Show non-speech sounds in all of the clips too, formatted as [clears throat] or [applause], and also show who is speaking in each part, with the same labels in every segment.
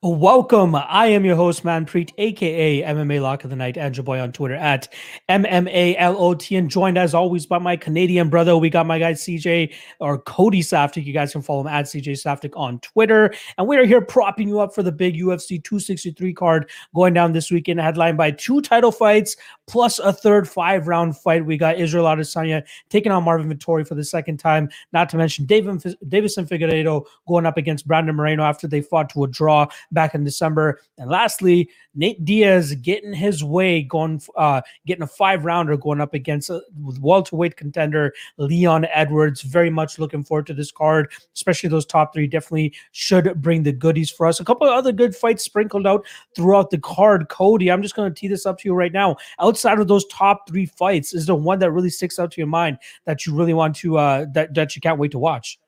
Speaker 1: Welcome. I am your host, Manpreet, aka MMA Lock of the Night, and your boy on Twitter at MMALOT. And joined as always by my Canadian brother. We got my guy CJ or Cody Saftik. You guys can follow him at CJ Saftik on Twitter. And we are here propping you up for the big UFC 263 card going down this weekend, headlined by two title fights plus a third five round fight. We got Israel Adesanya taking on Marvin Vettori for the second time, not to mention David, Deiveson Figueiredo going up against Brandon Moreno after they fought to a draw back in December. And lastly, Nate Diaz getting his way, going uh, getting a five rounder going up against uh, welterweight contender Leon Edwards. Very much looking forward to this card, especially those top three. Definitely should bring the goodies for us. A couple of other good fights sprinkled out throughout the card. Cody, I'm just going to tee this up to you right now. Outside of those top three fights, is there one that really sticks out to your mind that you really want to uh, that that you can't wait to watch?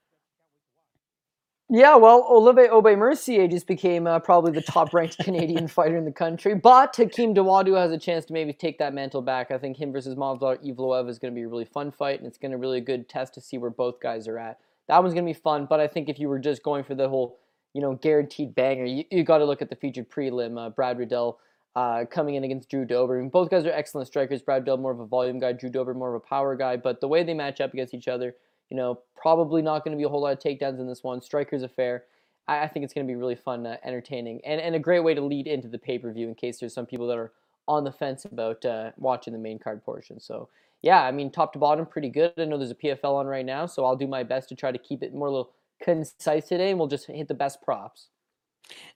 Speaker 2: Yeah, well, Olivier Aubin-Mercier just became uh, probably the top ranked [laughs] Canadian fighter in the country. But Hakeem Dawodu has a chance to maybe take that mantle back. I think him versus Movsar Evloev is going to be a really fun fight, and it's going to be really a good test to see where both guys are at. That one's going to be fun, but I think if you were just going for the whole, you know, guaranteed banger, you, you got to look at the featured prelim. Uh, Brad Riddell uh, coming in against Drew Dober. I mean, both guys are excellent strikers. Brad Riddell more of a volume guy, Drew Dober more of a power guy, but the way they match up against each other – you know, probably not going to be a whole lot of takedowns in this one. Striker's affair. I, I think it's going to be really fun, uh, entertaining, and, and a great way to lead into the pay per view in case there's some people that are on the fence about uh, watching the main card portion. So, yeah, I mean, top to bottom, pretty good. I know there's a PFL on right now, so I'll do my best to try to keep it more a little concise today, and we'll just hit the best props.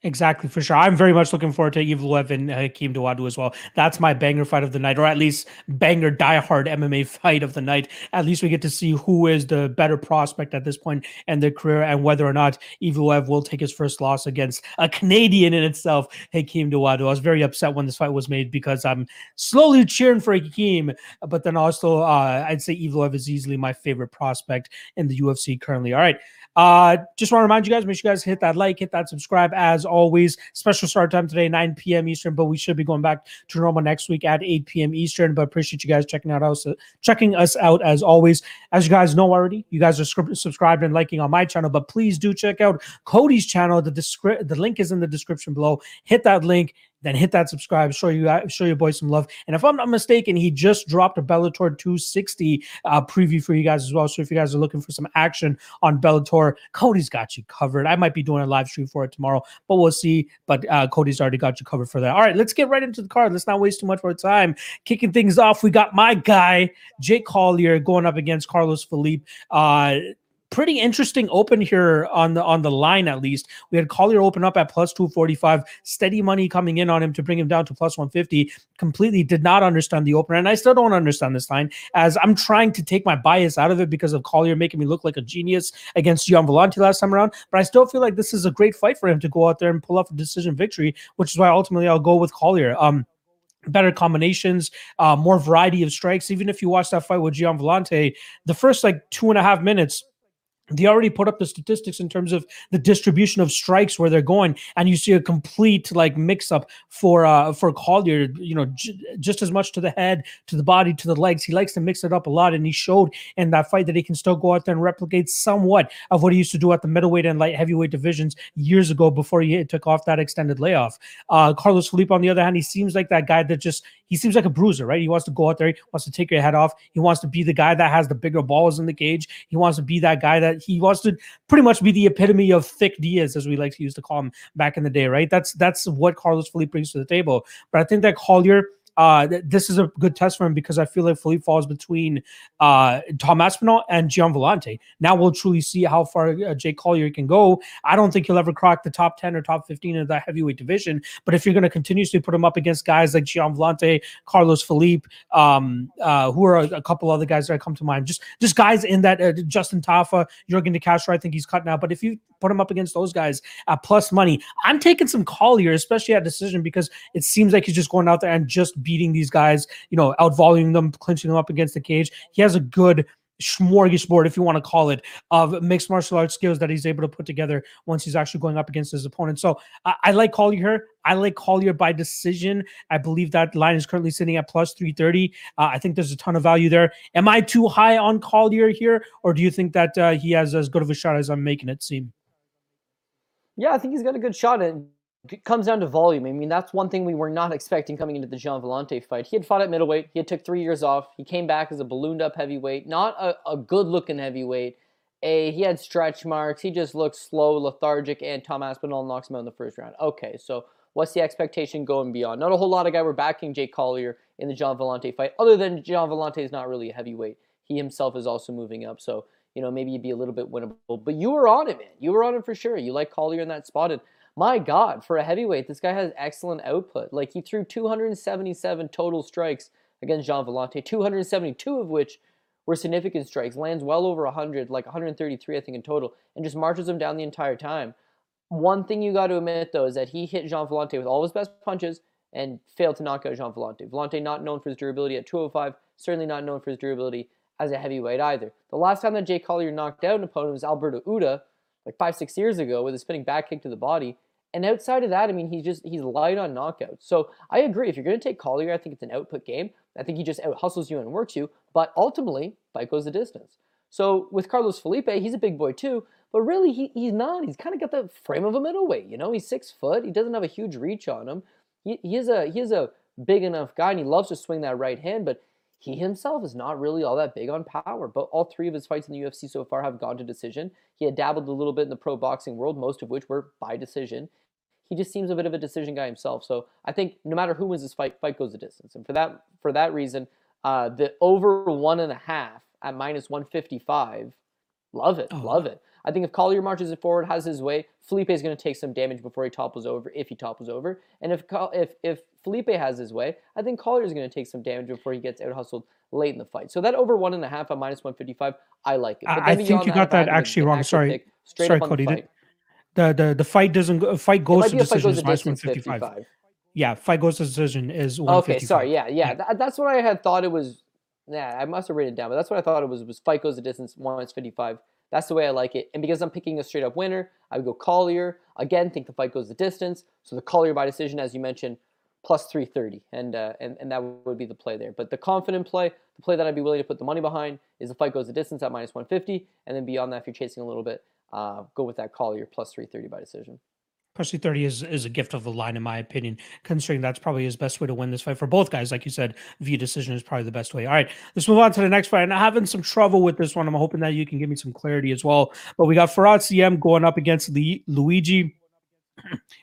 Speaker 1: Exactly, for sure. I'm very much looking forward to Evloev and Hakeem Dawodu as well. That's my banger fight of the night, or at least banger diehard MMA [laughs] fight of the night. At least we get to see who is the better prospect at this point in their career and whether or not Evloev will take his first loss against a Canadian in itself, Hakeem Dawodu. I was very upset when this fight was made because I'm slowly cheering for Hakeem, but then also uh, I'd say Evloev is easily my favorite prospect in the UFC currently. All right. Uh, just want to remind you guys, make sure you guys hit that like, hit that subscribe as always. Special start time today, 9 p.m. Eastern, but we should be going back to normal next week at 8 p.m. Eastern. But appreciate you guys checking out us, checking us out as always. As you guys know already, you guys are subscribed and liking on my channel, but please do check out Cody's channel. The descri- the link is in the description below. Hit that link then hit that subscribe, show you show your boy some love. And if I'm not mistaken, he just dropped a Bellator 260 uh, preview for you guys as well. So if you guys are looking for some action on Bellator, Cody's got you covered. I might be doing a live stream for it tomorrow, but we'll see. But uh, Cody's already got you covered for that. All right, let's get right into the card. Let's not waste too much more time. Kicking things off, we got my guy Jake Collier going up against Carlos Felipe. Uh, pretty interesting open here on the on the line at least. We had Collier open up at plus 245, steady money coming in on him to bring him down to plus 150. Completely did not understand the opener, and I still don't understand this line as I'm trying to take my bias out of it because of Collier making me look like a genius against Gian Villante last time around. But I still feel like this is a great fight for him to go out there and pull off a decision victory, which is why ultimately I'll go with Collier. Um, better combinations, uh, more variety of strikes. Even if you watch that fight with Gian Villante, the first like two and a half minutes they already put up the statistics in terms of the distribution of strikes where they're going and you see a complete like mix up for uh for collier you know j- just as much to the head to the body to the legs. He likes to mix it up a lot and he showed in that fight that he can still go out there and replicate somewhat of what he used to do at the middleweight and light heavyweight divisions years ago before he took off that extended layoff. Uh carlos felipe on the other hand he seems like that guy that just he seems like a bruiser right? He wants to go out there he wants to take your head off. He wants to be the guy that has the bigger balls in the cage. He wants to be that guy that he wants to pretty much be the epitome of thick Diaz, as we like to use to call him back in the day, right? That's that's what Carlos Felipe brings to the table. But I think that Collier uh, th- this is a good test for him because I feel like Felipe falls between uh, Tom Aspinall and Gian Villante. Now we'll truly see how far uh, Jake Collier can go. I don't think he'll ever crack the top 10 or top 15 of that heavyweight division. But if you're going to continuously put him up against guys like Gian Villante, Carlos Felipe, um, uh, who are a, a, couple other guys that come to mind, just just guys in that uh, Justin Tafa, Jurgen De Castro, I think he's cut now. But if you put him up against those guys at plus money, I'm taking some Collier, especially at decision, because it seems like he's just going out there and just beating these guys, you know, outvoluing them, clinching them up against the cage. He has a good smorgasbord, if you want to call it, of mixed martial arts skills that he's able to put together once he's actually going up against his opponent. So I, I like Collier here. I like Collier by decision. I believe that line is currently sitting at plus 330. Uh, I think there's a ton of value there. Am I too high on Collier here, or do you think that uh, he has as good of a shot as I'm making it seem?
Speaker 2: Yeah, I think he's got a good shot. And it comes down to volume. I mean, that's one thing we were not expecting coming into the Gian Villante fight. He had fought at middleweight. He had took three years off. He came back as a ballooned up heavyweight, not a, a good looking heavyweight. A he had stretch marks. He just looked slow, lethargic, and Tom Aspinall knocks him out in the first round. Okay, so what's the expectation going beyond? Not a whole lot of guy were backing Jake Collier in the Gian Villante fight, other than Gian Villante is not really a heavyweight. He himself is also moving up, so you know maybe you'd be a little bit winnable. But you were on it, man. You were on it for sure. You like Collier in that spot, and my God, for a heavyweight, this guy has excellent output. Like he threw 277 total strikes against Gian Villante, 272 of which were significant strikes, lands well over 100, like 133, I think, in total, and just marches them down the entire time. One thing you got to admit, though, is that he hit Gian Villante with all his best punches and failed to knock out Gian Villante. Villante not known for his durability at 205, certainly not known for his durability as a heavyweight either. The last time that Jay Collier knocked out an opponent was Alberto Uda, like five, six years ago, with a spinning back kick to the body. And outside of that, I mean, he's just he's light on knockouts. So I agree. If you're going to take Collier, I think it's an output game. I think he just out hustles you and works you. But ultimately, fight goes the distance. So with Carlos Felipe, he's a big boy too. But really, he, he's not. He's kind of got the frame of a middleweight. You know, he's six foot. He doesn't have a huge reach on him. He, he is a he is a big enough guy, and he loves to swing that right hand. But he himself is not really all that big on power. But all three of his fights in the UFC so far have gone to decision. He had dabbled a little bit in the pro boxing world, most of which were by decision he just seems a bit of a decision guy himself. So I think no matter who wins this fight, fight goes the distance. And for that for that reason, uh, the over one and a half at minus one fifty five, love it, oh. love it. I think if Collier marches it forward, has his way, Felipe is going to take some damage before he topples over, if he topples over. And if if if Felipe has his way, I think Collier is going to take some damage before he gets out hustled late in the fight. So that over one and a half at minus one fifty five, I like it.
Speaker 1: I think you got that actually wrong. Sorry, sorry, Cody the the the fight doesn't go, fight goes to decision is minus 155. Yeah, fight goes to decision is
Speaker 2: Okay, sorry. Yeah, yeah. Th- that's what I had thought it was. Yeah, I must have written it down, but that's what I thought it was. Was fight goes the distance minus 55. That's the way I like it. And because I'm picking a straight up winner, I would go Collier. Again, think the fight goes the distance. So the Collier by decision, as you mentioned, plus 330. And, uh, and, and that would be the play there. But the confident play, the play that I'd be willing to put the money behind, is the fight goes the distance at minus 150. And then beyond that, if you're chasing a little bit, uh, go with that Collier plus 330 by decision.
Speaker 1: Plus 330 is, is a gift of the line, in my opinion, considering that's probably his best way to win this fight for both guys. Like you said, via decision is probably the best way. All right, let's move on to the next fight. And I'm having some trouble with this one. I'm hoping that you can give me some clarity as well. But we got Fares Ziam going up against Luigi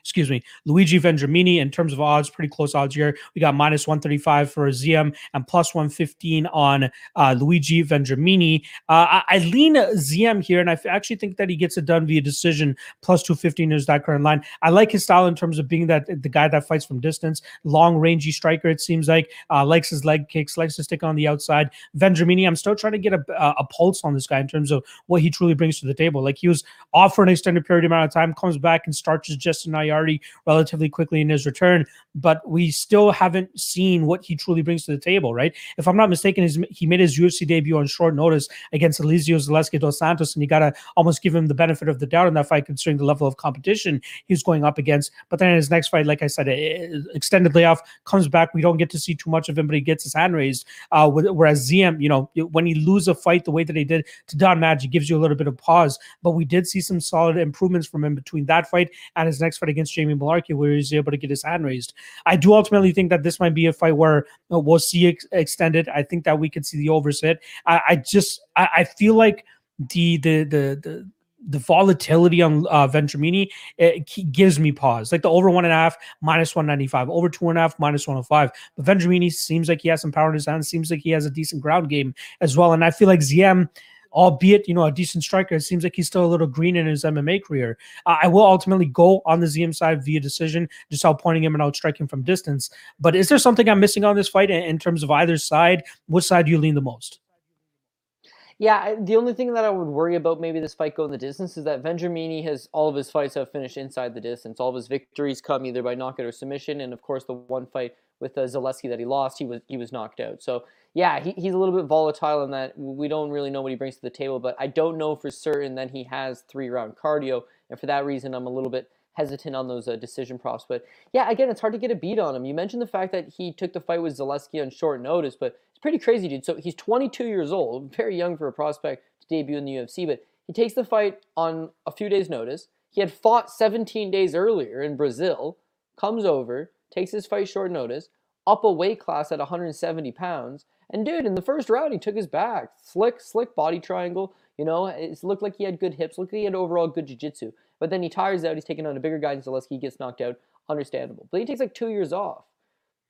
Speaker 1: excuse me, Luigi Vendramini in terms of odds, pretty close odds here. We got minus 135 for Ziam and plus 115 on uh, Luigi Vendramini. Uh, I, I, lean Ziam here, and I actually think that he gets it done via decision. Plus 215 is that current line. I like his style in terms of being that the guy that fights from distance, long rangey striker, it seems like. Uh, likes his leg kicks, likes to stick on the outside. Vendramini, I'm still trying to get a, a pulse on this guy in terms of what he truly brings to the table. Like he was off for an extended period amount of time, comes back and starts Jessin Ayari relatively quickly in his return, but we still haven't seen what he truly brings to the table, right? If I'm not mistaken, his, he made his UFC debut on short notice against Elizeu Zaleski dos Santos, and you got to almost give him the benefit of the doubt in that fight, considering the level of competition he's going up against. But then in his next fight, like I said, extended layoff comes back. We don't get to see too much of him, but he gets his hand raised. Uh, whereas Ziam, you know, when he lose a fight the way that he did to Don Madge, gives you a little bit of pause. But we did see some solid improvements from him between that fight and his next fight against Jamie Mullarkey, where he's able to get his hand raised. I do ultimately think that this might be a fight where uh, we'll see it extended. I think that we could see the overs hit. I, I just I, I, feel like the the the the the volatility on uh, Vendramini it gives me pause. Like the over one and a half minus one ninety five, over two and a half minus one hundred oh five. But Vendramini seems like he has some power in his hands. Seems like he has a decent ground game as well. And I feel like Ziam albeit you know a decent striker. It seems like he's still a little green in his MMA career. Uh, I will ultimately go on the Ziam side via decision, just outpointing him and outstriking from distance. But is there something I'm missing on this fight in, in terms of either side? Which side do you lean the most?
Speaker 2: Yeah, the only thing that I would worry about maybe this fight going the distance is that Vendramini has all of his fights have finished inside the distance. All of his victories come either by knockout or submission, and of course the one fight with uh, Zaleski that he lost, he was he was knocked out. So yeah, he, he's a little bit volatile in that we don't really know what he brings to the table, but I don't know for certain that he has three round cardio, and for that reason, I'm a little bit hesitant on those uh, decision props. But yeah, again, it's hard to get a beat on him. You mentioned the fact that he took the fight with Zaleski on short notice, but it's pretty crazy, dude. So he's 22 years old, very young for a prospect to debut in the UFC, but he takes the fight on a few days' notice. He had fought 17 days earlier in Brazil, comes over, takes his fight short notice, up a weight class at 170 pounds. And dude, in the first round, he took his back. Slick, slick body triangle. You know, it looked like he had good hips, looked like he had overall good jiu-jitsu. But then he tires out, he's taking on a bigger guy than Zaleski, gets knocked out. Understandable. But he takes like two years off.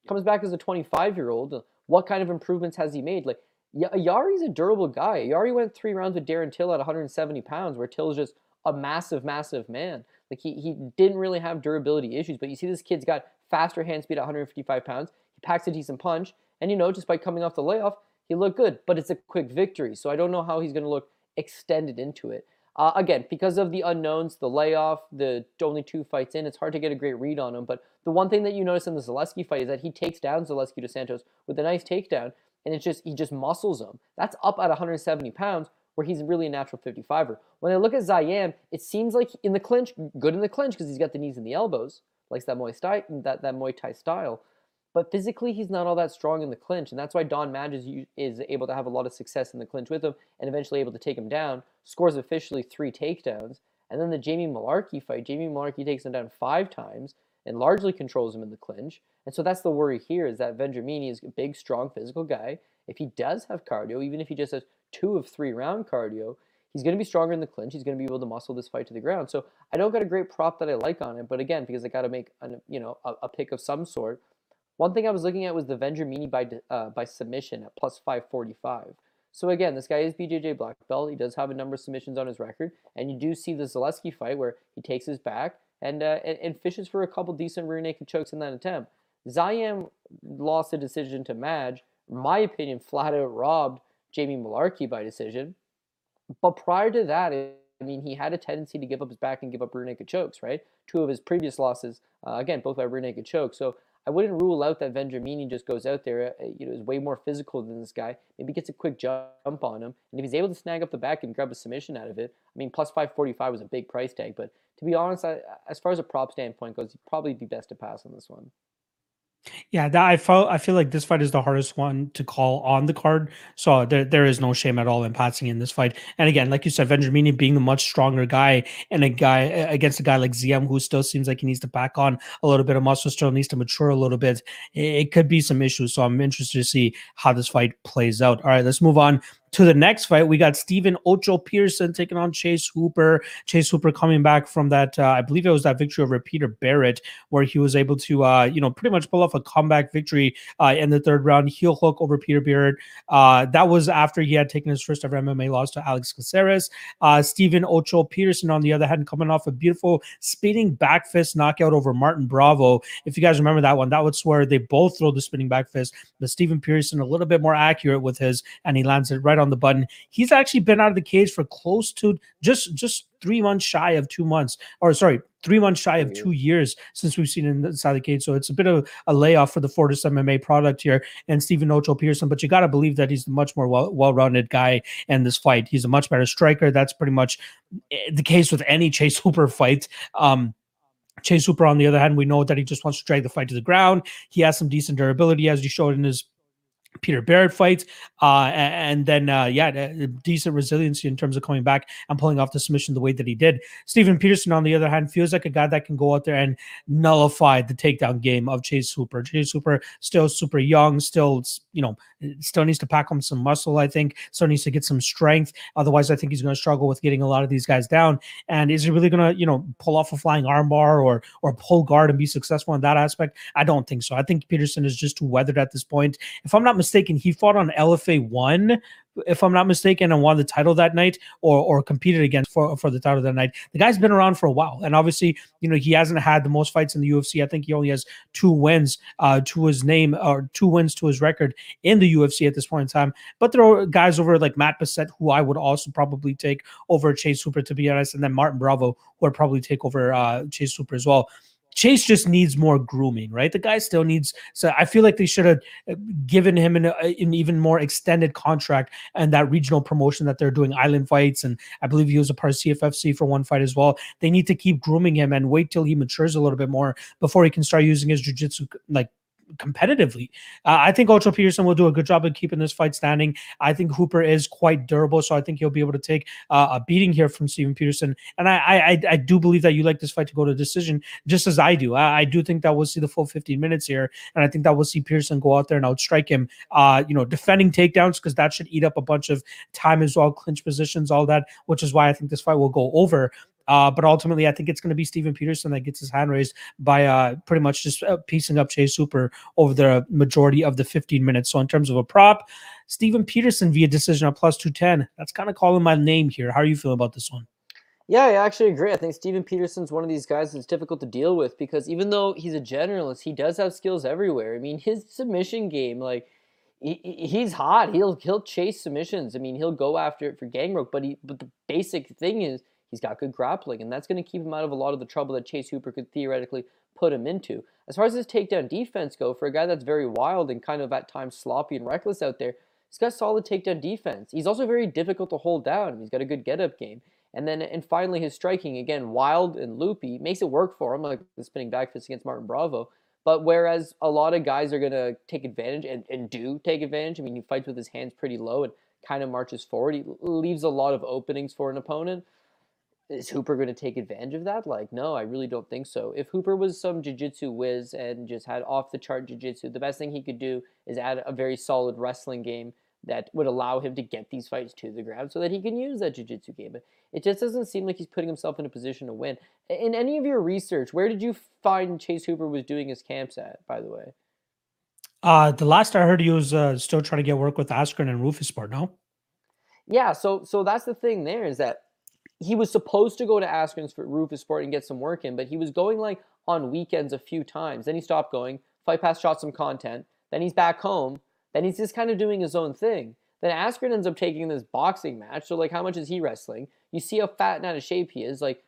Speaker 2: Comes back as a 25-year-old. What kind of improvements has he made? Like, Yari's a durable guy. Yari went three rounds with Darren Till at 170 pounds, where Till's just a massive, massive man. Like he, he didn't really have durability issues, but you see this kid's got faster hand speed at 155 pounds. He packs a decent punch, and you know, just by coming off the layoff, he looked good. But it's a quick victory, so I don't know how he's going to look extended into it. Uh, again, because of the unknowns, the layoff, the only two fights in, it's hard to get a great read on him. But the one thing that you notice in the Zaleski fight is that he takes down Zaleski dos Santos with a nice takedown, and it's just he just muscles him. That's up at 170 pounds, where he's really a natural 55er. When I look at Ziam, it seems like in the clinch, good in the clinch because he's got the knees and the elbows, likes that Muay Thai, that, that Muay Thai style. But physically, he's not all that strong in the clinch, and that's why Don Madge is, is able to have a lot of success in the clinch with him, and eventually able to take him down. Scores officially three takedowns, and then the Jamie Mullarkey fight, Jamie Mullarkey takes him down five times and largely controls him in the clinch. And so that's the worry here is that Vendramini is a big, strong, physical guy. If he does have cardio, even if he just has two of three round cardio, he's going to be stronger in the clinch. He's going to be able to muscle this fight to the ground. So I don't got a great prop that I like on it, but again, because I got to make an, you know a, a, pick of some sort. One thing I was looking at was the Vendramini by uh, by submission at plus 545. So again, this guy is BJJ black belt. He does have a number of submissions on his record, and you do see the Zaleski fight where he takes his back and uh, and, and, fishes for a couple decent rear naked chokes in that attempt. Ziam lost a decision to Madge. In my opinion, flat out robbed Jamie Mullarkey by decision. But prior to that, I mean, he had a tendency to give up his back and give up rear naked chokes, right? Two of his previous losses, uh, again, both by rear naked chokes. So I wouldn't rule out that Vendramini just goes out there, uh, you know, is way more physical than this guy. Maybe gets a quick jump on him, and if he's able to snag up the back and grab a submission out of it, I mean, plus 545 was a big price tag. But to be honest, I, as far as a prop standpoint goes, you'd probably be best to pass on this one.
Speaker 1: Yeah, that I felt I feel like this fight is the hardest one to call on the card. So there, there is no shame at all in passing in this fight. And again, like you said, Vendramini being the much stronger guy and a guy against a guy like Ziam who still seems like he needs to back on a little bit of muscle, still needs to mature a little bit. It, it could be some issues. So I'm interested to see how this fight plays out. All right, let's move on to the next fight, we got Stephen Ocho Peterson taking on Chase Hooper. Chase Hooper coming back from that, uh, I believe it was that victory over Peter Barrett, where he was able to, uh, you know, pretty much pull off a comeback victory uh, in the third round, heel hook over Peter Barrett. Uh, that was after he had taken his first ever MMA loss to Alex Caceres. Uh, Stephen Ocho Peterson, on the other hand, coming off a beautiful spinning back fist knockout over Martin Bravo. If you guys remember that one, that was where they both throw the spinning back fist, but Stephen Peterson a little bit more accurate with his, and he lands it right on the button. He's actually been out of the cage for close to just just three months shy of two months, or sorry, three months shy of two years since we've seen him inside the cage. So it's a bit of a layoff for the Fortis MMA product here and Stephen Ocho Peterson. But you got to believe that he's a much more well well rounded guy in this fight. He's a much better striker. That's pretty much eh, the case with any Chase Hooper fight. Um, Chase Hooper, on the other hand, we know that he just wants to drag the fight to the ground. He has some decent durability, as you showed in his Peter Barrett fights, uh, and then uh, yeah, decent resiliency in terms of coming back and pulling off the submission the way that he did. Stephen Peterson, on the other hand, feels like a guy that can go out there and nullify the takedown game of Chase Hooper. Chase Hooper still super young, still you know, still needs to pack on some muscle. I think still needs to get some strength. Otherwise, I think he's going to struggle with getting a lot of these guys down. And is he really going to you know pull off a flying armbar or or pull guard and be successful in that aspect? I don't think so. I think Peterson is just too weathered at this point. If I'm not mistaken, he fought on LFA one, if I'm not mistaken, and won the title that night, or or competed against for for the title that night. The guy's been around for a while, and obviously, you know, he hasn't had the most fights in the UFC. I think he only has two wins uh, to his name, or two wins to his record in the UFC at this point in time. But there are guys over like Matt Bessette, who I would also probably take over Chase Hooper to be honest, and then Martin Bravo, who would probably take over uh, Chase Hooper as well. Chase just needs more grooming, right? The guy still needs. So I feel like they should have uh, given him an, uh, an, even more extended contract and that regional promotion that they're doing island fights. And I believe he was a part of CFFC for one fight as well. They need to keep grooming him and wait till he matures a little bit more before he can start using his jujitsu like competitively. Uh, I think Ocho Peterson will do a good job of keeping this fight standing. I think Hooper is quite durable, so I think he'll be able to take uh, a beating here from Steven Peterson. And I, I, I do believe that you like this fight to go to decision, just as I do. I, I, do think that we'll see the full 15 minutes here, and I think that we'll see Peterson go out there and outstrike him. Uh, you know, defending takedowns because that should eat up a bunch of time as well, clinch positions, all that, which is why I think this fight will go over. Uh, but ultimately, I think it's going to be Steven Peterson that gets his hand raised by uh, pretty much just uh, piecing up Chase Hooper over the majority of the 15 minutes. So, in terms of a prop, Steven Peterson via decision at plus 210. That's kind of calling my name here. How are you feeling about this one?
Speaker 2: Yeah, I actually agree. I think Steven Peterson's one of these guys that's difficult to deal with because even though he's a generalist, he does have skills everywhere. I mean, his submission game, like, he, he's hot. He'll he'll chase submissions. I mean, he'll go after it for gang Gangrel. But he but the basic thing is He's got good grappling, and that's going to keep him out of a lot of the trouble that Chase Hooper could theoretically put him into. As far as his takedown defense go, for a guy that's very wild and kind of at times sloppy and reckless out there, he's got solid takedown defense. He's also very difficult to hold down. He's got a good get-up game. And then, and finally, his striking, again, wild and loopy, makes it work for him, like the spinning back fist against Martin Bravo. But whereas a lot of guys are going to take advantage and, and do take advantage, I mean, he fights with his hands pretty low and kind of marches forward. He leaves a lot of openings for an opponent is Hooper going to take advantage of that? Like, no, I really don't think so. If Hooper was some jiu-jitsu whiz and just had off the chart jiu-jitsu, the best thing he could do is add a very solid wrestling game that would allow him to get these fights to the ground so that he can use that jiu-jitsu game. But it just doesn't seem like he's putting himself in a position to win. In any of your research, where did you find Chase Hooper was doing his camps at, by the way?
Speaker 1: Uh, the last I heard, he was uh, still trying to get work with Askren and Rufus Roufusport, no?
Speaker 2: Yeah, so so that's the thing there is that he was supposed to go to Askren's for Roufusport and get some work in, but he was going like on weekends a few times. Then he stopped going. Fight Pass shot some content. Then he's back home. Then he's just kind of doing his own thing. Then Askren ends up taking this boxing match. So like, how much is he wrestling? You see how fat and out of shape he is. Like,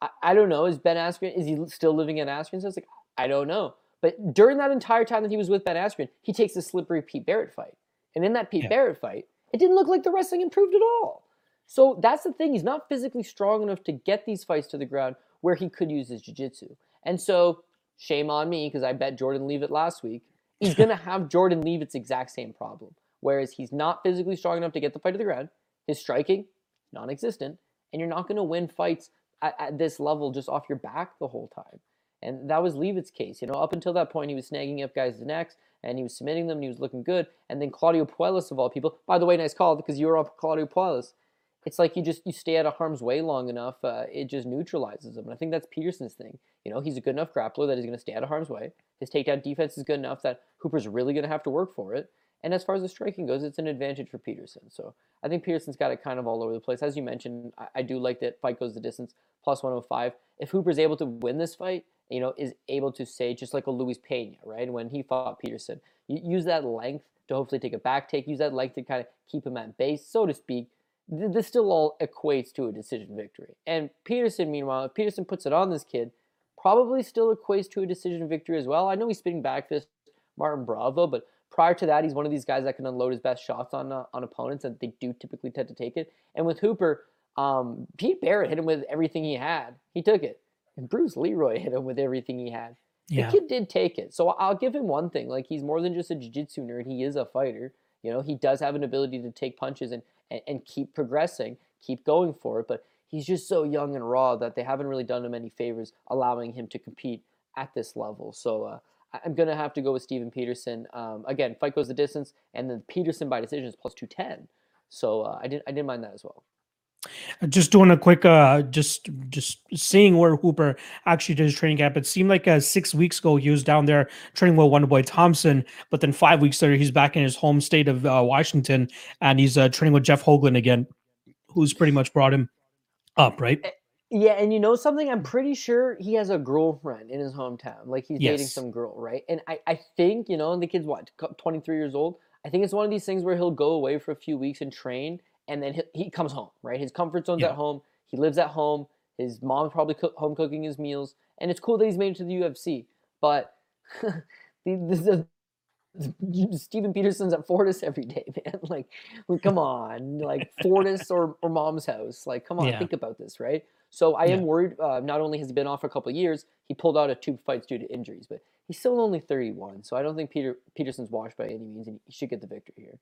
Speaker 2: I, I don't know. Is Ben Askren? Is he still living at Askren's? I was like, I don't know. But during that entire time that he was with Ben Askren, he takes the slippery Pete Barrett fight. And in that Pete yeah. Barrett fight, it didn't look like the wrestling improved at all. So that's the thing. He's not physically strong enough to get these fights to the ground where he could use his jiu-jitsu. And so, shame on me because I bet Jordan Leavitt last week. He's going [laughs] to have Jordan Leavitt's exact same problem. Whereas he's not physically strong enough to get the fight to the ground. His striking, non existent. And you're not going to win fights at, at, this level just off your back the whole time. And that was Leavitt's case. You know, up until that point, he was snagging up guys' necks and he was submitting them and he was looking good. And then Claudio Puelles, of all people, by the way, nice call because you were up Claudio Puelles it's like you just you stay out of harm's way long enough, uh, it just neutralizes him. And I think that's Peterson's thing. You know, he's a good enough grappler that he's going to stay out of harm's way. His takedown defense is good enough that Hooper's really going to have to work for it. And as far as the striking goes, it's an advantage for Peterson. So I think Peterson's got it kind of all over the place. As you mentioned, I, I do like that fight goes the distance, plus 105. If Hooper's able to win this fight, you know, is able to say, just like a Luis Pena, right? When he fought Peterson, use that length to hopefully take a back take, use that length to kind of keep him at base, so to speak, this still all equates to a decision victory. And Peterson, meanwhile, if Peterson puts it on this kid, probably still equates to a decision victory as well. I know he's spinning back fist Martin Bravo, but prior to that, he's one of these guys that can unload his best shots on uh, on opponents, and they do typically tend to take it. And with Hooper, um, Pete Barrett hit him with everything he had. He took it. And Bruce Leroy hit him with everything he had. Yeah. The kid did take it. So I'll give him one thing. Like, he's more than just a jiu-jitsu nerd. He is a fighter. You know, he does have an ability to take punches and and, and keep progressing, keep going for it. But he's just so young and raw that they haven't really done him any favors allowing him to compete at this level. So uh, I'm going to have to go with Steven Peterson. Um, again, fight goes the distance, and then Peterson by decision is plus 210. So uh, I didn't I didn't mind that as well.
Speaker 1: Just doing a quick, uh, just just seeing where Hooper actually did his training camp. It seemed like uh, six weeks ago he was down there training with Wonderboy Thompson, but then five weeks later he's back in his home state of uh, Washington and he's uh, training with Jeff Hougland again, who's pretty much brought him up, right? Eh,
Speaker 2: yeah, and you know something? I'm pretty sure he has a girlfriend in his hometown. Like he's yes. dating some girl, right? And I, I think, you know, the kid's what, 23 years old? I think it's one of these things where he'll go away for a few weeks and train and then he, he comes home, right? His comfort zone's yeah. at home. He lives at home. His mom's probably cook, home cooking his meals, and it's cool that he's made it to the UFC. But [laughs] the, Steven Peterson's at Fortis every day, [laughs] man. Like, come on, like Fortis or, or mom's house. Like, come on, yeah. think about this, right? So I
Speaker 1: Yeah.
Speaker 2: am worried. Uh, not only has he been off for a couple of years, he pulled out of two fights due to injuries, but he's still only 31. So I don't think Peter Peterson's washed by any means, and he should get the victory here.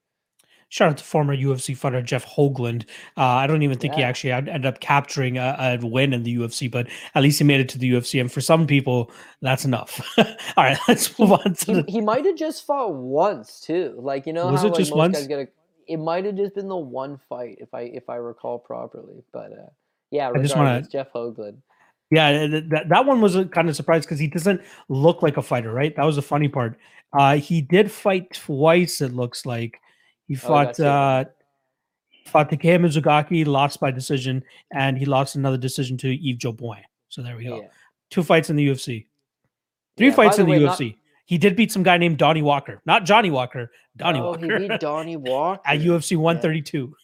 Speaker 1: Shout out to former UFC fighter Jeff Hougland. Uh, I don't even think he actually had- ended up capturing a, a win in the UFC, but at least he made it to the UFC. And for some people, that's enough. [laughs] All right, [laughs] let's move on to
Speaker 2: He,
Speaker 1: the.
Speaker 2: he might have just fought once too. Like you know
Speaker 1: Was
Speaker 2: how
Speaker 1: it
Speaker 2: like
Speaker 1: just
Speaker 2: most
Speaker 1: once?
Speaker 2: guys get a. It might have just been the one fight, if I if I recall properly. But uh, yeah,
Speaker 1: I just wanna-
Speaker 2: regardless, Jeff Hougland.
Speaker 1: Yeah, that, that one was a kind of surprise because he doesn't look like a fighter, right? That was the funny part. Uh, he did fight twice, it looks like. He
Speaker 2: Oh,
Speaker 1: fought
Speaker 2: it.
Speaker 1: uh, fought Takeya Mizugaki, lost by decision, and he lost another decision to Yves Jabouin. So there we go.
Speaker 2: Yeah.
Speaker 1: Two fights in the UFC. Three
Speaker 2: Yeah,
Speaker 1: fights in the
Speaker 2: way, not-
Speaker 1: UFC. He did beat some guy named Donnie Walker, not Johnny Walker, Donnie
Speaker 2: oh,
Speaker 1: Walker
Speaker 2: he beat Donnie [laughs] Walker
Speaker 1: at UFC 132.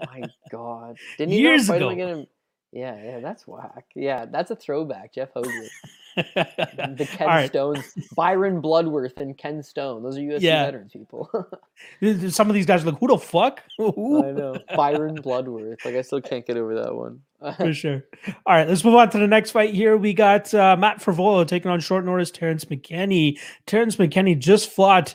Speaker 2: My God, didn't he
Speaker 1: Years
Speaker 2: not
Speaker 1: ago.
Speaker 2: him Yeah, yeah, that's whack. Yeah, that's a throwback. Jeff Hougland, the [laughs] Ken
Speaker 1: right.
Speaker 2: Stones, Byron Bloodworth, and Ken Stone. Those are UFC
Speaker 1: Yeah.
Speaker 2: veterans people. [laughs]
Speaker 1: Some of these guys are like, who the fuck? [laughs] Who?
Speaker 2: I know Byron Bloodworth. Like I still can't get over that one.
Speaker 1: For sure. All right, let's move on to the next fight here. We got uh, Matt Frevola taking on short notice Terrence McKinney. Terrence McKinney just fought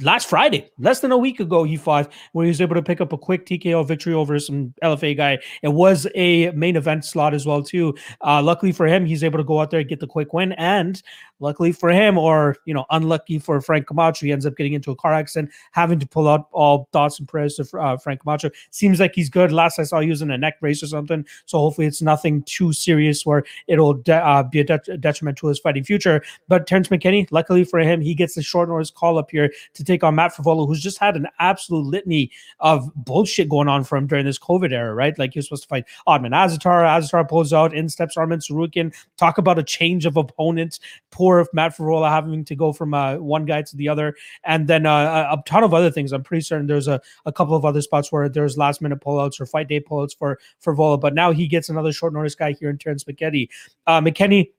Speaker 1: last Friday, less than a week ago. He fought where he was able to pick up a quick TKO victory over some LFA guy. It was a main event slot as well too. Uh, luckily for him, he's able to go out there and get the quick win. And luckily for him, or you know, unlucky for Frank Camacho, he ends up getting into a car accident, having to pull out all thoughts and prayers to uh, Frank Camacho. Seems like he's good. Last I saw, he was in a neck brace or something. So hopefully, it's nothing too serious where it'll de- uh, be a det- detriment to his fighting future. But Terrence McKinney, luckily for him, he gets the short notice call up here to take on Matt Frevola, who's just had an absolute litany of bullshit going on for him during this COVID era, right? Like he was supposed to fight Ottman Azaitar. Azaitar pulls out, in steps Arman Tsarukyan. Talk about a change of opponents. Poor Matt Frevola having to go from uh, one guy to the other. And then uh, a, ton of other things. I'm pretty certain there's a, a couple of other spots where there's last minute pullouts or fight day pullouts for, for Vola. But now he gets another short notice guy here in Terrence McKinney. Uh,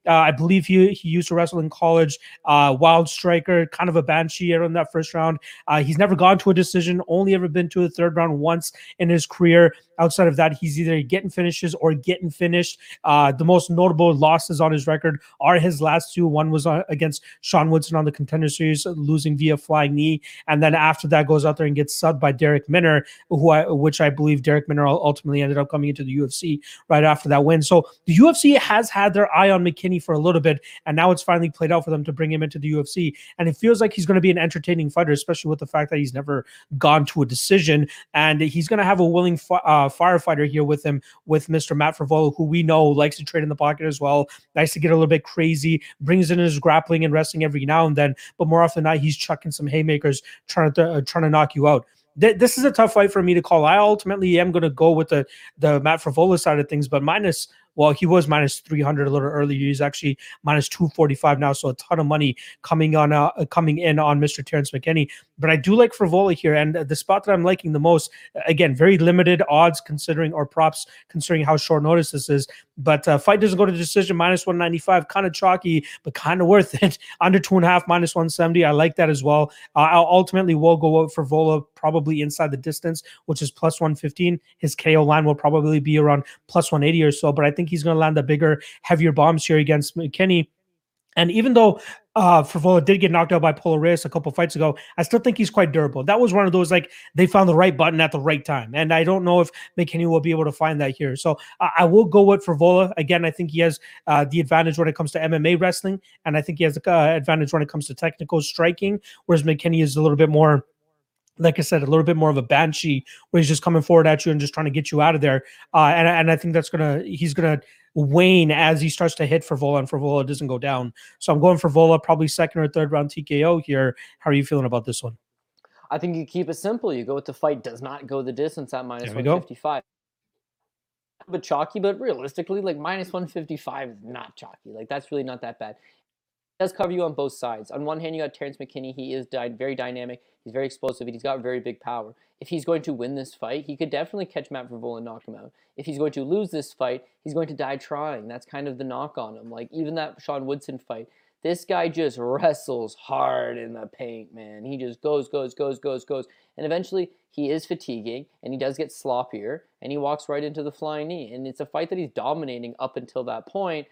Speaker 1: uh, I believe he, he used to wrestle in college. Uh, wild striker, kind of a banshee in that first round. Uh, he's never gone to a decision, only ever been to a third round once in his career. Outside of that, he's either getting finishes or getting finished. The most notable losses on his record are his last two. One was against Sean Woodson on the contender series, losing via flying knee, and then after that goes out there and gets subbed by Darrick Minner, who I, which I believe Darrick Minner ultimately ended up coming into the UFC right after that win. So the UFC has had their eye on McKinney for a little bit, and now it's finally played out for them to bring him into the UFC. And it feels like he's going to be an entertaining fighter, especially with the fact that he's never gone to a decision, and he's going to have a willing fi- uh, firefighter here with him, with Mr. Matt Frevola, who we know likes to trade in the pocket as well, likes to get a little bit crazy, brings in his grappling and wrestling every now and then, but more often than not, he's chucking some haymakers, trying to uh, trying to knock you out. Th- This is a tough fight for me to call. I ultimately am going to go with the the Matt Frevola side of things, but minus well, he was minus 300 a little earlier. He's actually minus 245 now. So a ton of money coming on, uh, coming in on Mr. Terrence McKinney. But I do like Frevola here. And the spot that I'm liking the most, again, very limited odds considering, or props considering how short notice this is. But uh, fight doesn't go to decision, minus 195, kind of chalky, but kind of [laughs] worth it. Under two and a half, minus 170. I like that as well. Uh, I'll ultimately will go out for Vola probably inside the distance, which is plus 115. His KO line will probably be around plus 180 or so. But I think he's going to land the bigger, heavier bombs here against McKinney. And even though uh Frevola did get knocked out by Polo Reyes a couple fights ago, I still think he's quite durable. That was one of those like they found the right button at the right time. And I don't know if McKinney will be able to find that here. So I, I will go with Frevola. Again, I think he has uh, the advantage when it comes to MMA wrestling. And I think he has the uh, advantage when it comes to technical striking, whereas McKinney is a little bit more like I said, a little bit more of a banshee where he's just coming forward at you and just trying to get you out of there. Uh, and, and I think that's gonna he's gonna wane as he starts to hit for Vola and for Vola doesn't go down. So I'm going for Vola, probably second or third round TKO here. How are you feeling about this one?
Speaker 2: I think you keep it simple. You go with the fight does not go the distance at minus
Speaker 1: we go.
Speaker 2: 155. But chalky, but realistically, like minus 155 is not chalky. Like that's really not that bad. Does cover you on both sides. On one hand, you got Terrence McKinney. He is di- very dynamic. He's very explosive, and he's got very big power. If he's going to win this fight, he could definitely catch Matt Frevola and knock him out. If he's going to lose this fight, he's going to die trying. That's kind of the knock on him. Like even that Sean Woodson fight, This guy just wrestles hard in the paint, man. He just goes, goes, goes, goes, goes. And eventually he is fatiguing and he does get sloppier and he walks right into the flying knee. And it's a fight that he's dominating up until that point.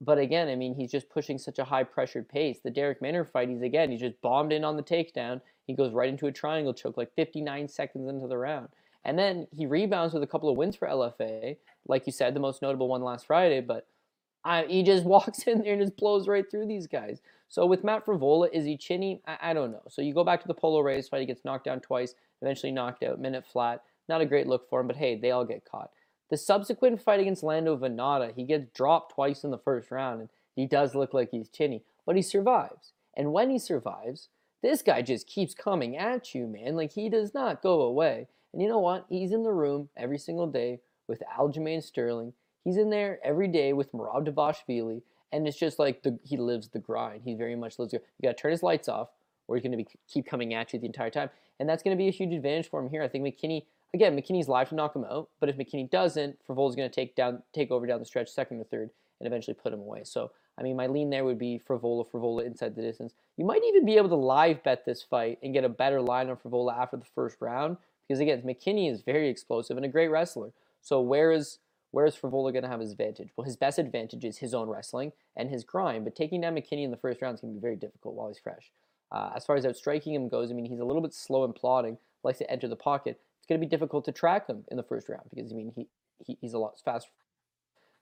Speaker 2: But again, I mean, he's just pushing such a high pressured pace. The Darrick Minner fight, he's again, he's just bombed in on the takedown. He goes right into a triangle choke like 59 seconds into the round. And then he rebounds with a couple of wins for LFA. Like you said, the most notable one last Friday, but I, he just [laughs] walks in there and just blows right through these guys. So with Matt Frevola, is he chinny? I, I, don't know. So you go back to the Polo Reyes fight, he gets knocked down twice, eventually knocked out, minute flat. Not a great look for him, but hey, they all get caught. The subsequent fight against Lando Vannata, he gets dropped twice in the first round, and he does look like he's chinny, but he survives. And when he survives, this guy just keeps coming at you, man. Like he does not go away. And you know what? He's in the room every single day with Aljamain Sterling. He's in there every day with Merab Dvalishvili, and it's just like the, he lives the grind. He very much lives. You got to turn his lights off, or he's going to be keep coming at you the entire time, and that's going to be a huge advantage for him here. I think McKinney again, McKinney's live to knock him out, but if McKinney doesn't, Frevola is going to take down, take over down the stretch, second or third, and eventually put him away. So, I mean, my lean there would be Frevola, Frevola inside the distance. You might even be able to live bet this fight and get a better line on Frevola after the first round, because again, McKinney is very explosive and a great wrestler. So, where is where is Frevola going to have his advantage? Well, his best advantage is his own wrestling and his grind, but taking down McKinney in the first round is going to be very difficult while he's fresh. Uh, as far as outstriking him goes, I mean, he's a little bit slow and plodding, likes to enter the pocket. Going to be difficult to track him in the first round because, I mean, he, he he's a lot faster.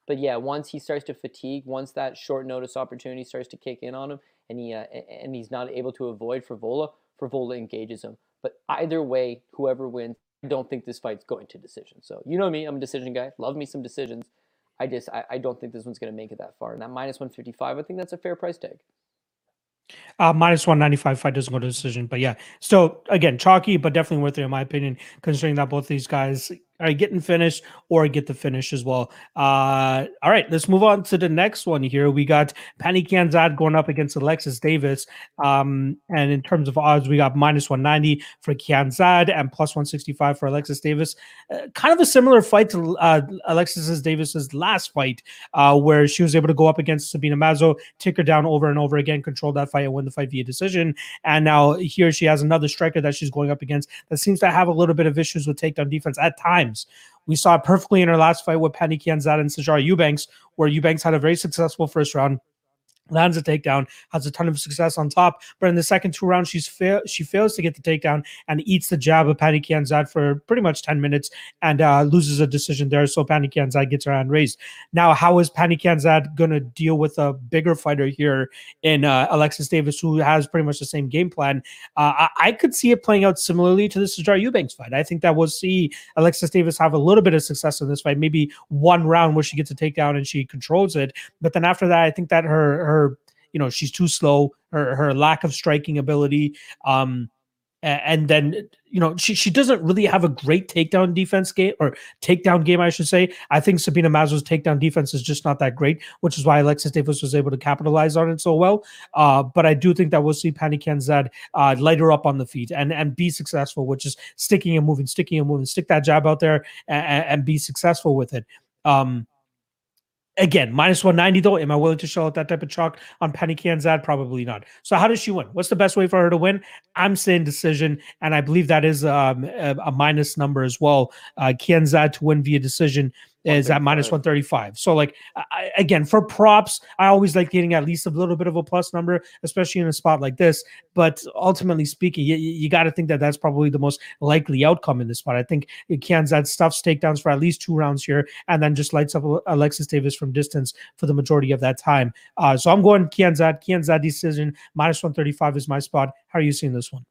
Speaker 2: But yeah, once he starts to fatigue, once that short notice opportunity starts to kick in on him, and he uh, and he's not able to avoid Frevola, Frevola engages him. But either way, whoever wins, I don't think this fight's going to decision. So you know me, I'm a decision guy. Love me some decisions. I just I, I don't think this one's going to make it that far. And that minus 155, I think that's a fair price tag.
Speaker 1: Uh, minus 195 fight doesn't go to decision. But yeah, still, again, chalky, but definitely worth it, in my opinion, considering that both these guys are getting finished or get the finish as well. Uh, all right, let's move on to the next one here. We got Pannie Kianzad going up against Alexis Davis. Um, and in terms of odds, we got minus 190 for Kianzad and plus 165 for Alexis Davis. Uh, kind of a similar fight to uh, Alexis Davis's last fight, uh, where she was able to go up against Sabina Mazo, take her down over and over again, control that fight, and win the fight via decision. And now here she has another striker that she's going up against that seems to have a little bit of issues with takedown defense at times times. We saw it perfectly in her last fight with Pannie Kianzad and Sijara Eubanks, where Eubanks had a very successful first round lands a takedown, has a ton of success on top. But in the second two rounds, she's fa- she fails to get the takedown and eats the jab of Pannie Kianzad for pretty much 10 minutes and uh, loses a decision there. So Pannie Kianzad gets her hand raised. Now, how is Pannie Kianzad going to deal with a bigger fighter here in uh, Alexis Davis, who has pretty much the same game plan? Uh, I-, I, could see it playing out similarly to the Sijara Eubanks fight. I think that we'll see Alexis Davis have a little bit of success in this fight, maybe one round where she gets a takedown and she controls it. But then after that, I think that her, her her you know she's too slow her her lack of striking ability um and then you know she she doesn't really have a great takedown defense game or takedown game I should say. I think Sabina Mazo's takedown defense is just not that great, which is why Alexis Davis was able to capitalize on it so well. Uh, but I do think that we'll see Pannie Kianzad uh, light her up on the feet and and be successful, which is sticking and moving, sticking and moving, stick that jab out there and, and be successful with it. Um, Again, minus 190 though. Am I willing to show out that type of chalk on Pannie Kianzad? Probably not. So how does she win? What's the best way for her to win? I'm saying decision, and I believe that is um, a, a, minus number as well. Uh, Kianzad to win via decision is at minus 135. So, like, I, again, for props, I always like getting at least a little bit of a plus number, especially in a spot like this. But ultimately speaking, you, you got to think that that's probably the most likely outcome in this spot. I think Kianzad stuffs takedowns for at least two rounds here and then just lights up Alexis Davis from distance for the majority of that time. Uh, so I'm going Kianzad. Kianzad decision, minus 135 is my spot. How are you seeing this one?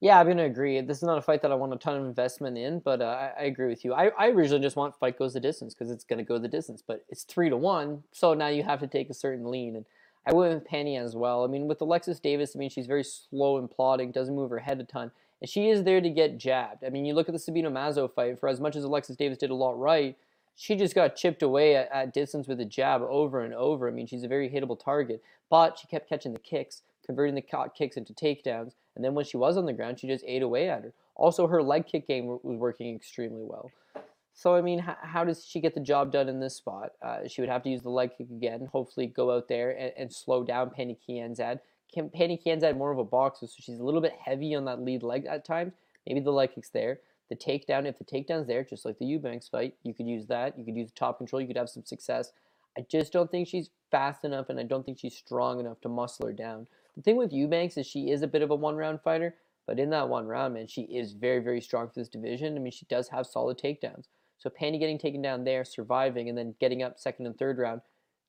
Speaker 2: Yeah, I'm gonna agree. This is not a fight that I want a ton of investment in, but uh, I, I, agree with you. I, I originally just want fight goes the distance because it's gonna go the distance, but it's three to one, so now you have to take a certain lean. And I went with Pannie as well. I mean, with Alexis Davis, I mean she's very slow and plodding, doesn't move her head a ton, and she is there to get jabbed. I mean, you look at the Sabina Mazo fight. For as much as Alexis Davis did a lot right, she just got chipped away at, at distance with a jab over and over. I mean, she's a very hittable target, but she kept catching the kicks, converting the kicks into takedowns and then when she was on the ground, she just ate away at her. Also, her leg kick game was working extremely well. So I mean, how, how does she get the job done in this spot? Uh, she would have to use the leg kick again. Hopefully, go out there and, and slow down Pannie Kianzad. Can Pannie Kianzad more of a boxer, so she's a little bit heavy on that lead leg at times. Maybe the leg kick's there. The takedown, if the takedown's there, just like the Eubanks fight, you could use that. You could use top control. You could have some success. I just don't think she's fast enough, and I don't think she's strong enough to muscle her down. The thing with Eubanks is she is a bit of a one-round fighter, but in that one round, man, she is very, very strong for this division. I mean, she does have solid takedowns. So Pannie getting taken down there, surviving, and then getting up second and third round,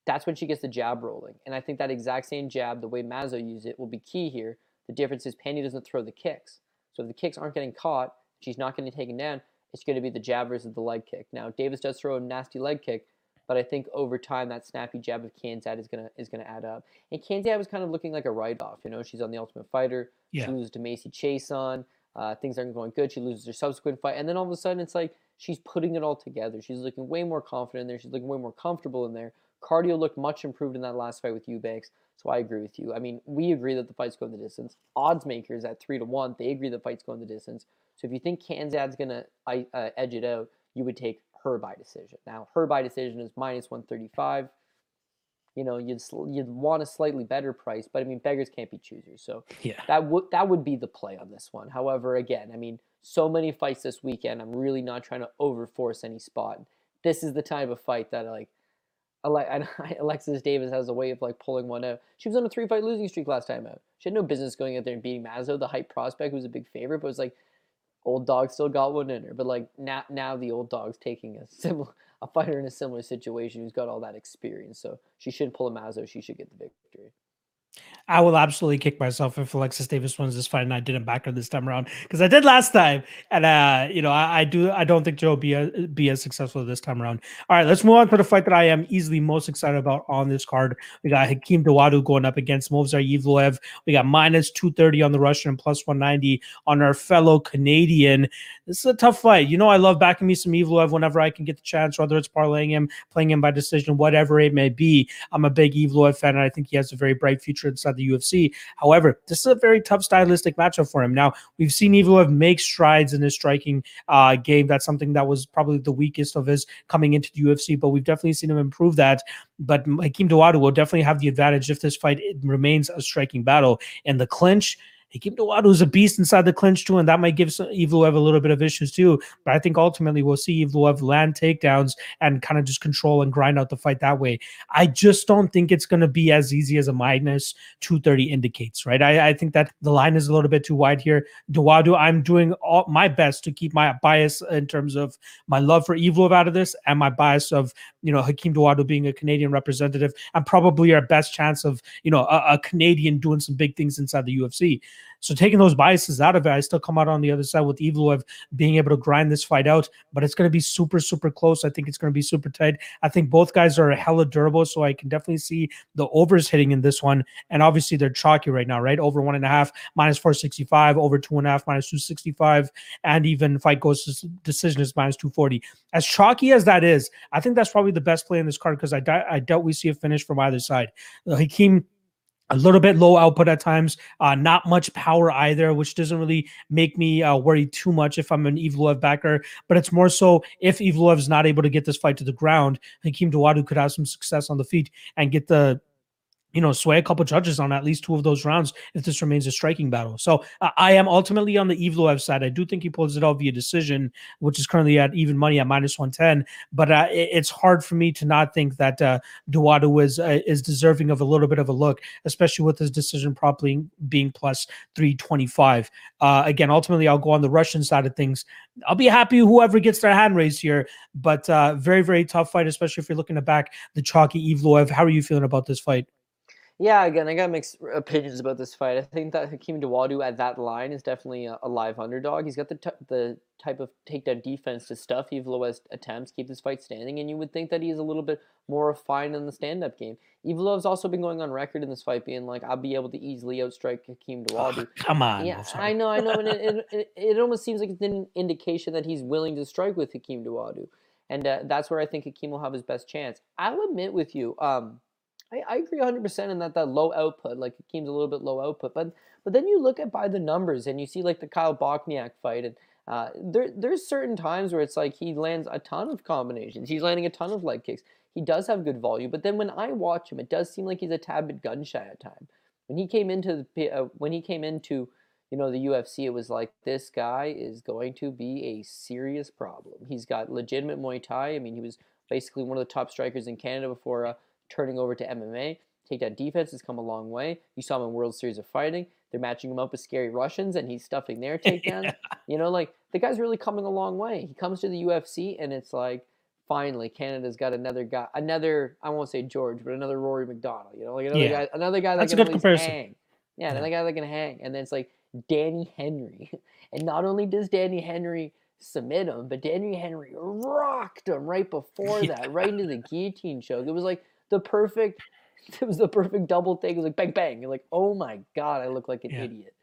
Speaker 2: that's when she gets the jab rolling. And I think that exact same jab, the way Mazo used it, will be key here. The difference is Pannie doesn't throw the kicks. So if the kicks aren't getting caught, she's not getting taken down, it's going to be the jab versus the leg kick. Now, Davis does throw a nasty leg kick, but I think over time that snappy jab of Kianzad is gonna is gonna add up. And Kianzad was kind of looking like a write off. You know, she's on the Ultimate Fighter.
Speaker 1: Yeah.
Speaker 2: She loses to Macy Chiasson. Uh, things aren't going good. She loses her subsequent fight, and then all of a sudden it's like she's putting it all together. She's looking way more confident in there. She's looking way more comfortable in there. Cardio looked much improved in that last fight with Eubanks. So I agree with you. I mean, we agree that the fight's going the distance. Odds makers at three to one, they agree the fight's going the distance. So if you think Kianzad's gonna uh, edge it out, you would take her by decision. Now her by decision is minus one thirty five. You know, you'd you'd want a slightly better price, but I mean, beggars can't be choosers. So
Speaker 1: yeah,
Speaker 2: that would that would be the play on this one. However, again, I mean, so many fights this weekend. I'm really not trying to overforce any spot. This is the type of fight that like. [laughs] Alexis Davis has a way of like pulling one out. She was on a three fight losing streak last time out. She had no business going out there and beating Mazo, the hype prospect, who was a big favorite, but it was like old dog still got one in her. But like now, now the old dog's taking a similar a fighter in a similar situation who's got all that experience. So she shouldn't pull a Mazo. She should get the victory.
Speaker 1: I will absolutely kick myself if Alexis Davis wins this fight and I didn't back her this time around because I did last time, and uh, you know I, I, do I don't think Joe be a, be as successful this time around. All right, let's move on to the fight that I am easily most excited about on this card. We got Hakeem Dawodu going up against Movsar Evloev. We got minus two thirty on the Russian and plus one ninety on our fellow Canadian. This is a tough fight. You know I love backing me some Evloev whenever I can get the chance, whether it's parlaying him, playing him by decision, whatever it may be. I'm a big Evloev fan, and I think he has a very bright future inside the UFC. However, this is a very tough stylistic matchup for him. Now, we've seen Evloev make strides in his striking uh, game. That's something that was probably the weakest of his coming into the UFC, but we've definitely seen him improve that. But Hakeem Dawodu will definitely have the advantage if this fight remains a striking battle. In the clinch, Hakeem Dawodu is a beast inside the clinch too, and that might give Evloev a little bit of issues too. But I think ultimately we'll see Evloev land takedowns and kind of just control and grind out the fight that way. I just don't think it's going to be as easy as a minus 230 indicates, right? I, I think that the line is a little bit too wide here. Dawodu, I'm doing all my best to keep my bias in terms of my love for Evloev out of this and my bias of, you know, Hakeem Dawodu being a Canadian representative and probably our best chance of, you know, a, a Canadian doing some big things inside the UFC. So taking those biases out of it, I still come out on the other side with Evloev being able to grind this fight out. But it's going to be super, super close. I think it's going to be super tight. I think both guys are hella durable, so I can definitely see the overs hitting in this one. And obviously they're chalky right now, right? Over one and a half, minus 465, over two and a half, minus 265, and even fight goes to decision is minus 240. As chalky as that is, I think that's probably the best play in this card because I, I doubt we see a finish from either side. Hakeem a little bit low output at times, uh, not much power either, which doesn't really make me uh, worry too much if I'm an Evloev backer. But it's more so if Evloev is not able to get this fight to the ground, Hakeem Dawodu could have some success on the feet and get the you know, sway a couple judges on at least two of those rounds if this remains a striking battle. So uh, I am ultimately on the Evloev side. I do think he pulls it out via decision, which is currently at even money at minus 110. But uh, it, it's hard for me to not think that uh, Dawodu is, uh, is deserving of a little bit of a look, especially with his decision probably being plus 325. Uh, again, ultimately, I'll go on the Russian side of things. I'll be happy whoever gets their hand raised here, but uh, very, very tough fight, especially if you're looking to back the chalky Evloev. How are you feeling about this fight?
Speaker 2: Yeah, again, I got mixed opinions about this fight. I think that Hakeem Dawodu at that line is definitely a, a live underdog. He's got the t- the type of takedown defense to stuff Evloev's attempts, keep this fight standing, and you would think that he's a little bit more refined in the stand-up game. Evloev's also been going on record in this fight being like, I'll be able to easily outstrike Hakeem Dawodu.
Speaker 1: Oh, come on.
Speaker 2: Yeah, I know, I know, and it, [laughs] it, it, almost seems like it's an indication that he's willing to strike with Hakeem Dawodu. And uh, that's where I think Hakeem will have his best chance. I'll admit with you, um, I, I agree 100% in that that low output, like Hakeem's a little bit low output, but but then you look at by the numbers and you see like the Kyle Bochniak fight and Uh, there, there's certain times where it's like he lands a ton of combinations. He's landing a ton of leg kicks. He does have good volume, but then when I watch him, it does seem like he's a tad bit gun shy at time. When he came into the uh, when he came into you know the UFC, it was like this guy is going to be a serious problem. He's got legitimate Muay Thai. I mean, he was basically one of the top strikers in Canada before uh, turning over to MMA. Takedown defense has come a long way. You saw him in World Series of Fighting. They're matching him up with scary Russians, and he's stuffing their [laughs] takedowns. yeah. You know, like the guy's really coming a long way. He comes to the UFC, and it's like finally Canada's got another guy, another I won't say George, but another Rory MacDonald. You know, like another yeah. guy, another guy that
Speaker 1: That's
Speaker 2: can
Speaker 1: a good comparison.
Speaker 2: hang. Yeah, yeah, another guy that can hang. And then it's like Danny Henry, [laughs] and not only does Danny Henry submit him, but Danny Henry rocked him right before [laughs] yeah. that, right into the guillotine choke. It was like the perfect. [laughs] It was the perfect double take. It was like bang bang. You're like, oh my god, I look like an idiot.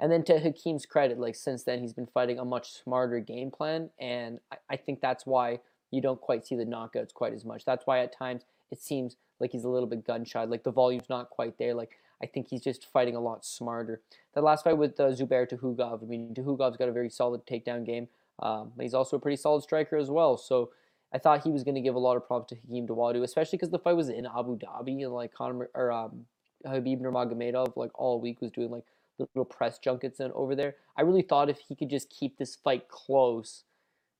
Speaker 2: And then to Hakeem's credit, like since then he's been fighting a much smarter game plan, and I, I think that's why you don't quite see the knockouts quite as much. That's why at times it seems like he's a little bit gun shy, like the volume's not quite there. Like I think he's just fighting a lot smarter. The last fight with uh, Zubair Tukhugov, I mean, Tukhugov's got a very solid takedown game. Um, he's also a pretty solid striker as well. So I thought he was going to give a lot of props to Hakeem Dawodu, especially because the fight was in Abu Dhabi and like Conor or um, Khabib Nurmagomedov like all week was doing like little press junkets and over there. I really thought if he could just keep this fight close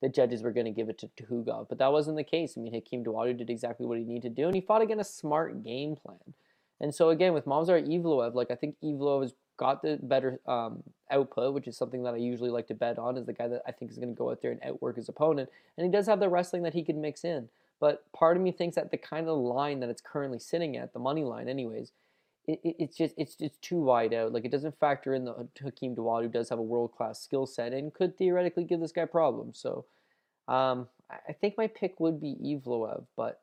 Speaker 2: the judges were going to give it to Tukhugov. But that wasn't the case. I mean, Hakeem Dawodu did exactly what he needed to do, and he fought again a smart game plan. And so again, with Movsar Evloev, like I think Evloev has got the better um, output, which is something that I usually like to bet on, is the guy that I think is going to go out there and outwork his opponent. And he does have the wrestling that he can mix in. But part of me thinks that the kind of line that it's currently sitting at, the money line, anyways, it, it, it's just it's just too wide out. Like it doesn't factor in the Hakeem Dawad, who does have a world class skill set and could theoretically give this guy problems. So um, I think my pick would be Evloev, but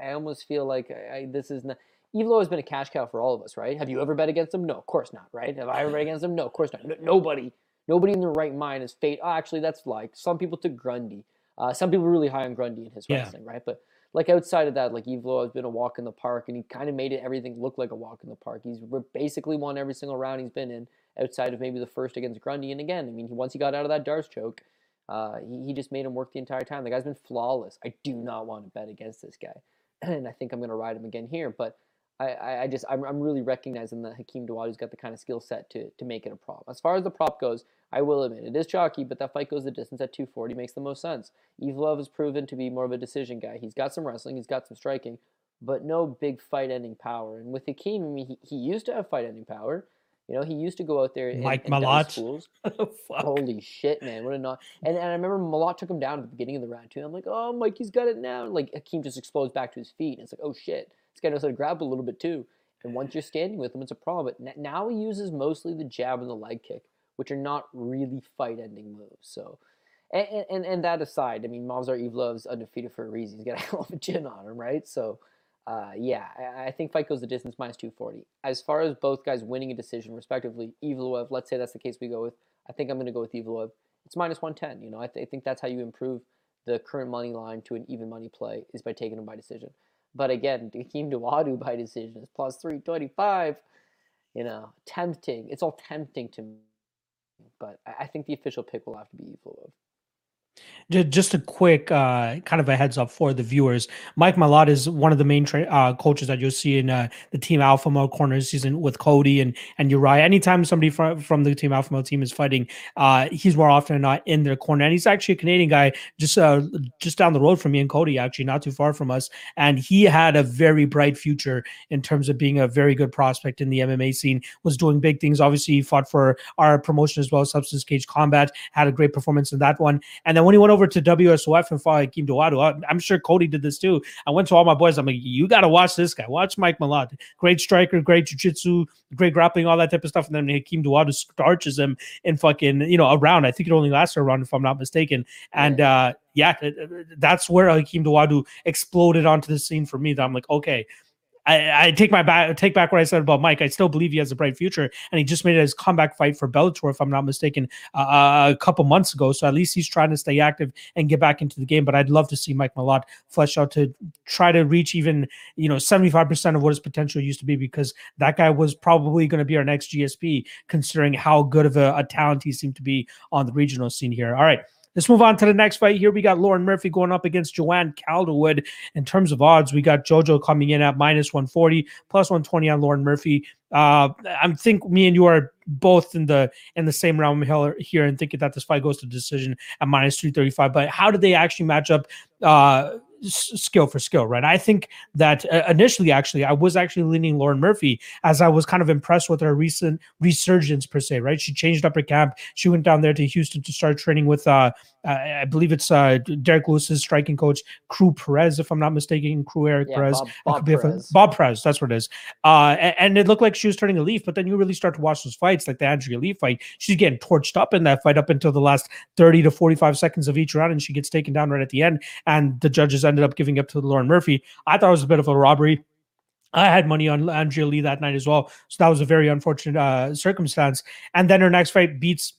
Speaker 2: I almost feel like I, I, this is not. Evlo has been a cash cow for all of us, right? Have you ever bet against him? No, of course not, right? Have I ever bet against him? No, of course not. No, nobody, nobody in their right mind is fate. Oh, actually, that's like some people took Grundy. Uh, some people were really high on Grundy in his yeah. wrestling, right? But like outside of that, like Evlo has been a walk in the park, and he kind of made it everything look like a walk in the park. He's basically won every single round he's been in, outside of maybe the first against Grundy. And again, I mean, once he got out of that D'Arce choke, uh, he, he just made him work the entire time. The guy's been flawless. I do not want to bet against this guy, [clears throat] and I think I'm going to ride him again here. But I, I, just I'm, I'm really recognizing that Hakeem Dawodu's got the kind of skill set to to make it a problem. As far as the prop goes, I will admit it is chalky, but that fight goes the distance at 240 makes the most sense. Evloev has proven to be more of a decision guy. He's got some wrestling, he's got some striking, but no big fight-ending power. And with Hakeem, I mean, he, he used to have fight-ending power. You know, he used to go out there and,
Speaker 1: Mike
Speaker 2: and
Speaker 1: Malott.
Speaker 2: schools. [laughs] Holy shit, man! What a not. And, and I remember Malott took him down at the beginning of the round too. I'm like, oh, Mikey's got it now. And like Hakeem just explodes back to his feet. And it's like, oh shit, this guy knows how to grab a little bit too. And once you're standing with him, it's a problem. But now he uses mostly the jab and the leg kick, which are not really fight-ending moves. So, and and, and that aside, I mean, Movsar Evloev's undefeated for a reason. He's got a [laughs] hell of a chin on him, right? So uh, yeah, I, I, think fight goes the distance minus 240. As far as both guys winning a decision, respectively, Evloev, let's say that's the case we go with. I think I'm going to go with Evloev. It's minus 110. You know, I, th- I think that's how you improve the current money line to an even money play is by taking him by decision. But again, Hakeem Dawodu by decision is plus 325. You know, tempting. It's all tempting to me. But I, think the official pick will have to be Evloev.
Speaker 1: Just a quick uh, kind of a heads up for the viewers. Mike Malott is one of the main tra- uh, coaches that you'll see in uh, the Team Alpha Male corner season with Cody and and Urijah. Anytime somebody from, from the Team Alpha Male team is fighting, uh, he's more often than not in their corner. And he's actually a Canadian guy, just uh, just down the road from me and Cody, actually not too far from us. And he had a very bright future in terms of being a very good prospect in the MMA scene. Was doing big things. Obviously, he fought for our promotion as well, Substance Cage Combat. Had a great performance in that one. And then when he went over to WSOF and fought Hakeem Dawodu, I'm sure Cody did this too. I went to all my boys. I'm like, you got to watch this guy. Watch Mike Malott. Great striker, great jiu-jitsu, great grappling, all that type of stuff. And then Hakeem Dawodu starches him in fucking, you know, a round. I think it only lasted a round, if I'm not mistaken. And uh, yeah, that's where Hakeem Dawodu exploded onto the scene for me. That I'm like, okay, I, I, take my back take back what I said about Mike. I still believe he has a bright future, and he just made his comeback fight for Bellator, if I'm not mistaken, uh, a couple months ago. So at least he's trying to stay active and get back into the game. But I'd love to see Mike Malott flesh out to try to reach even you know 75 percent of what his potential used to be, because that guy was probably going to be our next GSP, considering how good of a, a talent he seemed to be on the regional scene here. All right. Let's move on to the next fight here. We got Lauren Murphy going up against Joanne Calderwood. In terms of odds, we got JoJo coming in at minus 140, plus 120 on Lauren Murphy. Uh, I think me and you are both in the in the same realm here and thinking that this fight goes to decision at minus 335. But how do they actually match up? Uh, skill for skill, right? I think that uh, initially, actually, I was actually leaning Lauren Murphy as I was kind of impressed with her recent resurgence per se, right? She changed up her camp. She went down there to Houston to start training with, uh, uh, I believe it's uh, Derrick Lewis's striking coach, Crew Perez, if I'm not mistaken, Crew Eric yeah, Perez.
Speaker 2: Bob, Bob Perez.
Speaker 1: Bob Perez, that's what it is. Uh, and, and, it looked like she was turning a leaf, but then you really start to watch those fights, like the Andrea Lee fight. She's getting torched up in that fight up until the last 30 to 45 seconds of each round, and she gets taken down right at the end. And the judges ended up giving up to Lauren Murphy. I thought it was a bit of a robbery. I had money on Andrea Lee that night as well. So that was a very unfortunate uh, circumstance. And then her next fight beats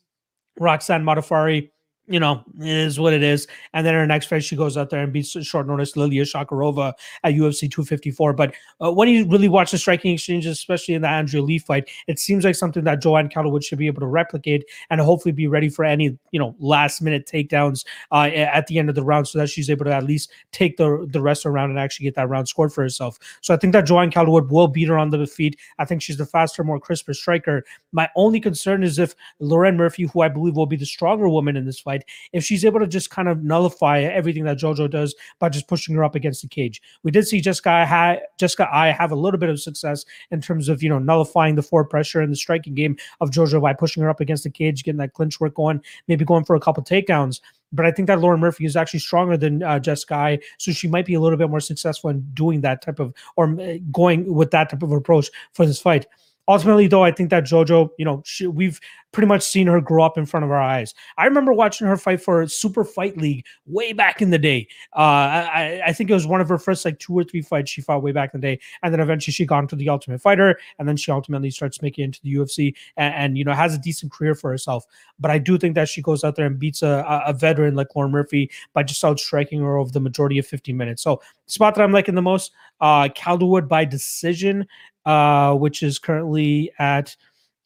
Speaker 1: Roxanne Modafferi you know, it is what it is. And then her next fight, she goes out there and beats short notice Liliya Shakirova at UFC 254. But uh, when you really watch the striking exchanges, especially in the Andrea Lee fight, it seems like something that Joanne Calderwood should be able to replicate and hopefully be ready for any, you know, last minute takedowns uh, at the end of the round so that she's able to at least take the, the rest of the round and actually get that round scored for herself. So I think that Joanne Calderwood will beat her on the feet. I think she's the faster, more crisper striker. My only concern is if Lauren Murphy, who I believe will be the stronger woman in this fight, fight if she's able to just kind of nullify everything that JoJo does by just pushing her up against the cage. We did see Jessica Jessica Eye have a little bit of success in terms of you know nullifying the forward pressure and the striking game of JoJo by pushing her up against the cage, getting that clinch work going, maybe going for a couple takedowns. But I think that Lauren Murphy is actually stronger than uh, Jessica Eye, so she might be a little bit more successful in doing that type of or uh, going with that type of approach for this fight ultimately though i think that jojo you know she, we've pretty much seen her grow up in front of our eyes. I remember watching her fight for super fight league way back in the day. Uh, I, I think it was one of her first like two or three fights she fought way back in the day and then eventually she got into the ultimate fighter and then she ultimately starts making it into the ufc and, and, you know has a decent career for herself. But i do think that she goes out there and beats a, a veteran like lauren murphy by just out striking her over the majority of 15 minutes. So spot that i'm liking the most uh calderwood by decision uh, which is currently at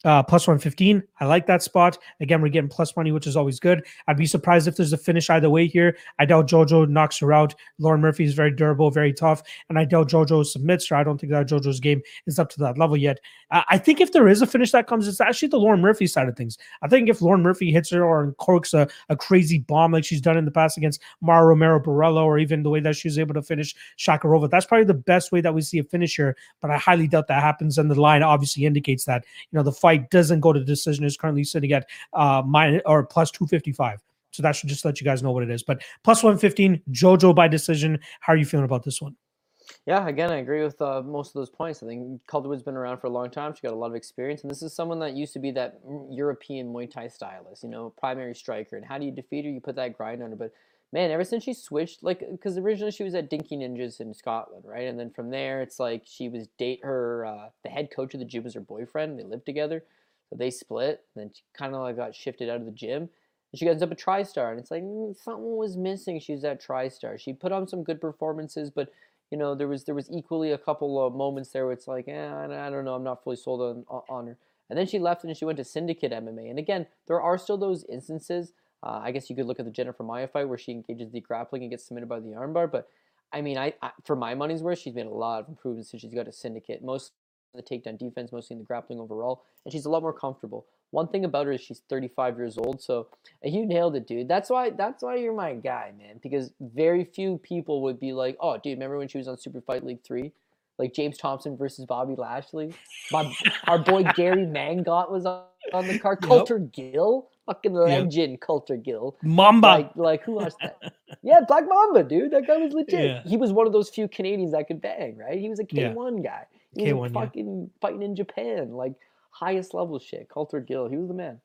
Speaker 1: uh, plus 115. I like that spot. Again, we're getting plus money, which is always good. I'd be surprised if there's a finish either way here. I doubt JoJo knocks her out. Lauren Murphy is very durable, very tough, and I doubt JoJo submits her. I don't think that JoJo's game is up to that level yet. I think if there is a finish that comes, it's actually the Lauren Murphy side of things. I think if Lauren Murphy hits her or corks a, a crazy bomb like she's done in the past against Mara Romero Borella, or even the way that she was able to finish Shakirova, that's probably the best way that we see a finish here. But I highly doubt that happens. And the line obviously indicates that, you know, the fight doesn't go to decision, is currently sitting at uh, minus or plus 255. So that should just let you guys know what it is. But plus 115, JoJo by decision. How are you feeling about this one?
Speaker 2: Yeah, again, I agree with uh, most of those points. I think Calderwood's been around for a long time. She got a lot of experience, and this is someone that used to be that European Muay Thai stylist, you know, primary striker. And how do you defeat her? You put that grind on her. But man, ever since she switched, like, because originally she was at Dinky Ninjas in Scotland, right? And then from there, it's like she was date her uh, the head coach of the gym was her boyfriend. They lived together, so they split. And then she kind of like got shifted out of the gym. And she ends up a TriStar, and it's like mm, something was missing. She's at TriStar. She put on some good performances, but you know, there was there was equally a couple of moments there where it's like, eh, I don't know, I'm not fully sold on on her. And then she left and she went to Syndicate MMA. And again, there are still those instances. Uh, I guess you could look at the Jennifer Maia fight where she engages the grappling and gets submitted by the armbar. But I mean, I, I for my money's worth, she's made a lot of improvements since she's got a Syndicate. Most the takedown defense, mostly in the grappling overall, and she's a lot more comfortable. One thing about her is she's 35 years old, so you nailed it, dude. That's why that's why you're my guy, man. Because very few people would be like, "Oh, dude, remember when she was on Super Fight League 3? Like James Thompson versus Bobby Lashley? My our boy Gary Mangat was on, on the card. [laughs] Yep. Kultar Gill, fucking legend, yep. Kultar Gill.
Speaker 1: Mamba.
Speaker 2: Like, like who was that? [laughs] yeah, Black Mamba, dude. That guy was legit. Yeah. He was one of those few Canadians that could bang, right? He was a K1 yeah. guy. He K1, was fucking yeah. fighting in Japan, like highest level shit. Kultar Gill, he was the man.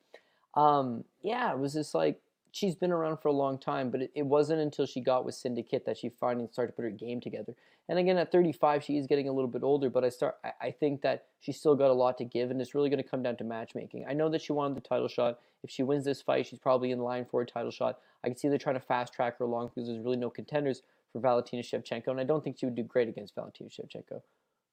Speaker 2: Um, yeah, it was just like she's been around for a long time, but it, it wasn't until she got with Syndicate that she finally started to put her game together. And again, at 35, she is getting a little bit older, but I start I, I think that she's still got a lot to give, and it's really going to come down to matchmaking. I know that she wanted the title shot. If she wins this fight, she's probably in line for a title shot. I can see they're trying to fast track her along because there's really no contenders for Valentina Shevchenko, and I don't think she would do great against Valentina Shevchenko.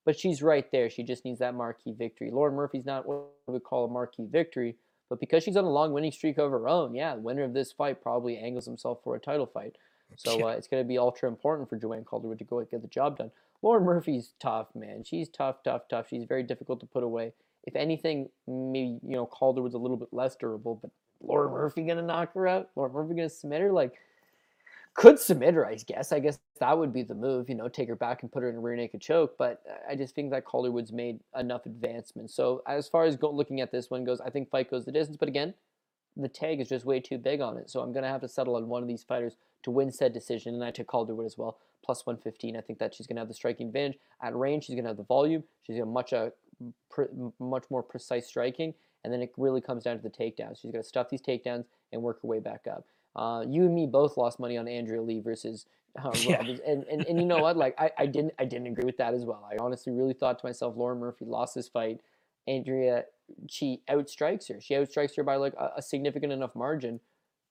Speaker 2: But she's right there. She just needs that marquee victory. Lauren Murphy's not what we would call a marquee victory, but because she's on a long winning streak of her own, yeah, the winner of this fight probably angles himself for a title fight. So uh, it's going to be ultra important for Joanne Calderwood to go and get the job done. Lauren Murphy's tough, man. She's tough, tough, tough. She's very difficult to put away. If anything, maybe you know Calderwood's a little bit less durable, but Lauren Murphy gonna knock her out? Lauren Murphy gonna submit her? Like could submit her, I guess. I guess that would be the move, you know, take her back and put her in a rear naked choke. But I just think that Calderwood's made enough advancements. So as far as go, looking at this one goes, I think fight goes the distance. But again, the tag is just way too big on it. So I'm going to have to settle on one of these fighters to win said decision. And I took Calderwood as well, plus 115. I think that she's going to have the striking advantage. At range, she's going to have the volume. She's going to much, a, uh, much more precise striking. And then it really comes down to the takedowns. She's going to stuff these takedowns and work her way back up. Uh, you and me both lost money on Andrea Lee versus uh, [laughs] yeah. and, and and you know what? Like I, I didn't I didn't agree with that as well. I honestly really thought to myself, Lauren Murphy lost this fight. Andrea, she outstrikes her. She outstrikes her by like a, a significant enough margin,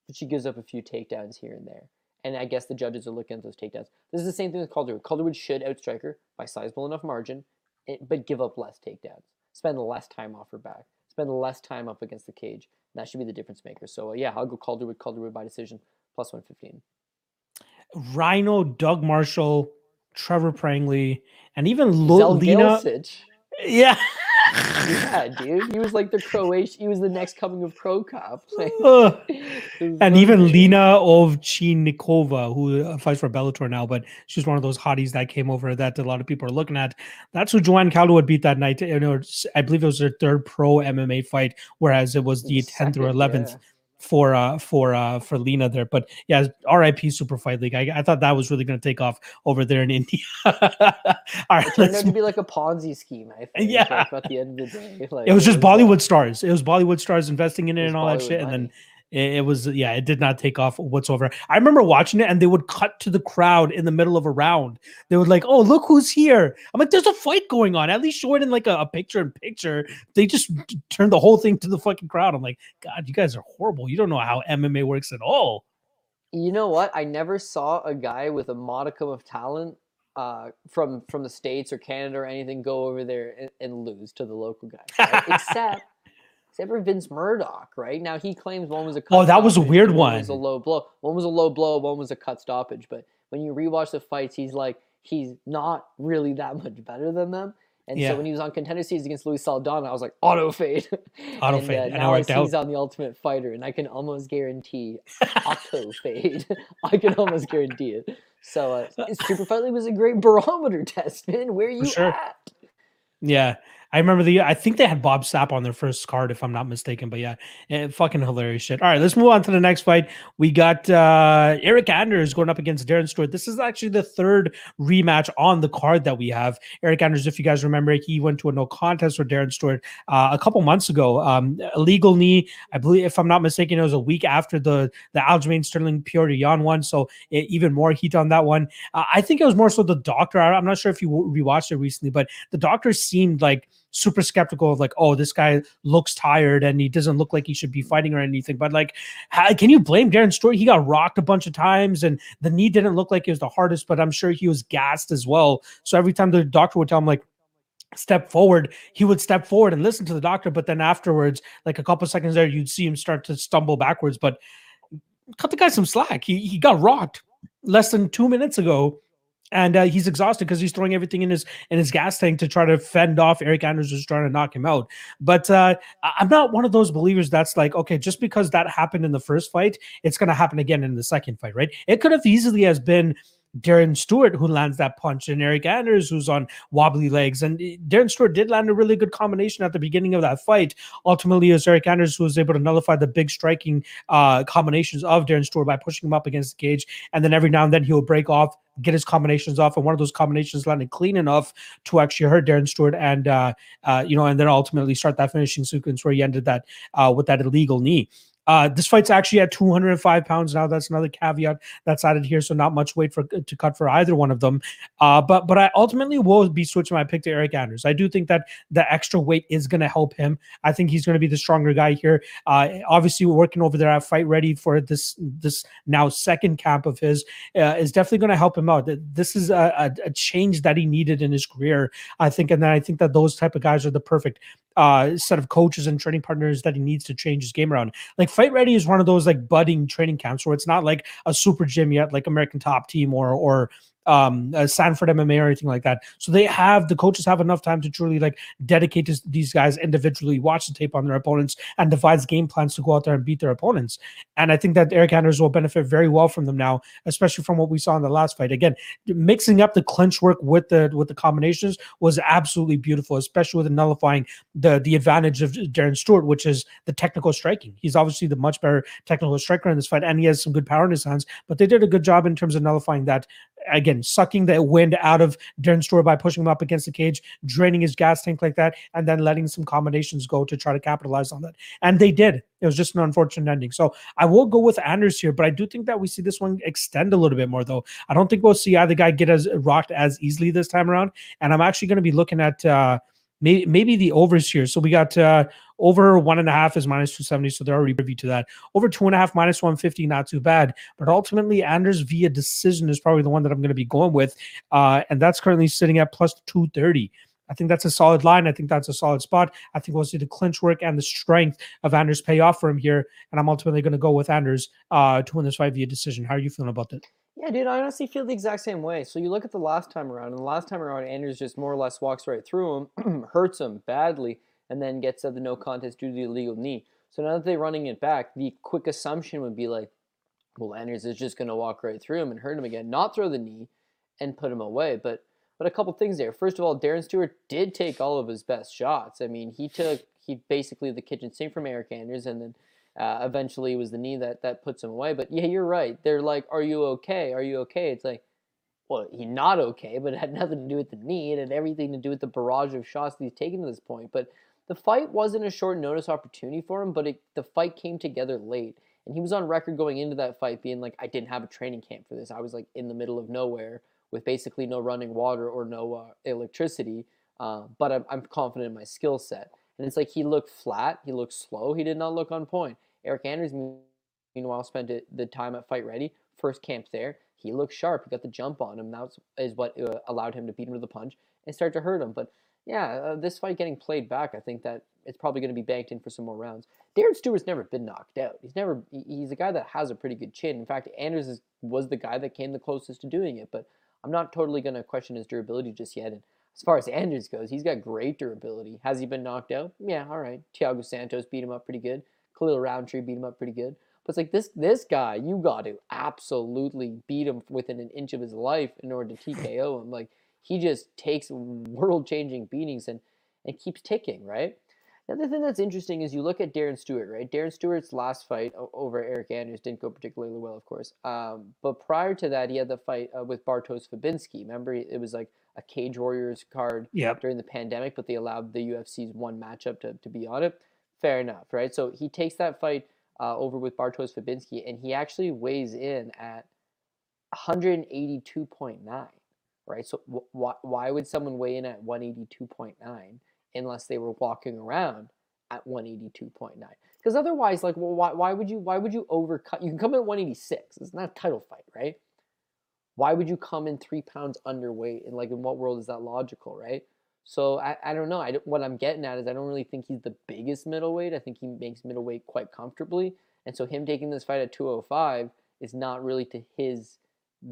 Speaker 2: but she gives up a few takedowns here and there. And I guess the judges are looking at those takedowns. This is the same thing with Calderwood. Calderwood should outstrike her by sizable enough margin, eh, but give up less takedowns. Spend less time off her back. Spend less time up against the cage. That should be the difference maker. So uh, yeah, I'll go Calderwood, Calderwood by decision, plus 115.
Speaker 1: Rhino, Doug Marshall, Trevor Prangley, and even Lena. Yeah. [laughs]
Speaker 2: yeah, dude. He was like the Croatian. He was the next coming of Cro Cop. [laughs] [laughs]
Speaker 1: and even Lena Ovchynnikova, who uh, fights for Bellator now, but she's one of those hotties that came over that a lot of people are looking at. That's who Joanne Calderwood beat that night. You know, I believe it was her third pro MMA fight, whereas it was the tenth or eleventh. For uh for uh for Lena there. But yeah, RIP Super Fight League. I, I thought that was really going to take off over there in India. [laughs]
Speaker 2: All right, it turned out to be like a Ponzi scheme. I think.
Speaker 1: Yeah.
Speaker 2: Like, at the end of the day, like, [laughs]
Speaker 1: it was just was Bollywood stars. It was Bollywood stars investing in it, it and all Bollywood that shit, money. and then it, it, was yeah, it did not take off whatsoever. I remember watching it, and they would cut to the crowd in the middle of a round. They would like, "Oh, look who's here!" I'm like, "There's a fight going on." At least show it in like a, a picture in picture. They just turned the whole thing to the fucking crowd. I'm like, God, you guys are horrible. You don't know how MMA works at all.
Speaker 2: You know what? I never saw a guy with a modicum of talent uh, from from the states or Canada or anything go over there and, and lose to the local guy, right? [laughs] except Except for Vince Murdoch, right? Now he claims one was a cut
Speaker 1: oh, that was a weird
Speaker 2: one.
Speaker 1: One
Speaker 2: was a low blow. One was a low blow. One was a cut stoppage. But when you rewatch the fights, he's like he's not really that much better than them. And yeah. so when he was on Contender Series against Luis Saldana, I was like auto fade. [laughs]
Speaker 1: Auto and, fade.
Speaker 2: Uh, now I see he's on the Ultimate Fighter, and I can almost guarantee auto [laughs] fade. [laughs] I can almost guarantee it. So uh, Super Fight League was a great barometer test, man. Where are you sure. at?
Speaker 1: Yeah, I remember the I think they had Bob Sapp on their first card, if I'm not mistaken. But yeah, eh, fucking hilarious shit. All right, let's move on to the next fight. We got uh Eryk Anders going up against Darren Stewart. This is actually the third rematch on the card that we have. Eryk Anders, if you guys remember, he went to a no contest for Darren Stewart uh, a couple months ago. Um, illegal knee, I believe, if I'm not mistaken, it was a week after the the Aljamain Sterling Petr Yan one. So it, even more heat on that one. Uh, I think it was more so the doctor. I, I'm not sure if you rewatched it recently, but the doctor seemed like super skeptical of like, oh, this guy looks tired and he doesn't look like he should be fighting or anything. But like, how, can you blame Darren Stewart? He got rocked a bunch of times and the knee didn't look like it was the hardest, but I'm sure he was gassed as well. So every time the doctor would tell him like, step forward, he would step forward and listen to the doctor. But then afterwards, like a couple seconds there, you'd see him start to stumble backwards. But cut the guy some slack. He he got rocked less than two minutes ago and uh, he's exhausted because he's throwing everything in his in his gas tank to try to fend off Eryk Anders who's trying to knock him out. But uh, I'm not one of those believers that's like, okay, just because that happened in the first fight, it's going to happen again in the second fight, right? It could have easily has been Darren Stewart who lands that punch and Eryk Anders who's on wobbly legs. And eh, Darren Stewart did land a really good combination at the beginning of that fight. Ultimately, it was Eryk Anders who was able to nullify the big striking uh, combinations of Darren Stewart by pushing him up against the cage. And then every now and then he'll break off get his combinations off, and one of those combinations landed clean enough to actually hurt Darren Stewart, and uh, uh, you know, and then ultimately start that finishing sequence where he ended that uh, with that illegal knee. Uh, this fight's actually at 205 pounds now. That's another caveat that's added here, so not much weight for to cut for either one of them. Uh, but but I ultimately will be switching my pick to Eryk Anders. I do think that the extra weight is going to help him. I think he's going to be the stronger guy here. Uh, obviously, working over there at Fight Ready for this this now second camp of his uh, is definitely going to help him out. This is a, a, a change that he needed in his career, I think, and then I think that those type of guys are the perfect uh, set of coaches and training partners that he needs to change his game around. Like Fight Ready is one of those like budding training camps where it's not like a super gym yet, like American Top Team or or um uh, Sanford MMA or anything like that. So they have the coaches have enough time to truly like dedicate to these guys individually, watch the tape on their opponents, and devise game plans to go out there and beat their opponents. And I think that Eryk Anders will benefit very well from them now, especially from what we saw in the last fight. Again, mixing up the clinch work with the with the combinations was absolutely beautiful, especially with nullifying the the advantage of Darren Stewart, which is the technical striking. He's obviously the much better technical striker in this fight, and he has some good power in his hands. But they did a good job in terms of nullifying that again, sucking the wind out of Darren Stewart by pushing him up against the cage, draining his gas tank like that, and then letting some combinations go to try to capitalize on that. And they did. It was just an unfortunate ending. So I will go with Anders here, but I do think that we see this one extend a little bit more, though. I don't think we'll see either guy get as rocked as easily this time around. And I'm actually going to be looking at uh, maybe, maybe the overs here. So we got uh, over one and a half is minus 270, so they're already privy to that. Over two and a half, minus 150, not too bad. But ultimately, Anders via decision is probably the one that I'm going to be going with. Uh, and that's currently sitting at plus 230. I think that's a solid line. I think that's a solid spot. I think we'll see the clinch work and the strength of Anders pay off for him here. And I'm ultimately going to go with Anders uh, to win this fight via decision. How are you feeling about that?
Speaker 2: Yeah, dude, I honestly feel the exact same way. So you look at the last time around, and the last time around, Andrews just more or less walks right through him, [clears throat] hurts him badly and then gets the no contest due to the illegal knee. So now that they're running it back, the quick assumption would be like, well, Andrews is just going to walk right through him and hurt him again, not throw the knee and put him away. But but a couple things there. First of all, Darren Stewart did take all of his best shots. I mean, he took he basically the kitchen sink from Eryk Anders, and then uh, eventually it was the knee that that puts him away. But yeah, you're right. They're like, "Are you okay? Are you okay?" It's like, well, he's not okay, but it had [laughs] nothing to do with the knee. It had everything to do with the barrage of shots that he's taken to this point. But the fight wasn't a short notice opportunity for him, but it, the fight came together late. And he was on record going into that fight being like, I didn't have a training camp for this. I was like in the middle of nowhere with basically no running water or no uh, electricity. Uh, but I'm, I'm confident in my skill set. And it's like he looked flat, he looked slow, he did not look on point. Eryk Anders, meanwhile, spent the time at Fight Ready, first camp there. He looked sharp. He got the jump on him. That is what uh, allowed him to beat him to the punch and start to hurt him. But yeah, uh, this fight getting played back, I think that it's probably going to be banked in for some more rounds. Darren Stewart's never been knocked out. He's never. He's a guy that has a pretty good chin. In fact, Anders is, was the guy that came the closest to doing it. But I'm not totally going to question his durability just yet. And as far as Andrews goes, he's got great durability. Has he been knocked out? Yeah, all right. Thiago Santos beat him up pretty good. Khalil Rountree beat him up pretty good. But it's like this this guy, you got to absolutely beat him within an inch of his life in order to [laughs] TKO him. Like he just takes world changing beatings and, and keeps ticking, right? The other thing that's interesting is you look at Darren Stewart, right? Darren Stewart's last fight over Eryk Anders didn't go particularly well, of course. Um, but prior to that, he had the fight uh, with Bartosz Fabinski. Remember, it was like a Cage Warriors card
Speaker 1: yep.
Speaker 2: during the pandemic, but they allowed the UFC's one matchup to, to be on it. Fair enough, right? So he takes that fight uh, over with Bartosz Fabinski, and he actually weighs in at 182.9 right? So wh- why would someone weigh in at 182.9 unless they were walking around at 182.9? Because otherwise, like, well, why, why would you why would you overcut? You can come in at 186. It's not a title fight, right? Why would you come in three pounds underweight? And like, in what world is that logical, right? So I, I don't know. I don't, what I'm getting at is I don't really think he's the biggest middleweight. I think he makes middleweight quite comfortably, and so him taking this fight at 205 is not really to his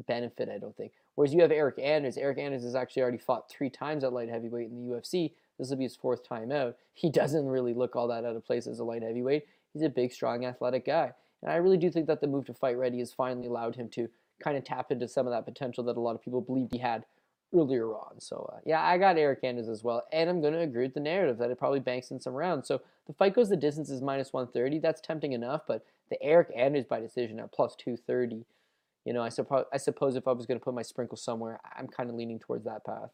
Speaker 2: benefit. I don't think. Whereas you have Eryk Anders. Eryk Anders has actually already fought three times at light heavyweight in the UFC. This will be his fourth time out. He [laughs] doesn't really look all that out of place as a light heavyweight. He's a big, strong, athletic guy. And I really do think that the move to fight ready has finally allowed him to kind of tap into some of that potential that a lot of people believed he had earlier on. So, uh, yeah, I got Eryk Anders as well. And I'm going to agree with the narrative that it probably banks in some rounds. So the fight goes the distance is minus 130. That's tempting enough. But the Eryk Anders by decision at plus 230 you know, I suppose I suppose if I was going to put my sprinkle somewhere, I'm kind of leaning towards that path.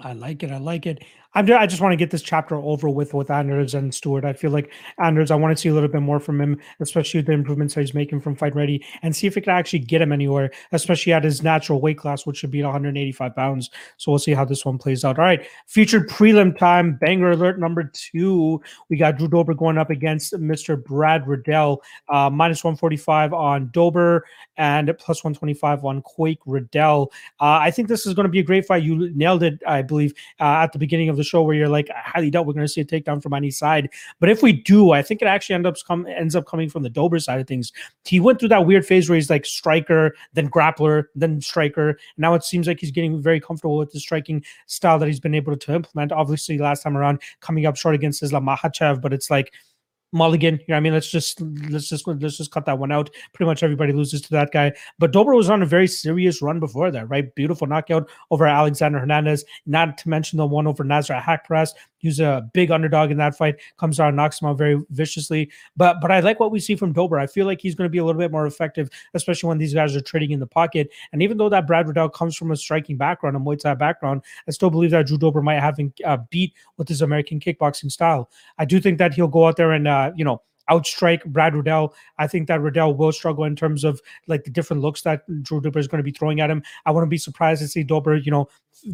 Speaker 1: I like it. I like it. I'm I just want to get this chapter over with with Anders and Stewart. I feel like Anders, I want to see a little bit more from him, especially the improvements that he's making from Fight Ready, and see if it can actually get him anywhere, especially at his natural weight class, which should be 185 pounds. So we'll see how this one plays out. All right, featured prelim time, banger alert number two. We got Drew Dober going up against Mr. Brad Riddell, uh, minus 145 on Dober and plus 125 on Quake Riddell. Uh, I think this is going to be a great fight. You nailed it. I believe, uh, at the beginning of the show, where you're like, I highly doubt we're going to see a takedown from any side. But if we do, I think it actually ends up come ends up coming from the Dober side of things. He went through that weird phase where he's like striker, then grappler, then striker. Now it seems like he's getting very comfortable with the striking style that he's been able to implement. Obviously, last time around, coming up short against Islam Makhachev, but it's like Mulligan. You know, I mean, let's just let's just let's just cut that one out. Pretty much everybody loses to that guy. But Dober was on a very serious run before that, right? Beautiful knockout over Alexander Hernandez. Not to mention the one over Nasrat Haqparast. He's a big underdog in that fight. Comes out, knocks him out very viciously. But but I like what we see from Dober. I feel like he's going to be a little bit more effective, especially when these guys are trading in the pocket. And even though that Brad Riddell comes from a striking background, a Muay Thai background, I still believe that Drew Dober might have him uh, beat with his American kickboxing style. I do think that he'll go out there and uh, you know outstrike Brad Riddell. I think that Riddell will struggle in terms of like the different looks that Drew Dober is going to be throwing at him. I wouldn't be surprised to see Dober, you know,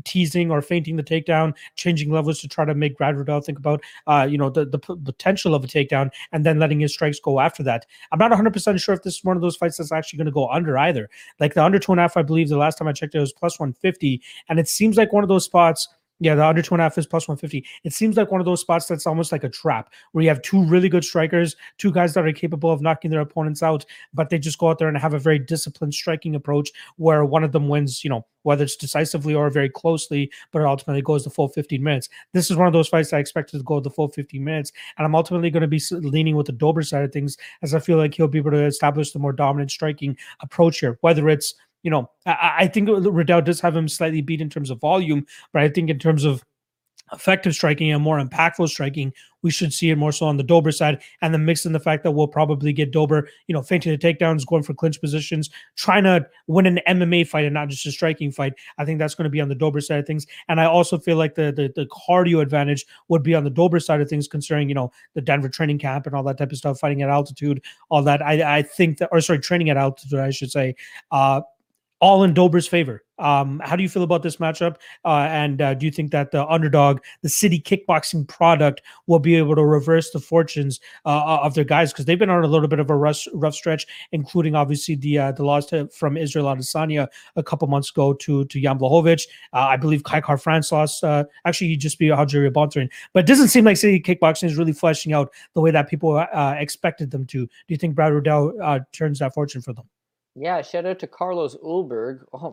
Speaker 1: teasing or feinting the takedown, changing levels to try to make Brad Riddell think about, uh, you know, the, the p- potential of a takedown and then letting his strikes go after that. I'm not 100% sure if this is one of those fights that's actually going to go under either. Like the under two and a half, I believe the last time I checked it was plus 150. And it seems like one of those spots yeah, the under two and a half is plus 150. It seems like one of those spots that's almost like a trap where you have two really good strikers, two guys that are capable of knocking their opponents out, but they just go out there and have a very disciplined striking approach where one of them wins, you know, whether it's decisively or very closely, but it ultimately goes the full 15 minutes. This is one of those fights I expected to go the full 15 minutes. And I'm ultimately going to be leaning with the Dober side of things as I feel like he'll be able to establish the more dominant striking approach here, whether it's you know, I, I think Riddell does have him slightly beat in terms of volume, but I think in terms of effective striking and more impactful striking, we should see it more so on the Dober side. And the mix in the fact that we'll probably get Dober, you know, feinting the takedowns, going for clinch positions, trying to win an MMA fight and not just a striking fight. I think that's going to be on the Dober side of things. And I also feel like the, the the cardio advantage would be on the Dober side of things, considering, you know, the Denver training camp and all that type of stuff, fighting at altitude, all that. I, I think that, or sorry, training at altitude, I should say. Uh, all in Dober's favor. Um, how do you feel about this matchup? Uh, and uh, do you think that the underdog, the city kickboxing product, will be able to reverse the fortunes uh, of their guys? Because they've been on a little bit of a rough, rough stretch, including obviously the uh, the loss to, from Israel Adesanya a couple months ago to to Jan Blachowicz. Uh, I believe Kai Kara-France lost. Uh, actually, he just beat Rogério Bontorin. But it doesn't seem like city kickboxing is really fleshing out the way that people expected them to. Do you think Brad Riddell turns that fortune for them?
Speaker 2: Yeah, shout out to Carlos Ulberg. Oh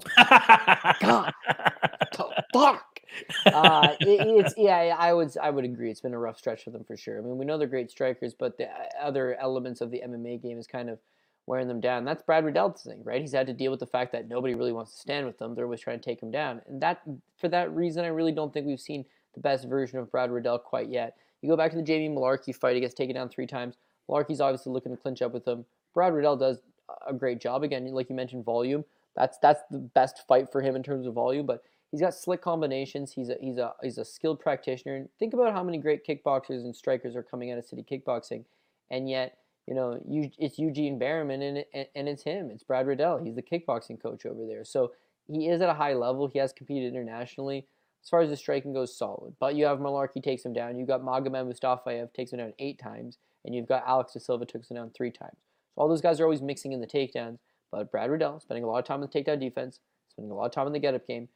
Speaker 2: God, [laughs] fuck. Uh, it, it's yeah, I would I would agree. It's been a rough stretch for them for sure. I mean, we know they're great strikers, but the uh, other elements of the MMA game is kind of wearing them down. That's Brad Riddell's thing, right? He's had to deal with the fact that nobody really wants to stand with them. They're always trying to take him down, and that for that reason, I really don't think we've seen the best version of Brad Riddell quite yet. You go back to the Jamie Mullarkey fight; he gets taken down three times. Mullarkey's obviously looking to clinch up with him. Brad Riddell does a great job. Again, like you mentioned, volume. That's that's the best fight for him in terms of volume. But he's got slick combinations. He's a he's a he's a skilled practitioner. And think about how many great kickboxers and strikers are coming out of city kickboxing, and yet you know you, it's Eugene Bareman and, and it's him. It's Brad Riddell. He's the kickboxing coach over there. So he is at a high level. He has competed internationally. As far as the striking goes, solid. But you have Mullarkey takes him down. You've got Magomed Mustafayev takes him down eight times, and you've got Alex De Silva takes him down three times. So all those guys are always mixing in the takedowns. But Brad Riddell, spending a lot of time in the takedown defense, spending a lot of time in the get-up game.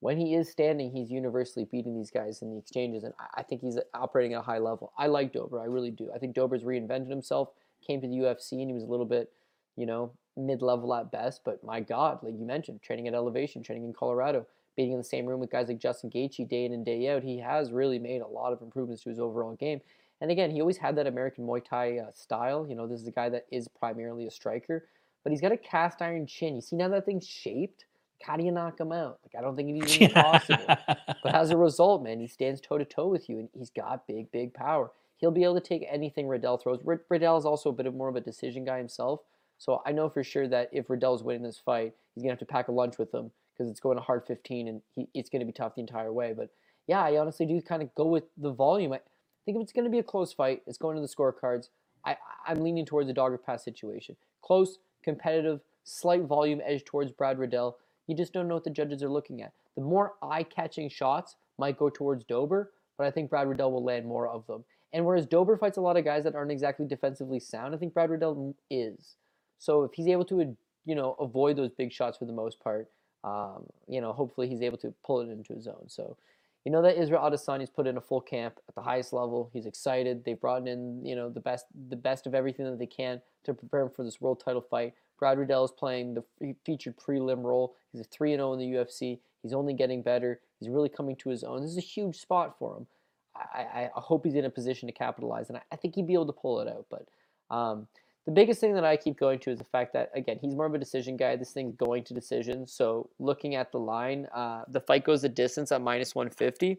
Speaker 2: When he is standing, he's universally beating these guys in the exchanges, and I think he's operating at a high level. I like Dober, I really do. I think Dober's reinvented himself, came to the UFC, and he was a little bit, you know, mid-level at best. But my God, like you mentioned, training at elevation, training in Colorado, being in the same room with guys like Justin Gaethje day in and day out, he has really made a lot of improvements to his overall game. And again, he always had that American Muay Thai uh, style. You know, this is a guy that is primarily a striker, but he's got a cast iron chin. You see now that thing's shaped? How do you knock him out? Like, I don't think it's even possible. but as a [laughs] result, man, he stands toe to toe with you, and he's got big, big power. He'll be able to take anything Riddell throws. Riddell is also a bit of more of a decision guy himself. So I know for sure that if Riddell's winning this fight, he's gonna have to pack a lunch with him because it's going to hard 15 and he, it's going to be tough the entire way. But yeah, I honestly do kind of go with the volume. I think if it's going to be a close fight, it's going to the scorecards. I, I'm leaning towards a dogger pass situation. Close, competitive, slight volume edge towards Brad Riddell. You just don't know what the judges are looking at. The more eye-catching shots might go towards Dober, but I think Brad Riddell will land more of them. And whereas Dober fights a lot of guys that aren't exactly defensively sound, I think Brad Riddell is. So if he's able to, you know, avoid those big shots for the most part, um, you know, hopefully he's able to pull it into his zone. So you know that Israel Adesanya's put in a full camp at the highest level. He's excited. They've brought in, you know, the best the best of everything that they can to prepare him for this world title fight. Brad Riddell is playing the featured prelim role. He's a 3 0 in the UFC. He's only getting better. He's really coming to his own. This is a huge spot for him. I, I, I hope he's in a position to capitalize, and I, I, think he'd be able to pull it out. But um, the biggest thing that I keep going to is the fact that, again, he's more of a decision guy. This thing's going to decision. So looking at the line, uh, the fight goes the distance at minus 150.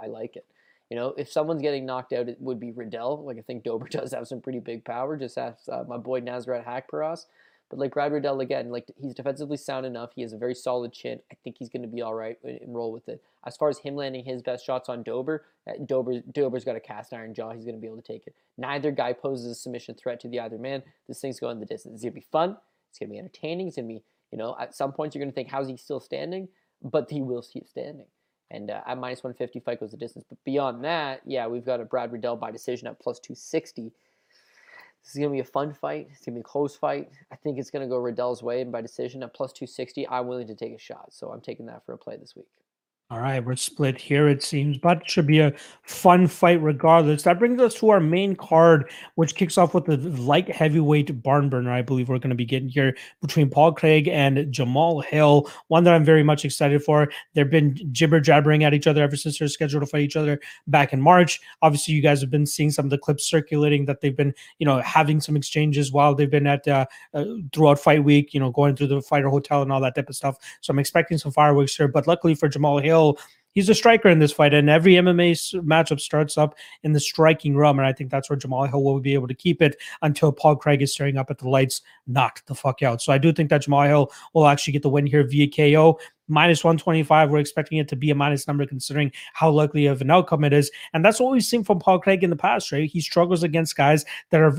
Speaker 2: I like it. You know, if someone's getting knocked out, it would be Riddell. Like, I think Dober [laughs] does have some pretty big power, just as uh, my boy Nasrat Haqparast. But like Brad Riddell again, like he's defensively sound enough. He has a very solid chin. I think he's going to be all right and roll with it. As far as him landing his best shots on Dober, uh, Dober Dober's got a cast iron jaw. He's going to be able to take it. Neither guy poses a submission threat to the other man. This thing's going the distance. It's going to be fun. It's going to be entertaining. It's going to be, you know, at some points you're going to think, how's he still standing? But he will keep standing. And uh, at minus 150, fight goes the distance. But beyond that, yeah, we've got a Brad Riddell by decision at plus 260. This is going to be a fun fight. It's going to be a close fight. I think it's going to go Riddell's way and by decision at plus 260. I'm willing to take a shot. So I'm taking that for a play this week.
Speaker 1: All right, we're split here, it seems, but should be a fun fight regardless. That brings us to our main card, which kicks off with the light heavyweight barn burner, I believe we're going to be getting here between Paul Craig and Jamal Hill. One that I'm very much excited for. They've been jibber jabbering at each other ever since they're scheduled to fight each other back in March. Obviously, you guys have been seeing some of the clips circulating that they've been, you know, having some exchanges while they've been at uh, uh, throughout fight week, you know, going through the fighter hotel and all that type of stuff. So I'm expecting some fireworks here, but luckily for Jamal Hill, Hill, he's a striker in this fight, and every MMA matchup starts up in the striking realm, and I think that's where Jamal Hill will be able to keep it until Paul Craig is staring up at the lights, knocked the fuck out. So I do think that Jamal Hill will actually get the win here via KO minus 125. We're expecting it to be a minus number considering how likely of an outcome it is. And that's what we've seen from Paul Craig in the past, right? He struggles against guys that are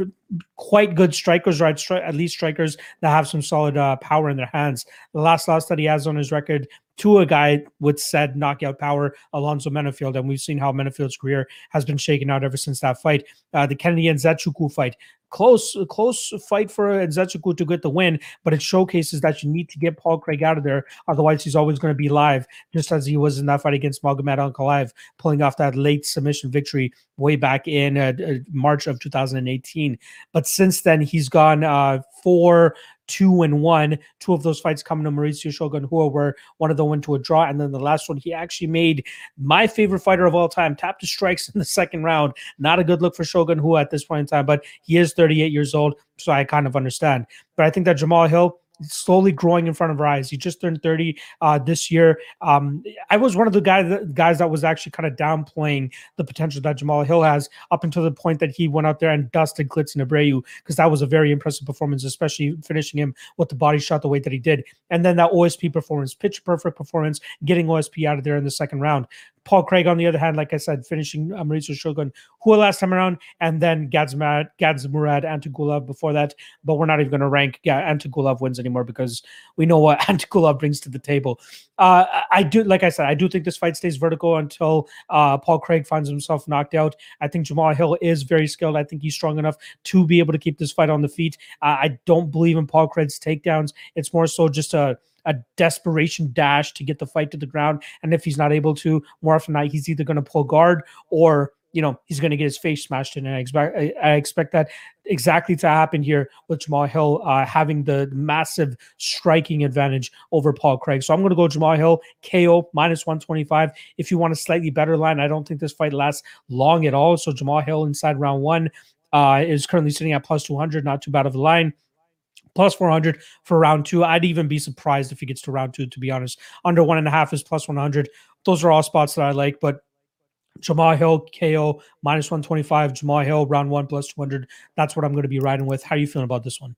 Speaker 1: quite good strikers, right? At least strikers that have some solid uh, power in their hands. The last loss that he has on his record to a guy with said knockout power, Alonzo Menifield. And we've seen how Menifield's career has been shaken out ever since that fight. Uh, the Kennedy and Nzechukwu fight close close fight for Nzechukwu to get the win, but it showcases that you need to get Paul Craig out of there. Otherwise, he's always going to be live, just as he was in that fight against Magomed Ankalaev, pulling off that late submission victory way back in uh, uh March of 2018. But since then, he's gone uh, four two and one. Two of those fights coming to Mauricio Shogun Rua were one of them went to a draw, and then the last one he actually made my favorite fighter of all time tap to strikes [laughs] in the second round. Not a good look for Shogun Rua at this point in time, but he is 38 years old, so I kind of understand. But I think that Jamal Hill slowly growing in front of our eyes. He just turned 30 uh, this year. Um, I was one of the guys that, guys that was actually kind of downplaying the potential that Jamal Hill has up until the point that he went out there and dusted Klidson Abreu because that was a very impressive performance, especially finishing him with the body shot the way that he did. And then that OSP performance, pitch perfect performance, getting OSP out of there in the second round. Paul Craig, on the other hand, like I said, finishing uh, Mauricio Shogun Rua last time around, and then Gadzhimurad, Gadzhimurad Antigulov before that. But we're not even going to rank yeah, Antigulov wins anymore because we know what [laughs] Antigulov brings to the table. Uh, I do, like I said, I do think this fight stays vertical until uh, Paul Craig finds himself knocked out. I think Jamal Hill is very skilled. I think he's strong enough to be able to keep this fight on the feet. Uh, I don't believe in Paul Craig's takedowns. It's more so just a a desperation dash to get the fight to the ground. And if he's not able to, more often than not, he's either going to pull guard or you know he's going to get his face smashed in. And I expect I expect that exactly to happen here with Jamal Hill uh, having the massive striking advantage over Paul Craig. So I'm going to go Jamal Hill KO minus 125. If you want a slightly better line, I don't think this fight lasts long at all. So Jamal Hill inside round one uh, is currently sitting at plus 200, not too bad of a line plus 400 for round two. I'd even be surprised if he gets to round two, to be honest. Under one and a half is plus 100. Those are all spots that I like, but Jamal Hill, KO, minus 125. Jamal Hill, round one, plus 200. That's what I'm going to be riding with. How are you feeling about this one?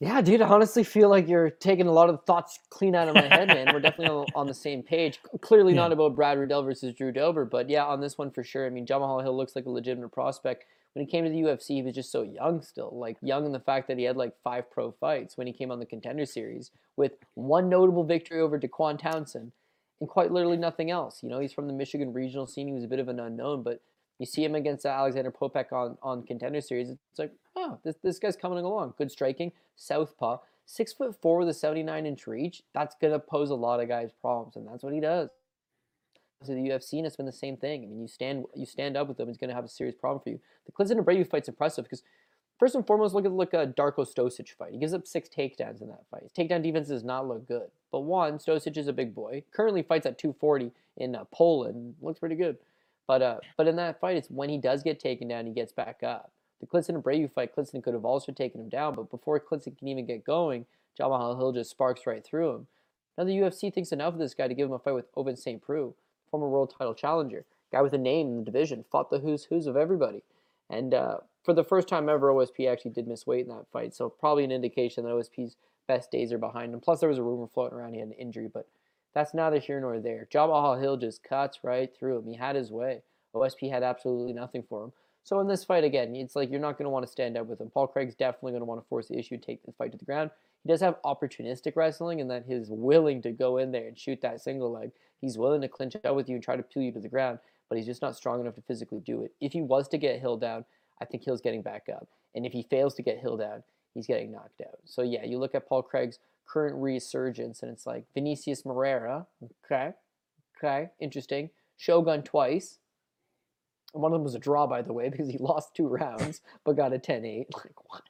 Speaker 2: Yeah, dude, I honestly feel like you're taking a lot of thoughts clean out of my head, man. We're definitely on, the same page. Clearly
Speaker 1: Yeah.
Speaker 2: not about Brad Riddell versus Drew Dober, but yeah, on this one for sure. I mean, Jamal Hill looks like a legitimate prospect. When he came to the UFC, he was just so young still. Like, young in the fact that he had like five pro fights when he came on the contender series with one notable victory over Daquan Townsend and quite literally nothing else. You know, he's from the Michigan regional scene. He was a bit of an unknown, but you see him against Alexander Poppeck on, on contender series. It's like, oh, this, this guy's coming along. Good striking, southpaw, six foot four with a 79 inch reach. That's going to pose a lot of guys problems, and that's what he does. To the UFC, and it's been the same thing. I mean, you stand you stand up with him, he's going to have a serious problem for you. The Klidson Abreu fight's impressive because first and foremost, look at look at Darko Stosic fight. He gives up six takedowns in that fight. His takedown defense does not look good. But one, Stosic is a big boy. Currently fights at 240 in uh, Poland. Looks pretty good. But uh, but in that fight, it's when he does get taken down, he gets back up. The Klidson Abreu fight, Klidson could have also taken him down, but before Klidson can even get going, Jamal Hill just sparks right through him. Now the UFC thinks enough of this guy to give him a fight with Ovince St. Preux, former world title challenger, guy with a name in the division, fought the who's who's of everybody. And uh, for the first time ever, OSP actually did miss weight in that fight, so probably an indication that OSP's best days are behind him. Plus, there was a rumor floating around he had an injury, but that's neither here nor there. Jamal Hill just cuts right through him. He had his way. OSP had absolutely nothing for him. So in this fight again, it's like you're not going to want to stand up with him. Paul Craig's definitely going to want to force the issue, take the fight to the ground. He does have opportunistic wrestling, and that he's willing to go in there and shoot that single leg. He's willing to clinch out with you and try to pull you to the ground, but he's just not strong enough to physically do it. If he was to get Hill down, I think Hill's getting back up, and if he fails to get Hill down, he's getting knocked out. So yeah, you look at Paul Craig's current resurgence, and it's like Vinicius Moreira, okay, okay, interesting. Shogun twice. One of them was a draw, by the way, because he [laughs] lost two rounds but got a 10 8. Like, what?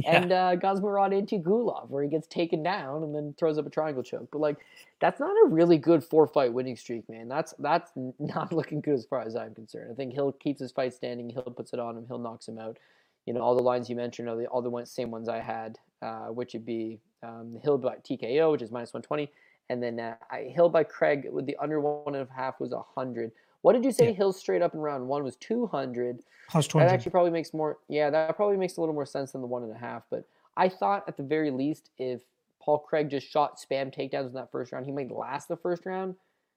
Speaker 2: [laughs] And uh, Gadzhimurad Antigulov, where he gets taken down and then throws up a triangle choke. But, like, that's not a really good four fight winning streak, man. That's that's [laughs] not looking good as far as I'm concerned. I think Hill keeps his fight standing. Hill puts it on him. Hill knocks him out. You know, all the lines you mentioned are the, all the same ones I had, uh, which would be um, Hill by TKO, which is minus 120. And then uh, I, Hill by Craig with the under one and a half was a 100. What did you say
Speaker 1: Yeah.
Speaker 2: Hill straight up in round one was 200?
Speaker 1: Plus
Speaker 2: That actually probably makes more. Yeah, that probably makes a little more sense than the one and a half. But I thought at the very least, if Paul Craig just shot spam takedowns in that first round, he might last the first round.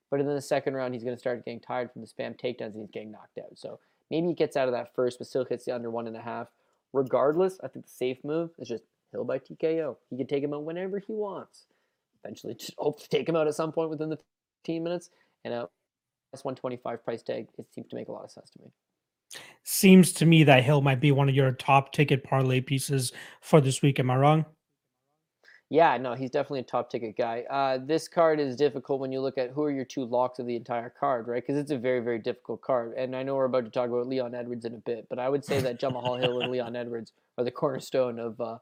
Speaker 2: But in the second round, he's going to start getting tired from the spam takedowns and he's getting knocked out. So maybe he gets out of that first, but still hits the under one and a half. Regardless, I think the safe move is just Hill by TKO. He can take him out whenever he wants. Eventually, [laughs] just hope to take him out at some point within the 15 minutes. And uh, this 125 price tag, it seems to make a lot of sense to me.
Speaker 1: Seems to me that Hill might be one of your top ticket parlay pieces for this week. Am I wrong?
Speaker 2: Yeah, no, he's definitely a top ticket guy. Uh, this card is difficult when you look at who are your two locks of the entire card, right? Because it's a very, very difficult card. And I know we're about to talk about Leon Edwards in a bit, but I would say that Jamal Hill and [laughs] Leon Edwards are the [laughs] cornerstone of uh,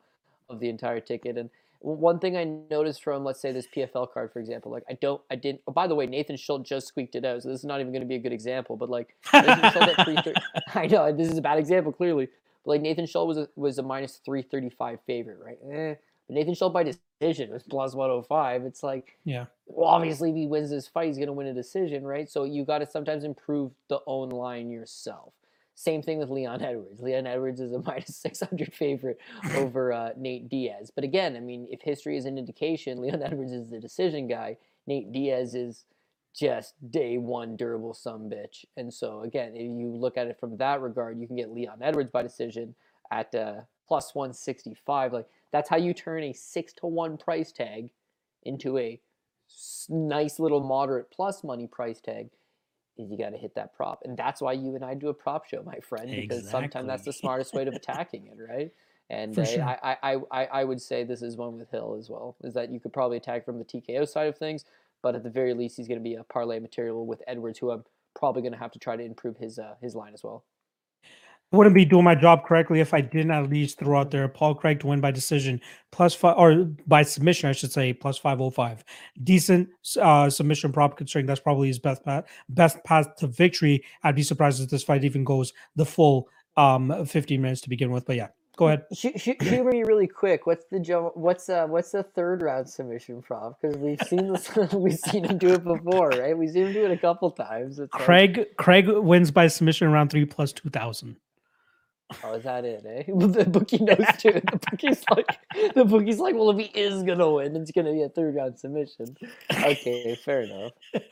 Speaker 2: of the entire ticket. And one thing I noticed from, let's say, this PFL card, for example, like I don't, I didn't. Oh, by the way, Nathan Schultz just squeaked it out, so this is not even going to be a good example. But like Nathan Schultz at 330 [laughs] [laughs] I know this is a bad example, clearly. But like Nathan Schultz was a, was a minus three thirty five favorite, right? Eh. But Nathan Schultz by decision was plus one hundred five. It's like,
Speaker 1: Yeah.
Speaker 2: well, obviously, if he wins this fight, he's going to win a decision, right? So you got to sometimes improve the own line yourself. Same thing with Leon Edwards. Leon Edwards is a [laughs] minus 600 favorite over uh, Nate Diaz. But again, I mean, if history is an indication, [laughs] Leon Edwards is the decision guy. Nate Diaz is just day one durable some bitch. And so again, if you look at it from that regard, you can get Leon Edwards by decision at uh, plus 165. Like that's how you turn a six to one price tag into a nice little moderate plus money price tag. Is you got to hit that prop, and that's why you and I do a prop show, my friend, because sometimes that's the smartest way of [laughs] attacking it, right? And uh,
Speaker 1: sure.
Speaker 2: I, I, I, I would say this is one with Hill as well. Is that you could probably attack from the TKO side of things, but at the very least, he's going to be a parlay material with Edwards, who I'm probably going to have to try to improve his uh, his line as well.
Speaker 1: Wouldn't be doing my job correctly if I didn't at least throw out there Paul Craig to win by decision plus five or by submission, I should say, plus five oh five. Decent uh, submission prop considering that's probably his best path best path to victory. I'd be surprised if this fight even goes the full um 15 minutes to begin with. But yeah, go ahead.
Speaker 2: Hu- hu- Humor me really quick. What's the what's uh what's the third round submission prop? Because we've seen this, [laughs] we've seen him do it before, right? We've seen him do it a couple times. It's like-
Speaker 1: Craig Craig wins by submission round three plus two thousand.
Speaker 2: Oh, is that it, eh? [laughs] The bookie knows too. The bookie's like, [laughs] the bookie's like, well, if he is gonna win, it's gonna be a third round submission. Okay, fair enough. [laughs]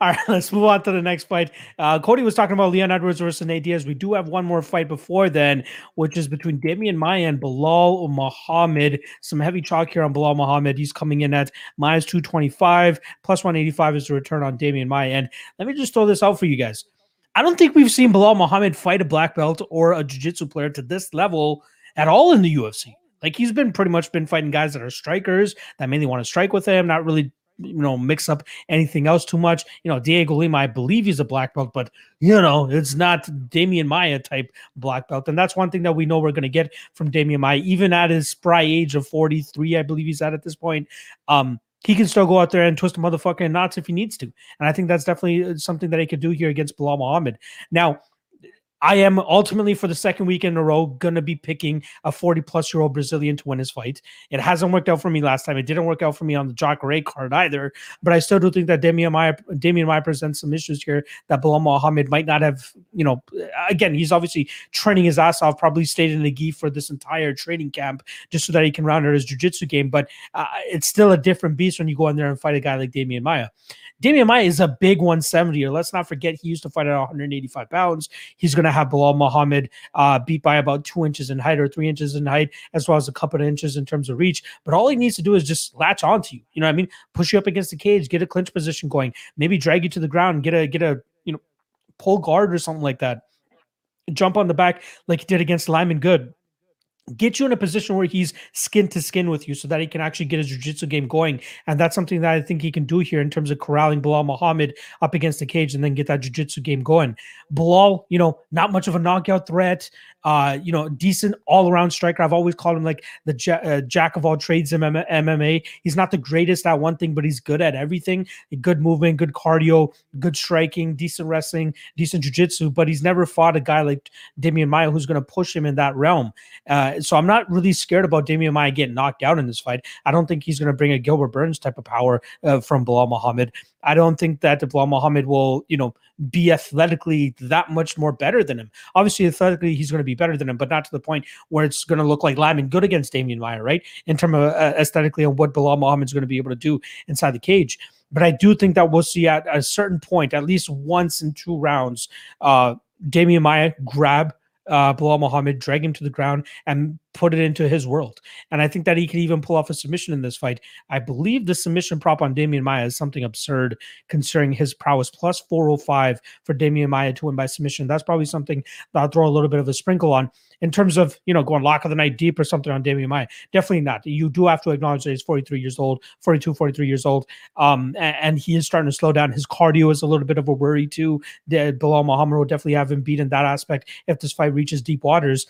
Speaker 1: All right, let's move on to the next fight. Uh, Cody was talking about Leon Edwards versus Nate Diaz. We do have one more fight before then, which is between Demian Maia and Belal Muhammad. Some heavy chalk here on Belal Muhammad. He's coming in at minus 225, plus 185 is the return on Demian Maia. And let me just throw this out for you guys. I don't think we've seen Belal Muhammad fight a black belt or a jiu-jitsu player to this level at all in the UFC. Like he's been pretty much been fighting guys that are strikers that mainly want to strike with him, not really you know mix up anything else too much. You know, Diego Lima, I believe he's a black belt, but you know, it's not Demian Maia type black belt. And that's one thing that we know we're gonna get from Demian Maia, even at his spry age of 43, I believe he's at at this point. Um, he can still go out there and twist a motherfucker in knots if he needs to. And I think that's definitely uh, something that he could do here against Belal Muhammad. Now, I am ultimately for the second week in a row to be picking a 40 plus year old Brazilian to win his fight. It hasn't worked out for me last time. It didn't work out for me on the Jacare card either. But I still do think that Demian Maia, Demian Maia presents some issues here that Belal Muhammad might not have, you know, again, he's obviously training his ass off, probably stayed in the gi for this entire training camp just so that he can round out his jiu-jitsu game. But uh, it's still a different beast when you go in there and fight a guy like Demian Maia. Demian Maia is a big 170 or let's not forget he used to fight at 185 pounds. He's going to have Belal Muhammad uh, beat by about two inches in height or three inches in height, as well as a couple of inches in terms of reach. But all he needs to do is just latch onto you. You know what I mean? Push you up against the cage, get a clinch position going, maybe drag you to the ground, get a get a you know pull guard or something like that. Jump on the back like he did against Lyman Good get you in a position where he's skin to skin with you so that he can actually get his jiu-jitsu game going. And that's something that i think he can do here in terms of corralling belal muhammad up against the cage and then get that jiu-jitsu game going. Belal you know not much of a knockout threat uh you know decent all-around striker. I've always called him like the uh, jack of all trades in mma he's not the greatest at one thing but he's good at everything. Good movement good cardio good striking decent wrestling decent jiu-jitsu but he's never fought a guy like demian maia who's going to push him in that realm. Uh, so I'm not really scared about Demian Maia getting knocked out in this fight. I don't think he's going to bring a Gilbert Burns type of power uh, from Belal Muhammad. I don't think that Belal Muhammad will, you know, be athletically that much more better than him. Obviously, athletically, he's going to be better than him, but not to the point where it's going to look like Lyman good against Demian Maia, right? In terms of uh, aesthetically and what Belal Muhammad's going to be able to do inside the cage. But I do think that we'll see at a certain point, at least once in two rounds, uh, Demian Maia grab uh, Belal Muhammad, drag him to the ground, and put it into his world. And I think that he could even pull off a submission in this fight. I believe the submission prop on Demian Maia is something absurd considering his prowess plus 405 for Demian Maia to win by submission. That's probably something that I'll throw a little bit of a sprinkle on in terms of, you know, going lock of the night deep or something on Demian Maia. Definitely not. You do have to acknowledge that he's 43 years old, 42, 43 years old. Um, and, and he is starting to slow down. His cardio is a little bit of a worry too. Belal Muhammad will definitely have him beat in that aspect if this fight reaches deep waters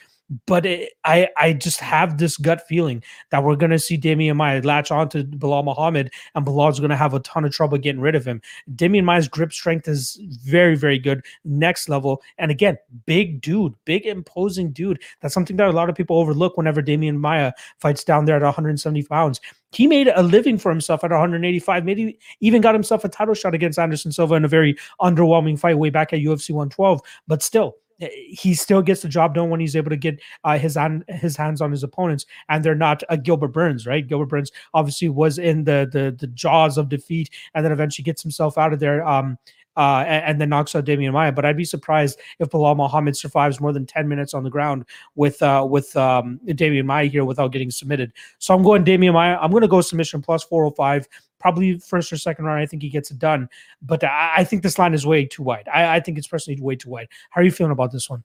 Speaker 1: but it, I I just have this gut feeling that we're to see Demian Maia latch on to Belal Muhammad, and Belal's to have a ton of trouble getting rid of him. Demian Maia's grip strength is very very good, next level, and again, big dude, big imposing dude. That's something that a lot of people overlook whenever Demian Maia fights down there at 170 pounds. He made a living for himself at 185, maybe even got himself a title shot against Anderson Silva in a very underwhelming fight way back at UFC 112, but still he still gets the job done when he's able to get uh, his on his hands on his opponents, and they're not a Gilbert Burns, right? Gilbert Burns obviously was in the the the jaws of defeat, and then eventually gets himself out of there. Um, uh, and, and, then knocks out Demian Maia. But I'd be surprised if Belal Muhammad survives more than 10 minutes on the ground with uh, with um, Demian Maia here without getting submitted. So I'm going Demian Maia. I'm going to go submission plus 405 probably first or second round. I think he gets it done, but I, I think this line is way too wide. I, I, think it's personally way too wide. How are you feeling about this one?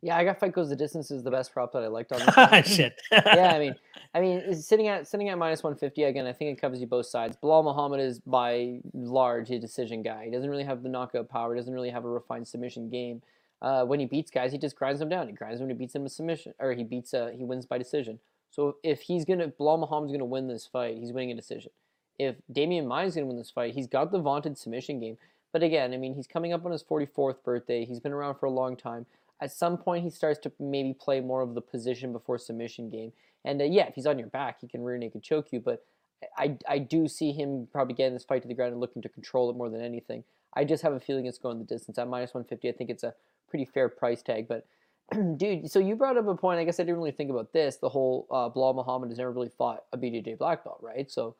Speaker 2: Yeah, I got fight goes the distance is the best prop that I liked on [laughs] this.
Speaker 1: Shit.
Speaker 2: yeah, I mean, I mean, sitting at sitting at minus one fifty again. I think it covers you both sides. Belal Muhammad is by large a decision guy. He doesn't really have the knockout power. Doesn't really have a refined submission game. Uh, when he beats guys, he just grinds them down. He grinds them when he beats them with submission, or he beats uh, he wins by decision. So if he's gonna Belal Muhammad's gonna win this fight, he's winning a decision if Demian Maia is going to win this fight, he's got the vaunted submission game. But again, I mean, he's coming up on his 44th birthday. He's been around for a long time. At some point, he starts to maybe play more of the position before submission game. And uh, yeah, if he's on your back, he can rear naked choke you. But I, I do see him probably getting this fight to the ground and looking to control it more than anything. I just have a feeling it's going the distance. At minus 150, I think it's a pretty fair price tag. But [clears throat] dude. So you brought up a point. I guess I didn't really think about this. The whole uh, Belal Muhammad has never really fought a BJJ black belt, right? So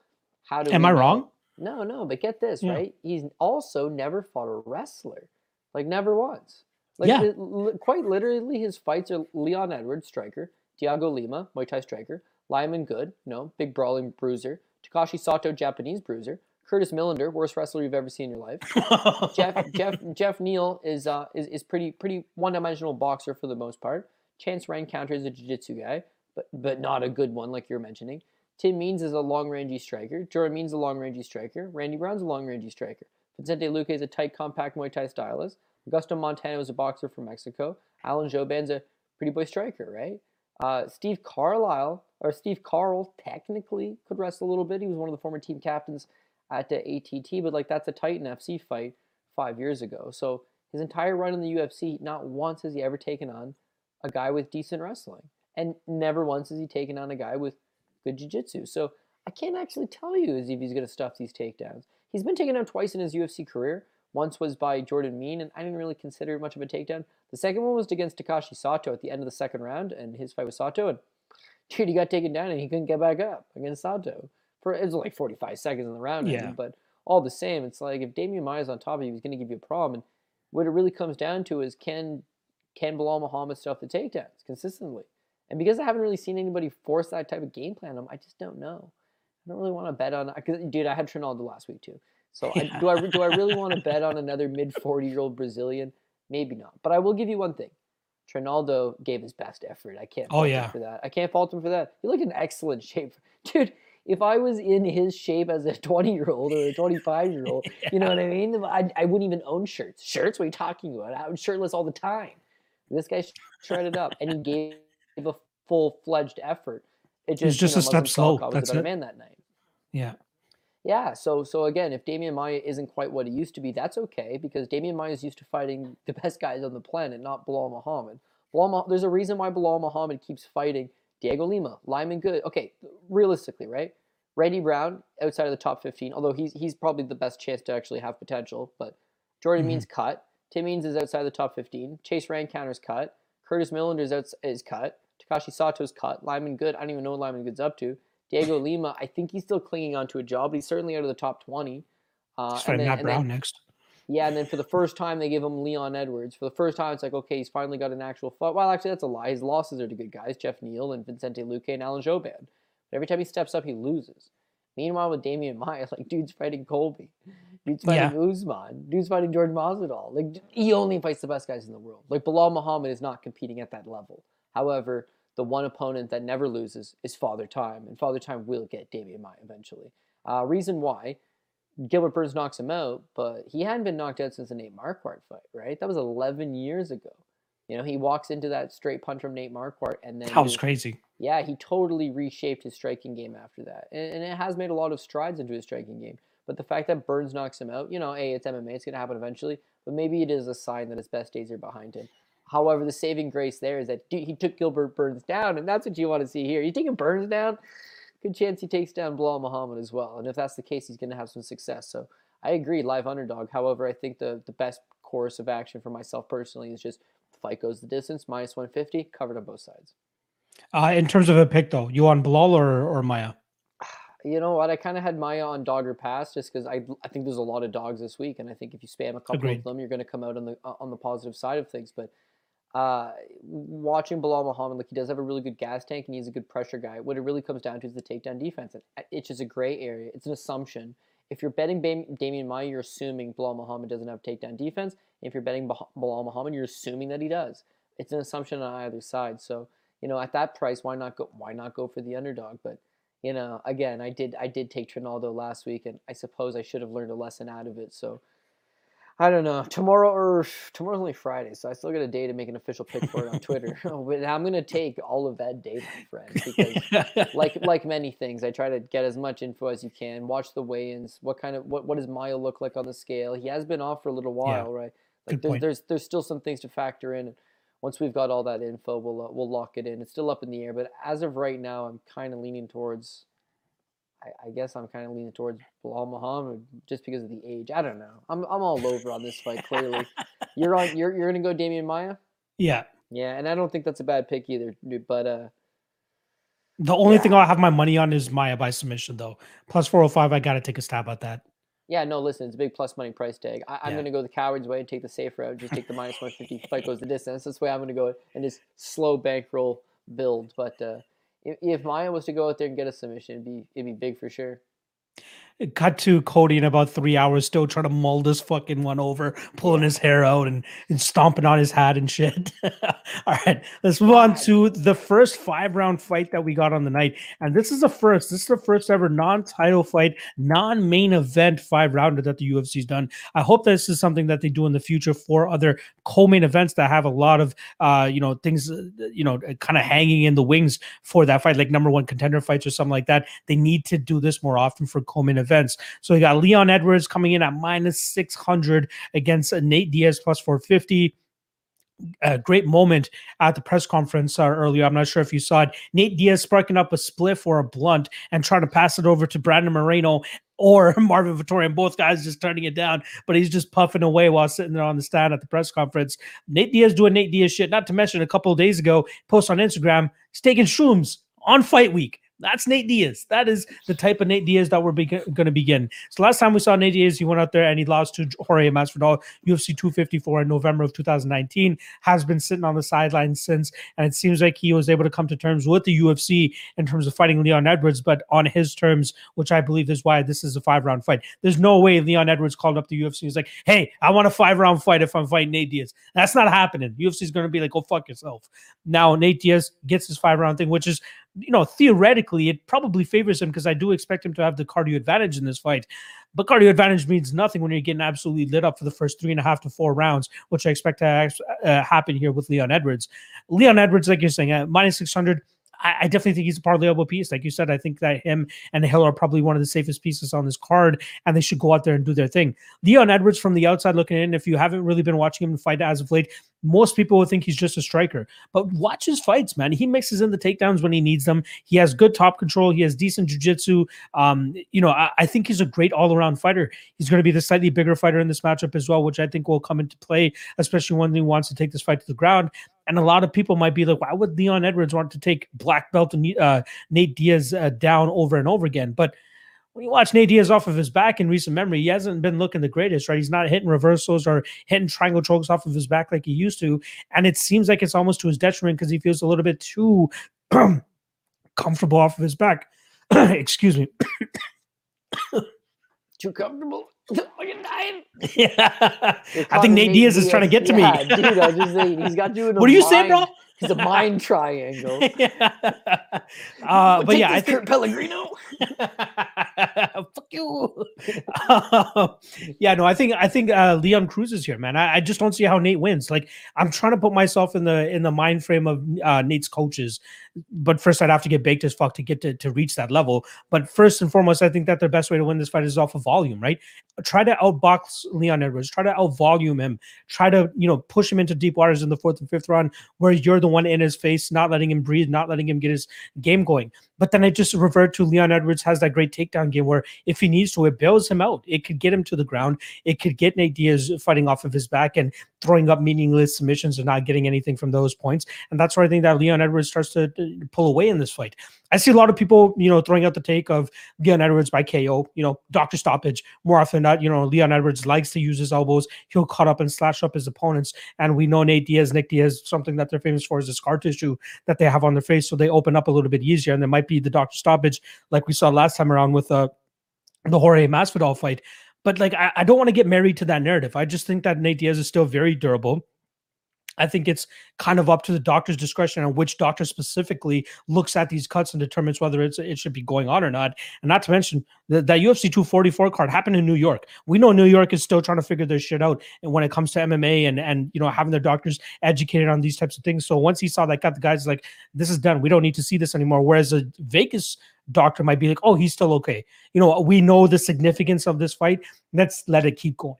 Speaker 2: how do
Speaker 1: Am I
Speaker 2: know-
Speaker 1: wrong?
Speaker 2: No, no. But get this,
Speaker 1: Yeah.
Speaker 2: right? He's also never fought a wrestler, like never once. Like
Speaker 1: Yeah.
Speaker 2: li- quite literally, his fights are Leon Edwards, striker, Diego Lima, Muay Thai striker, Lyman Good, you know, big brawling bruiser, Takashi Sato, Japanese bruiser, Curtis Millender, worst wrestler you've ever seen in your life. [laughs] Jeff Jeff Jeff Neal is uh is, is pretty pretty one dimensional boxer for the most part. Chance Rencountre is a jiu-jitsu guy, but but not a good one like you're mentioning. Tim Means is a long rangey striker. Jordan Means is a long rangey striker. Randy Brown's a long rangey striker. Vicente Luque is a tight, compact Muay Thai stylist. Augusto Montaño was a boxer from Mexico. Alan Jouban's a pretty boy striker, right? Uh, Steve Carlisle, or Steve Carl, technically could wrestle a little bit. He was one of the former team captains at the ATT, but like that's a Titan FC fight five years ago. So his entire run in the UFC, not once has he ever taken on a guy with decent wrestling, and never once has he taken on a guy with good jiu-jitsu. So I can't actually tell you as if he's going to stuff these takedowns. He's been taken down twice in his UFC career. Once was by Jordan Mein, and I didn't really consider it much of a takedown. The second one was against Takashi Sato at the end of the second round, and his fight with Sato, and dude, he got taken down and he couldn't get back up against Sato. For it was like 45 seconds in the round,
Speaker 1: Yeah.
Speaker 2: ended, but all the same, it's like if Demian Maia's on top of you, he's going to give you a problem. And what it really comes down to is can can Belal Muhammad stuff the takedowns consistently? And because I haven't really seen anybody force that type of game plan on him, I just don't know. I don't really want to bet on. Cause, dude, I had Trinaldo last week too. So I, do I do I really want to [laughs] bet on another mid 40 year old Brazilian? Maybe not. But I will give you one thing. Trinaldo gave his best effort. I can't
Speaker 1: Oh,
Speaker 2: fault
Speaker 1: yeah.
Speaker 2: him for that. I can't fault him for that. He looked in excellent shape. [laughs] Dude, if I was in his shape as a 20 year old or a 25 year old, [laughs] you know what I mean? I, I wouldn't even own shirts. Shirts? What are you talking about? I was shirtless all the time. This guy shredded up and he gave a full fledged effort. It just,
Speaker 1: He's just
Speaker 2: you know,
Speaker 1: a step slow,
Speaker 2: Falcao was
Speaker 1: that's
Speaker 2: the better
Speaker 1: it.
Speaker 2: man that night.
Speaker 1: Yeah.
Speaker 2: Yeah, so so again, if Demian Maia isn't quite what he used to be, that's okay because Demian Maia is used to fighting the [laughs] best guys on the planet, not Belal Muhammad. Belal, there's a reason why Belal Muhammad keeps fighting Diego Lima, Lyman Good. Okay, realistically, right? Randy Brown outside of the top 15, although he's he's probably the best chance to actually have potential. But Jordan
Speaker 1: Mhm.
Speaker 2: Means cut, Tim Means is outside the top 15, Chase Rencountre's cut, Curtis Millender is, outs- is cut, Takashi Sato's cut, Lyman Good. I don't even know what Lyman Good's up to. Diego [laughs] Lima, I think he's still clinging on to a job. But he's certainly out of the top 20. Uh,
Speaker 1: fighting
Speaker 2: then-
Speaker 1: Matt
Speaker 2: and then-
Speaker 1: Brown next.
Speaker 2: yeah, and then for the [laughs] first time they give him Leon Edwards. For the first time, it's like okay, he's finally got an actual fight. Well, actually, that's a lie. His losses are to good guys: Jeff Neal and Vicente Luque and Alan Jouban. But every time he steps up, he loses. Meanwhile, with Demian Maia, [laughs] like dude's fighting Colby, dude's fighting Usman, dude's fighting Jordan Masvidal. Like he only fights the best guys in the world. Like Belal Muhammad is not competing at that level. However, the one opponent that never loses is Father Time, and Father Time will get Demian Maia eventually. Uh, reason why Gilbert Burns knocks him out, but he hadn't been knocked out since the Nate Marquardt fight, right? That was 11 years ago. You know, he walks into that straight punch from Nate Marquardt, and then
Speaker 1: That was crazy.
Speaker 2: yeah, he totally reshaped his striking game after that, and, and it has made a lot of strides into his striking game. But the fact that Burns knocks him out, you know, hey, it's MMA, it's gonna happen eventually. But maybe it is a sign that his best days are behind him. However, the saving grace there is that he took Gilbert Burns down, and that's what you want to see here. You taking Burns down, good chance he takes down Belal Muhammad as well. And if that's the case, he's gonna have some success. So I agree, live underdog. However, I think the the best course of action for myself personally is just fight goes the distance, minus 150, covered on both sides.
Speaker 1: Uh, in terms of a pick, though, you on Belal or, or Maia? [sighs]
Speaker 2: You know what? I kind of had Maia on dog or pass just because I I think there's a lot of dogs this week, and I think if you spam a couple
Speaker 1: Agreed.
Speaker 2: of them, you're going to come out on the uh, on the positive side of things. But uh, watching Belal Muhammad, like he does have a really good gas tank and he's a good pressure guy. What it really comes down to is the takedown defense. And uh, it's just a gray area. It's an assumption. If you're betting Demian Maia, you're assuming Belal Muhammad doesn't have takedown defense. If you're betting Belal Muhammad, you're assuming that he does. It's an assumption on either side. So you know, at that price, why not go? Why not go for the underdog? But you know, again, I did I did take Trinaldo last week, and I suppose I should have learned a lesson out of it. So I don't know. Tomorrow or [sighs] tomorrow's only Friday, so I still got a day to make an official pick for it on Twitter. [laughs] [laughs] but I'm gonna take all of that day, my friend, because [laughs] like like many things, I try to get as much info as you can. Watch the weigh-ins. What kind of what what does Maia look like on the scale? He has been off for a little while, right? Like there's, there's there's still some things to factor in. Once we've got all that info, we'll uh, we'll lock it in. It's still up in the air, but as of right now, I'm kind of leaning towards. I, I guess I'm kind of leaning towards Belal Muhammad just because of the age. I don't know. I'm I'm all over on this fight. Clearly, [laughs] you're on. You're you're gonna go Demian Maia.
Speaker 1: yeah.
Speaker 2: Yeah, and I don't think that's a bad pick either. But uh,
Speaker 1: The only thing I'll have my money on is Maia by submission, though. Plus 405, I got to take a stab at that.
Speaker 2: yeah, no, listen, it's a big plus money price tag. I, I'm
Speaker 1: Yeah.
Speaker 2: gonna go the coward's way and take the safe route. Just take the minus 150 fight goes the distance. That's the way I'm gonna go and just slow bankroll build. But uh, if, if Maia was to go out there and get a submission, it'd be it'd be big for sure.
Speaker 1: Cut to Cody in about three hours, still trying to mull this fucking one over, pulling his hair out and, and stomping on his hat and shit. [laughs] All right, let's move on to the first five round fight that we got on the night. And this is the first, this is the first ever non title fight, non main event five rounder that the UFC's done. I hope this is something that they do in the future for other co main events that have a lot of, uh, you know, things, uh, you know, kind of hanging in the wings for that fight, like number one contender fights or something like that. They need to do this more often for co main events. So you got Leon Edwards coming in at minus 600 against Nate Diaz plus 450. A great moment at the press conference uh, earlier. I'm not sure if you saw it. Nate Diaz sparking up a spliff or a blunt and trying to pass it over to Brandon Moreno or [laughs] Marvin Vettori, and both guys just turning it down. But he's just puffing away while sitting there on the stand at the press conference. Nate Diaz doing Nate Diaz shit. Not to mention a couple days ago, post on Instagram, he's taking shrooms on fight week. That's Nate Diaz. That is the type of Nate Diaz that we're going to begin. So last time we saw Nate Diaz, he went out there and he lost to Jorge Masvidal, UFC 254 in November of 2019. Has been sitting on the sidelines since, and it seems like he was able to come to terms with the UFC in terms of fighting Leon Edwards, but on his terms, which I believe is why this is a five round fight. There's no way Leon Edwards called up the UFC. He's like, "Hey, I want a five round fight if I'm fighting Nate Diaz." That's not happening. UFC is going to be like, "Go fuck yourself." Now Nate Diaz gets his five round thing, which is you know, theoretically, it probably favors him because I do expect him to have the cardio advantage in this fight. But cardio advantage means nothing when you're getting absolutely lit up for the first three and a half to four rounds, which I expect to uh, happen here with Leon Edwards. Leon Edwards, like you're saying, uh, minus 600. I, I definitely think he's a parlayable piece. Like you said, I think that him and Hill are probably one of the safest pieces on this card, and they should go out there and do their thing. Leon Edwards, from the outside looking in, if you haven't really been watching him fight as of late, most people would think he's just a striker. But watch his fights, man. He mixes in the takedowns when he needs them. He has good top control. He has decent jujitsu. Um, you know, I, I think he's a great all-around fighter. He's going to be the slightly bigger fighter in this matchup as well, which I think will come into play, especially when he wants to take this fight to the ground. And a lot of people might be like, why would Leon Edwards want to take black belt and uh, Nate Diaz uh, down over and over again? But when you watch Nate Diaz off of his back in recent memory, he hasn't been looking the greatest, right? He's not hitting reversals or hitting triangle chokes off of his back like he used to. And it seems like it's almost to his detriment because he feels a little bit too [clears throat] comfortable off of his back. [clears throat] Excuse me.
Speaker 2: Too comfortable. Fucking dying. [laughs]
Speaker 1: yeah. I think Nate Diaz is trying to get to
Speaker 2: yeah,
Speaker 1: me.
Speaker 2: dude, I just saying, he's got you in [laughs] a
Speaker 1: what do you say, bro?
Speaker 2: He's a mind triangle. [laughs]
Speaker 1: yeah. [laughs] uh, but yeah, I think
Speaker 2: Kurt Pellegrino. [laughs]
Speaker 1: Fuck you. Um, yeah, no, I think I think uh, Leon Cruz is here, man. I, I just don't see how Nate wins. Like, I'm trying to put myself in the in the mind frame of uh, Nate's coaches, but first I'd have to get baked as fuck to get to, to reach that level. But first and foremost, I think that the best way to win this fight is off of volume, right? Try to outbox Leon Edwards, try to outvolume him, try to you know push him into deep waters in the fourth and fifth round where you're the one in his face, not letting him breathe, not letting him get his game going. But then I just revert to Leon Edwards has that great takedown game where if he needs to, it bails him out. It could get him to the ground. It could get Nate Diaz fighting off of his back and throwing up meaningless submissions and not getting anything from those points. And that's where I think that Leon Edwards starts to, pull away in this fight. I see a lot of people, you know, throwing out the take of Leon Edwards by KO, you know, doctor stoppage. More often than not, you know, Leon Edwards likes to use his elbows. He'll cut up and slash up his opponents. And we know Nate Diaz, Nick Diaz, something that they're famous for is the scar tissue that they have on their face. So they open up a little bit easier. And there might be the doctor stoppage, like we saw last time around with uh, the Jorge Masvidal fight. But like, I, I don't want to get married to that narrative. I just think that Nate Diaz is still very durable. I think it's kind of up to the doctor's discretion on which doctor specifically looks at these cuts and determines whether it's it should be going on or not. And not to mention that that UFC 244 card happened in New York. We know New York is still trying to figure their shit out, and when it comes to MMA and and you know having their doctors educated on these types of things. So once he saw that cut, the guys like, "This is done. We don't need to see this anymore." Whereas a Vegas doctor might be like, "Oh, he's still okay." You know, we know the significance of this fight. Let's let it keep going.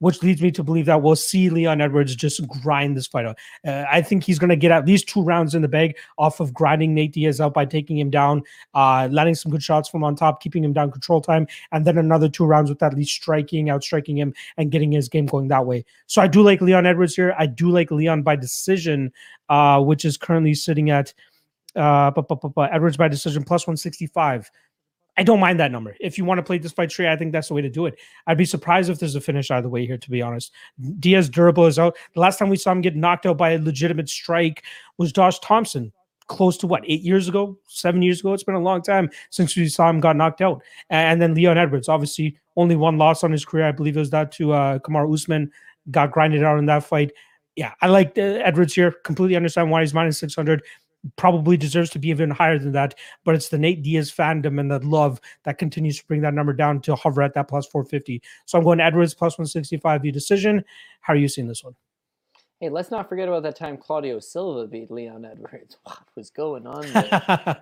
Speaker 1: Which leads me to believe that we'll see Leon Edwards just grind this fight out. Uh, I think he's going to get at least two rounds in the bag off of grinding Nate Diaz out by taking him down, uh, landing some good shots from on top, keeping him down control time, and then another two rounds with at least striking, outstriking him, and getting his game going that way. So I do like Leon Edwards here. I do like Leon by decision, uh, which is currently sitting at uh, Edwards by decision plus 165. I don't mind that number. If you want to play this fight straight, I think that's the way to do it. I'd be surprised if there's a finish either way here, to be honest. Diaz durable is out. The last time we saw him get knocked out by a legitimate strike was Josh Thomson, close to what, eight years ago, seven years ago? It's been a long time since we saw him got knocked out. And then Leon Edwards, obviously, only one loss on his career. I believe it was that to uh, Kamaru Usman, got grinded out in that fight. Yeah, I like uh, Edwards here. Completely understand why he's minus 600 probably deserves to be even higher than that. But it's the Nate Diaz fandom and the love that continues to bring that number down to hover at that plus 450. So I'm going Edwards plus 165 via decision. How are you seeing this one?
Speaker 2: Hey, let's not forget about that time Claudio Silva beat Leon Edwards. [laughs] What was going on [laughs] there?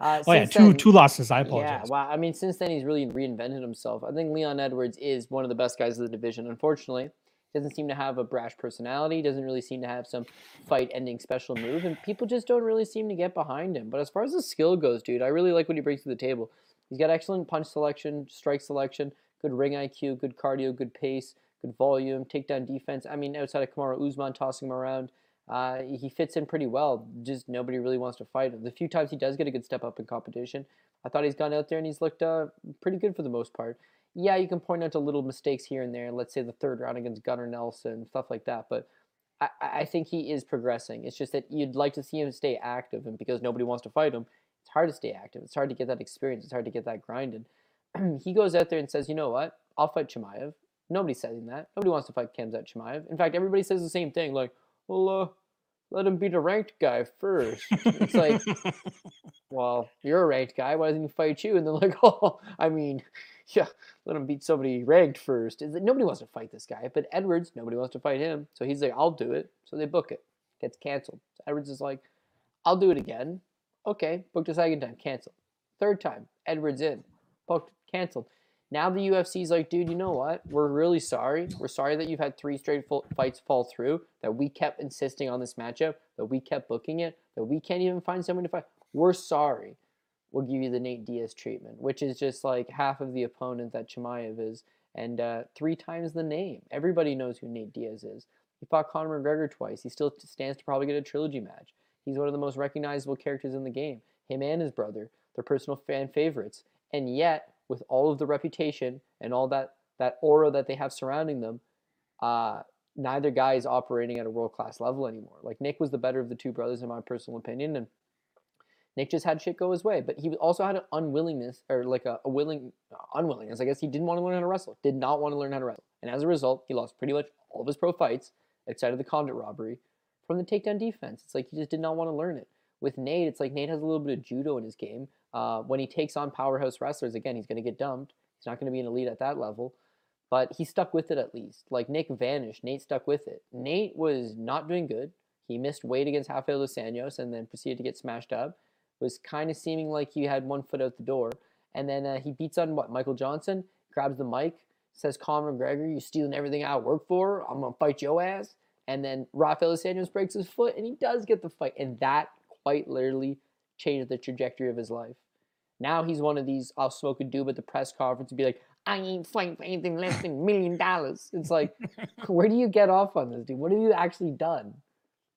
Speaker 1: Uh, oh yeah, two then, two losses. I apologize.
Speaker 2: Yeah, wow. I mean, since then he's really reinvented himself. I think Leon Edwards is one of the best guys of the division. Unfortunately, doesn't seem to have a brash personality, doesn't really seem to have some fight ending special move, and people just don't really seem to get behind him. But as far as the skill goes, dude, I really like what he brings to the table. He's got excellent punch selection, strike selection, good ring IQ, good cardio, good pace, good volume, takedown defense. I mean, outside of Kamaru Usman tossing him around, uh, he fits in pretty well. Just nobody really wants to fight him. The few times he does get a good step up in competition, I thought he's gone out there and he's looked uh, pretty good for the most part yeah, you can point out to little mistakes here and there. Let's say the third round against Gunnar Nelson, stuff like that. But I, I think he is progressing. It's just that you'd like to see him stay active, and because nobody wants to fight him, it's hard to stay active. It's hard to get that experience. It's hard to get that grinded. [clears throat] he goes out there and says, you know what? I'll fight Chimaev. Nobody's saying that. Nobody wants to fight Khamzat Chimaev. In fact, everybody says the same thing, like, well, uh, let him beat a ranked guy first. It's like, [laughs] well, you're a ranked guy. Why doesn't he fight you? And they're like, [laughs] oh, I mean, yeah, let him beat somebody ranked first. Is nobody wants to fight this guy, but Edwards, nobody wants to fight him. So he's like, I'll do it. So they book it. Gets canceled. So Edwards is like, I'll do it again. Okay, booked a second time, canceled. Third time, Edwards in, booked, canceled. Now the UFC's like, dude, you know what? We're really sorry. We're sorry that you've had three straight fights fall through. That we kept insisting on this matchup. That we kept booking it. That we can't even find someone to fight. We're sorry We'll give you the Nate Diaz treatment, which is just like half of the opponent that Chimaev is, and uh, three times the name. Everybody knows who Nate Diaz is. He fought Conor McGregor twice. He still stands to probably get a trilogy match. He's one of the most recognizable characters in the game. Him and his brother, they're personal fan favorites. And yet, with all of the reputation and all that that aura that they have surrounding them, uh, neither guy is operating at a world class level anymore. Like Nick was the better of the two brothers, in my personal opinion, and Nick just had shit go his way, but he also had an unwillingness or like a, a willing unwillingness. I guess he didn't want to learn how to wrestle. Did not want to learn how to wrestle, and as a result, he lost pretty much all of his pro fights outside of the Condit robbery from the takedown defense. It's like he just did not want to learn it. With Nate, it's like Nate has a little bit of judo in his game. Uh, when he takes on powerhouse wrestlers, again, he's going to get dumped. He's not going to be an elite at that level, but he stuck with it at least. Like Nick vanished, Nate stuck with it. Nate was not doing good. He missed weight against Rafael dos Anjos and then proceeded to get smashed up was kind of seeming like he had one foot out the door. And then uh, he beats on what Michael Johnson, grabs the mic, says, Conor McGregor, you stealing everything I work for. I'm gonna fight your ass. And then Rafael dos Anjos breaks his foot, and he does get the fight. And that quite literally changed the trajectory of his life. Now he's one of these I'll smoke a doob at the press conference and be like, I ain't fighting for anything less than a million dollars. It's like, [laughs] where do you get off on this, dude? What have you actually done?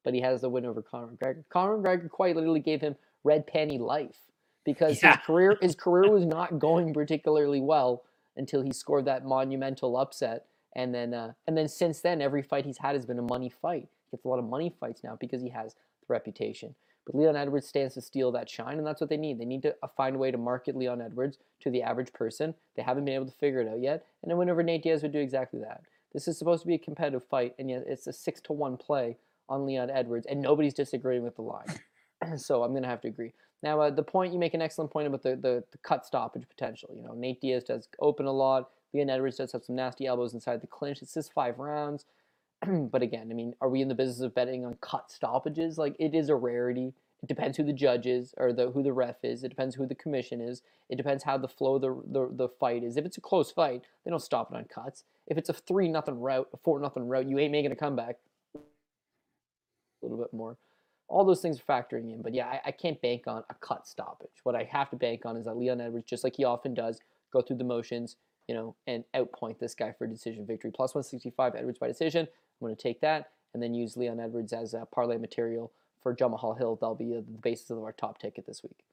Speaker 2: But he has the win over Conor McGregor. Conor McGregor quite literally gave him red penny life because yeah. his career his [laughs] career was not going particularly well until he scored that monumental upset and then uh, and then since then every fight he's had has been a money fight he gets a lot of money fights now because he has the reputation but leon edwards stands to steal that shine and that's what they need they need to uh, find a way to market leon edwards to the average person they haven't been able to figure it out yet and then whenever nate diaz would do exactly that this is supposed to be a competitive fight and yet it's a six to one play on leon edwards and nobody's disagreeing with the line [laughs] [clears throat] so I'm going to have to agree. Now, uh, the point you make an excellent point about the, the, the, cut stoppage potential. You know, Nate Diaz does open a lot. Leon Edwards does have some nasty elbows inside the clinch. It's just five rounds. [clears throat] but again, I mean, are we in the business of betting on cut stoppages? Like, it is a rarity. It depends who the judge is or the who the ref is. It depends who the commission is. It depends how the flow of the the, the fight is. If it's a close fight, they don't stop it on cuts. If it's a three nothing route, a four nothing route, you ain't making a comeback. A little bit more. All those things are factoring in. But yeah, I, I can't bank on a cut stoppage. What I have to bank on is that Leon Edwards, just like he often does, go through the motions, you know, and outpoint this guy for a decision victory. Plus 165 Edwards by decision. I'm going to take that and then use Leon Edwards as a parlay material for Jamahal Hill. That'll be the basis of our top ticket this week.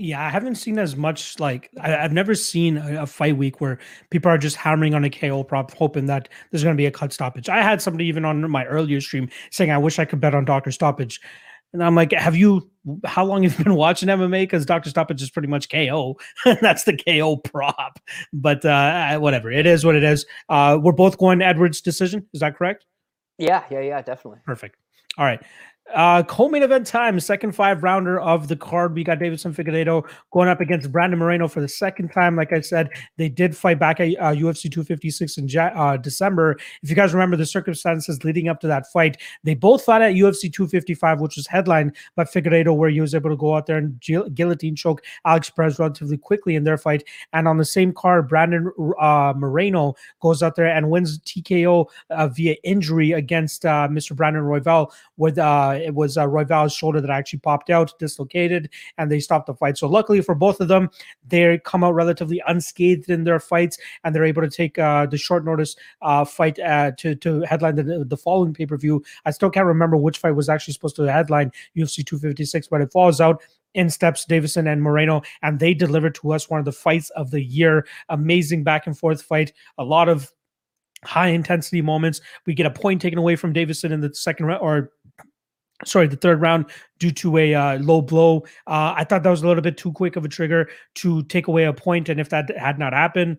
Speaker 1: Yeah, I haven't seen as much like I, have never seen a, a, fight week where people are just hammering on a KO prop, hoping that there's going to be a cut stoppage. I had somebody even on my earlier stream saying, "I wish I could bet on Doctor Stoppage," and I'm like, "Have you? How long have you been watching MMA? Because Doctor Stoppage is pretty much KO. [laughs] That's the KO prop. But uh, whatever, it is what it is. Uh, we're both going Edwards decision. Is that correct?
Speaker 2: Yeah, yeah, yeah, definitely.
Speaker 1: Perfect. All right. Uh, co-main event time, second five rounder of the card. We got Deiveson Figueiredo going up against Brandon Moreno for the second time. Like I said, they did fight back at uh, UFC 256 in uh, December. If you guys remember the circumstances leading up to that fight, they both fought at UFC 255, which was headlined by Figueiredo, where he was able to go out there and guillotine choke Alex Perez relatively quickly in their fight. And on the same card, Brandon uh, Moreno goes out there and wins TKO uh, via injury against uh, Mr. Brandon Royval with it was uh, Royval's shoulder that actually popped out, dislocated, and they stopped the fight. So luckily for both of them, they come out relatively unscathed in their fights, and they're able to take uh, the short notice uh, fight uh, to to headline the, the following pay per view. I still can't remember which fight was actually supposed to headline UFC 256, but it falls out in steps Deiveson and Moreno, and they delivered to us one of the fights of the year. Amazing back and forth fight. A lot of high intensity moments. We get a point taken away from Deiveson in the second round, or sorry, the third round due to a uh, low blow. Uh, I thought that was a little bit too quick of a trigger to take away a point, and if that had not happened,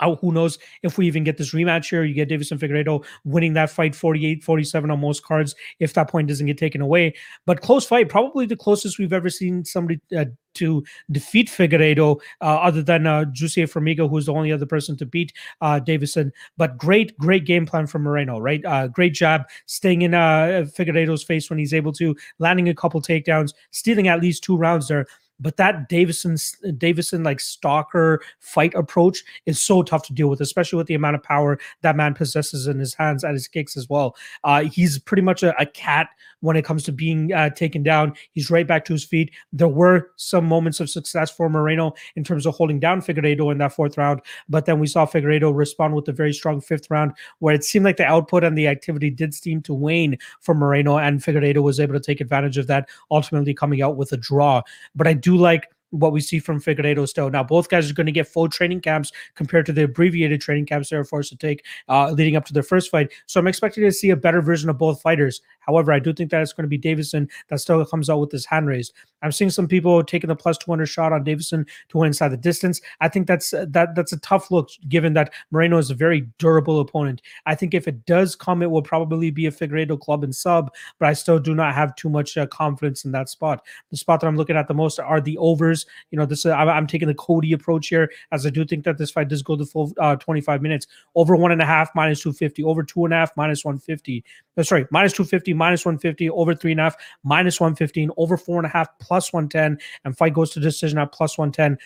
Speaker 1: Oh, who knows if we even get this rematch here? You get Deiveson Figueiredo winning that fight 48 47 on most cards if that point doesn't get taken away. But close fight, probably the closest we've ever seen somebody uh, to defeat Figueiredo, uh, other than uh, Jussier Formiga, who's the only other person to beat uh, Deiveson. But great, great game plan from Moreno, right? Uh, great job staying in uh, Figueiredo's face when he's able to, landing a couple takedowns, stealing at least two rounds there. But that Deiveson Deiveson like stalker fight approach is so tough to deal with, especially with the amount of power that man possesses in his hands and his kicks as well. Uh, he's pretty much a, a, cat when it comes to being uh, taken down. He's right back to his feet. There were some moments of success for Moreno in terms of holding down Figueiredo in that fourth round, but then we saw Figueiredo respond with a very strong fifth round, where it seemed like the output and the activity did seem to wane for Moreno, and Figueiredo was able to take advantage of that, ultimately coming out with a draw. But I do like what we see from Figueiredo still. Now, both guys are going to get full training camps compared to the abbreviated training camps they were forced to take uh, leading up to their first fight. So I'm expecting to see a better version of both fighters. However, I do think that it's going to be Deiveson that still comes out with his hand raised. I'm seeing some people taking the plus 200 shot on Deiveson to win inside the distance. I think that's that that's a tough look given that Moreno is a very durable opponent. I think if it does come, it will probably be a Figueiredo club and sub, but I still do not have too much uh, confidence in that spot. The spot that I'm looking at the most are the overs. You know, this is, I'm, I'm, taking the Cody approach here as I do think that this fight does go the full uh, 25 minutes. Over one and a half minus 250, over two and a half minus 150. Uh, sorry, minus 250 minus 150, over three and a half, minus 115, over four and a half, plus 110, and fight goes to decision at plus 110.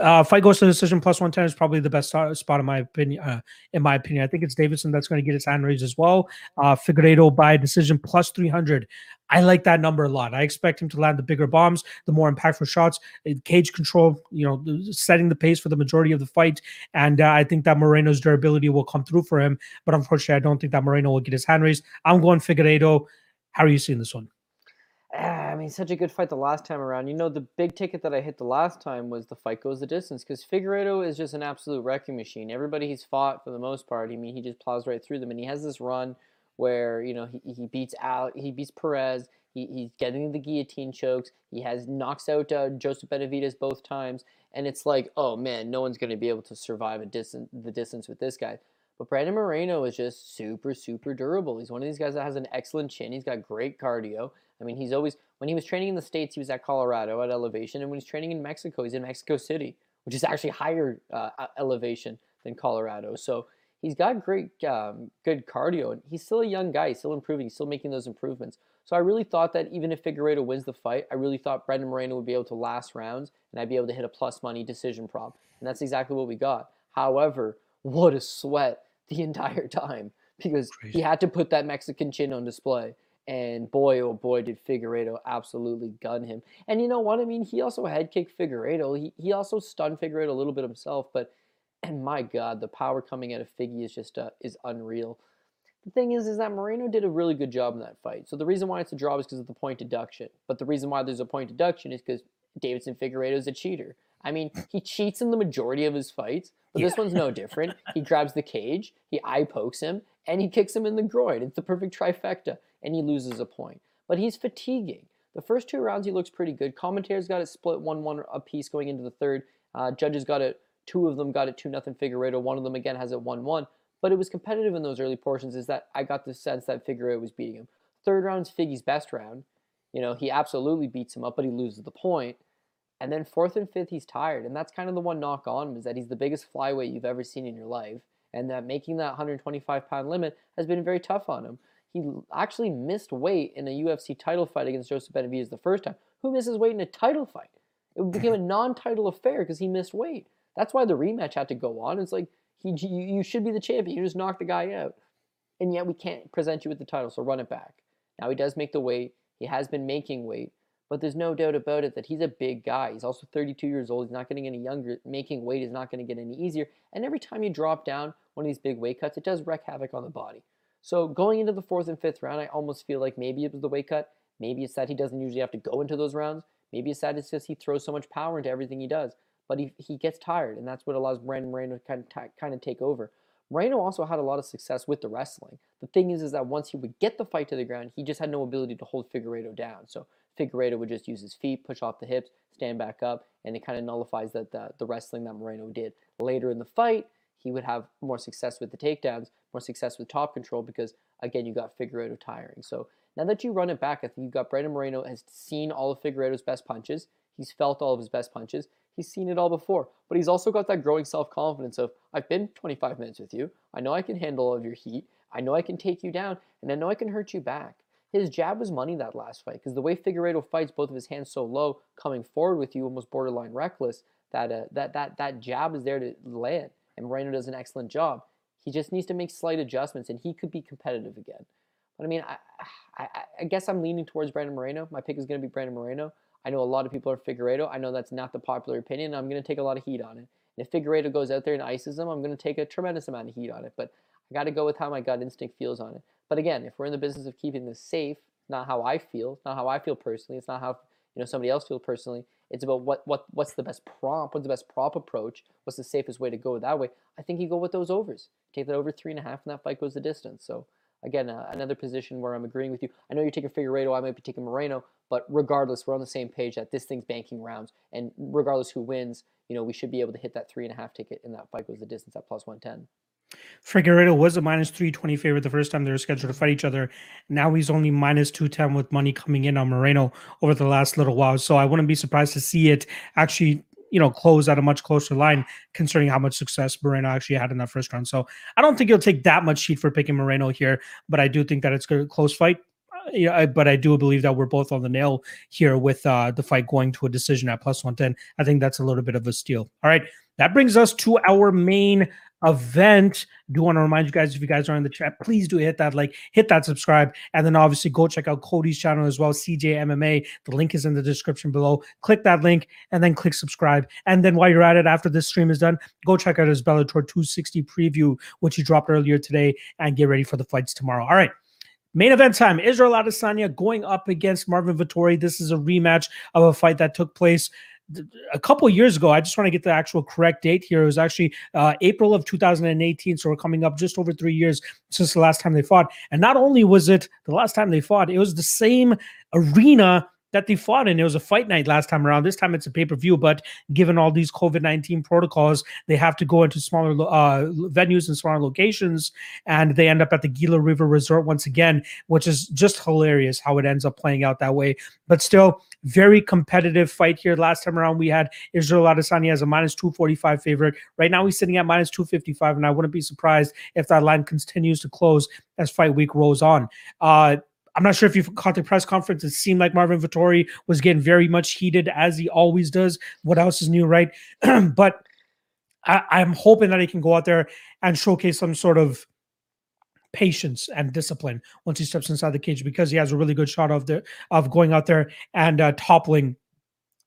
Speaker 1: Uh, fight goes to decision plus 110 is probably the best spot in my opinion. Uh, in my opinion, I think it's Deiveson that's going to get his hand raised as well. Uh, Figueiredo by decision plus 300. I like that number a lot. I expect him to land the bigger bombs, the more impactful shots, uh, cage control, you know, setting the pace for the majority of the fight. And uh, I think that Moreno's durability will come through for him. But unfortunately, I don't think that Moreno will get his hand raised. I'm going Figueiredo. How are you seeing this one?
Speaker 2: Ah, I mean, such a good fight the last time around. You know, the big ticket that I hit the last time was the fight goes the distance because Figueiredo is just an absolute wrecking machine. Everybody he's fought for the most part, I mean, he just plows right through them, and he has this run where you know he, he beats out he beats Perez. He, he's getting the guillotine chokes. He has knocks out uh, Joseph Benavidez both times, and it's like, oh man, no one's going to be able to survive a distance the distance with this guy. But Brandon Moreno is just super super durable. He's one of these guys that has an excellent chin. He's got great cardio. I mean, he's always when he was training in the states, he was at Colorado at elevation, and when he's training in Mexico, he's in Mexico City, which is actually higher uh, elevation than Colorado. So he's got great, um, good cardio, and he's still a young guy. He's still improving. He's still making those improvements. So I really thought that even if Figueiredo wins the fight, I really thought Brandon Moreno would be able to last rounds, and I'd be able to hit a plus money decision prop, and that's exactly what we got. However, what a sweat the [laughs] entire time because
Speaker 1: Crazy.
Speaker 2: he had to put that Mexican chin on display. And boy, oh boy, did Figueiredo absolutely gun him. And you know what? I mean, he also head kicked Figueiredo. He, he also stunned Figueiredo a little bit himself. But, and my God, the power coming out of Figgy is just uh, is unreal. The thing is, is that Moreno did a really good job in that fight. So the reason why it's a draw is because of the point deduction. But the reason why there's a point deduction is because Deiveson Figueiredo is a cheater. I mean, [laughs] he cheats in the majority of his fights, but this one's no different. [laughs] He grabs the cage, he eye pokes him, and he kicks him in the groin. It's the perfect trifecta, and he loses a point. But he's fatiguing. The first two rounds, he looks pretty good. Commentators got it split 1 1 apiece going into the third. Uh, judges got it, two of them got it 2 0 Figueiredo. One of them, again, has it 1 1. But it was competitive in those early portions, is that I got the sense that Figueiredo was beating him. Third round's Figgy's best round. You know, he absolutely beats him up, but he loses the point. And then fourth and fifth, he's tired. And that's kind of the one knock on him is that he's the biggest flyweight you've ever seen in your life. And that making that 125 pound limit has been very tough on him. He actually missed weight in a UFC title fight against Joseph Benavidez the first time. Who misses weight in a title fight? It became a [laughs] non title affair because he missed weight. That's why the rematch had to go on. It's like, he, you, should be the champion. You just knocked the guy out. And yet we can't present you with the title, so run it back. Now he does make the weight. He has been making weight. But there's no doubt about it that he's a big guy. He's also 32 years old. He's not getting any younger. Making weight is not going to get any easier. And every time you drop down one of these big weight cuts, it does wreak havoc on the body. So going into the fourth and fifth round, I almost feel like maybe it was the weight cut. Maybe it's that he doesn't usually have to go into those rounds. Maybe it's that it's just he throws so much power into everything he does. But he, he gets tired, and that's what allows Brandon Moreno to kind of, kind of take over. Moreno also had a lot of success with the wrestling. The thing is, is that once he would get the fight to the ground, he just had no ability to hold Figueiredo down. So Figueiredo would just use his feet, push off the hips, stand back up, and it kind of nullifies that the, the wrestling that Moreno did. Later in the fight, he would have more success with the takedowns, more success with top control because again you got Figueiredo tiring. So now that you run it back, I think you've got Brandon Moreno has seen all of Figueiredo's best punches. He's felt all of his best punches. He's seen it all before, but he's also got that growing self-confidence of I've been 25 minutes with you. I know I can handle all of your heat. I know I can take you down, and I know I can hurt you back. His jab was money that last fight because the way Figueiredo fights both of his hands so low, coming forward with you, almost borderline reckless. That uh, that that that jab is there to land, and Moreno does an excellent job. He just needs to make slight adjustments, and he could be competitive again. But I mean, I I, I guess I'm leaning towards Brandon Moreno. My pick is going to be Brandon Moreno. I know a lot of people are Figueiredo. I know that's not the popular opinion. I'm going to take a lot of heat on it. And if Figueiredo goes out there and ices him, I'm going to take a tremendous amount of heat on it. But I got to go with how my gut instinct feels on it. But again, if we're in the business of keeping this safe, not how I feel, not how I feel personally. It's not how you know somebody else feels personally. It's about what what what's the best prompt, what's the best prop approach, what's the safest way to go that way. I think you go with those overs. Take that over three and a half, and that fight goes the distance. So again, uh, another position where I'm agreeing with you. I know you're taking Figueiredo, I might be taking Moreno, but regardless, we're on the same page that this thing's banking rounds, and regardless who wins, you know we should be able to hit that three and a half ticket, and that fight goes the distance at plus one ten.
Speaker 1: Figueiredo was a minus 320 favorite the first time they were scheduled to fight each other. Now he's only minus 210 with money coming in on Moreno over the last little while. So I wouldn't be surprised to see it actually, you know, close at a much closer line considering how much success Moreno actually had in that first round. So I don't think you'll take that much heat for picking Moreno here, but I do think that it's a close fight. Uh, Yeah, I- but I do believe that we're both on the nail here with uh, the fight going to a decision at plus 110. I think that's a little bit of a steal. All right. That brings us to our main event. Do want to remind you guys if you guys are in the chat, please do hit that like, hit that subscribe, and then obviously go check out Cody's channel as well, CJ MMA. The link is in the description below. Click that link and then click subscribe. And then while you're at it, after this stream is done, go check out his Bellator 260 preview, which he dropped earlier today, and get ready for the fights tomorrow. All right. Main event time: Israel Adesanya going up against Marvin Vettori. This is a rematch of a fight that took place a couple years ago. I just want to get the actual correct date here. It was actually uh, April of 2018, so we're coming up just over three years since the last time they fought. And not only was it the last time they fought, it was the same arena that they fought in. It was a fight night last time around. This time it's a pay per view, but given all these COVID 19 protocols, they have to go into smaller uh, venues and smaller locations. And they end up at the Gila River Resort once again, which is just hilarious how it ends up playing out that way. But still, very competitive fight here. Last time around, we had Israel Adesanya as a minus 245 favorite. Right now, he's sitting at minus 255, and I wouldn't be surprised if that line continues to close as fight week rolls on. Uh, I'm not sure if you caught the press conference. It seemed like Marvin Vettori was getting very much heated as he always does. What else is new, right? [clears throat] but I, I'm hoping that he can go out there and showcase some sort of patience and discipline once he steps inside the cage because he has a really good shot of the of going out there and uh, toppling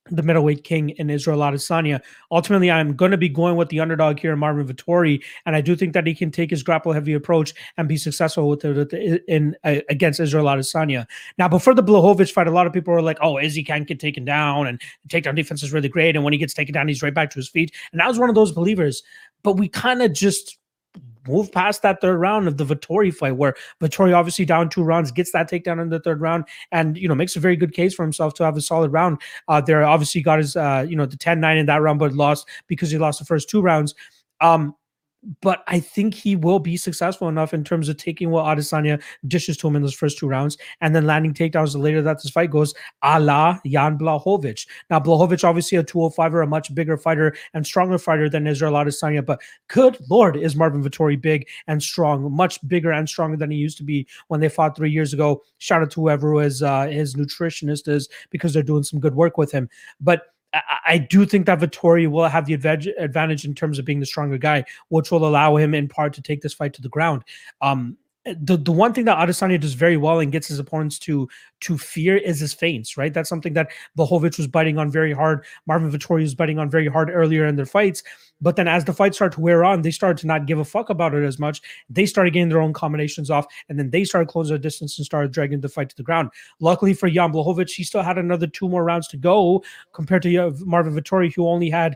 Speaker 1: the middleweight king in Israel Adesanya. Ultimately, I'm going to be going with the underdog here, Marvin Vettori, and I do think that he can take his grapple heavy approach and be successful with it in, uh, against Israel Adesanya. Now, before the Blachowicz fight, a lot of people were like, "Oh, Izzy can't get taken down, and takedown defense is really great, and when he gets taken down, he's right back to his feet." And I was one of those believers, but we kind of just move past that third round of the Vettori fight, where Vettori obviously down two rounds gets that takedown in the third round, and you know makes a very good case for himself to have a solid round. Uh, there obviously got his uh, you know the 10-9 in that round, but lost because he lost the first two rounds. Um, but I think he will be successful enough in terms of taking what Adesanya dishes to him in those first two rounds and then landing takedowns later that this fight goes, a la Jan Blachowicz. Now, Blachowicz, obviously a 205er, a much bigger fighter and stronger fighter than Israel Adesanya, but good Lord, is Marvin Vettori big and strong, much bigger and stronger than he used to be when they fought three years ago. Shout out to whoever was uh, his nutritionist is because they're doing some good work with him. But I, do think that Vettori will have the advantage in terms of being the stronger guy, which will allow him in part to take this fight to the ground. Um, the the one thing that Adesanya does very well and gets his opponents to to fear is his feints, right? That's something that Blachowicz was biting on very hard. Marvin Vettori was biting on very hard earlier in their fights. But then as the fight started to wear on, they started to not give a fuck about it as much. They started getting their own combinations off, and then they started closing their distance and started dragging the fight to the ground. Luckily for Jan Blachowicz, he still had another two more rounds to go compared to Marvin Vettori, who only had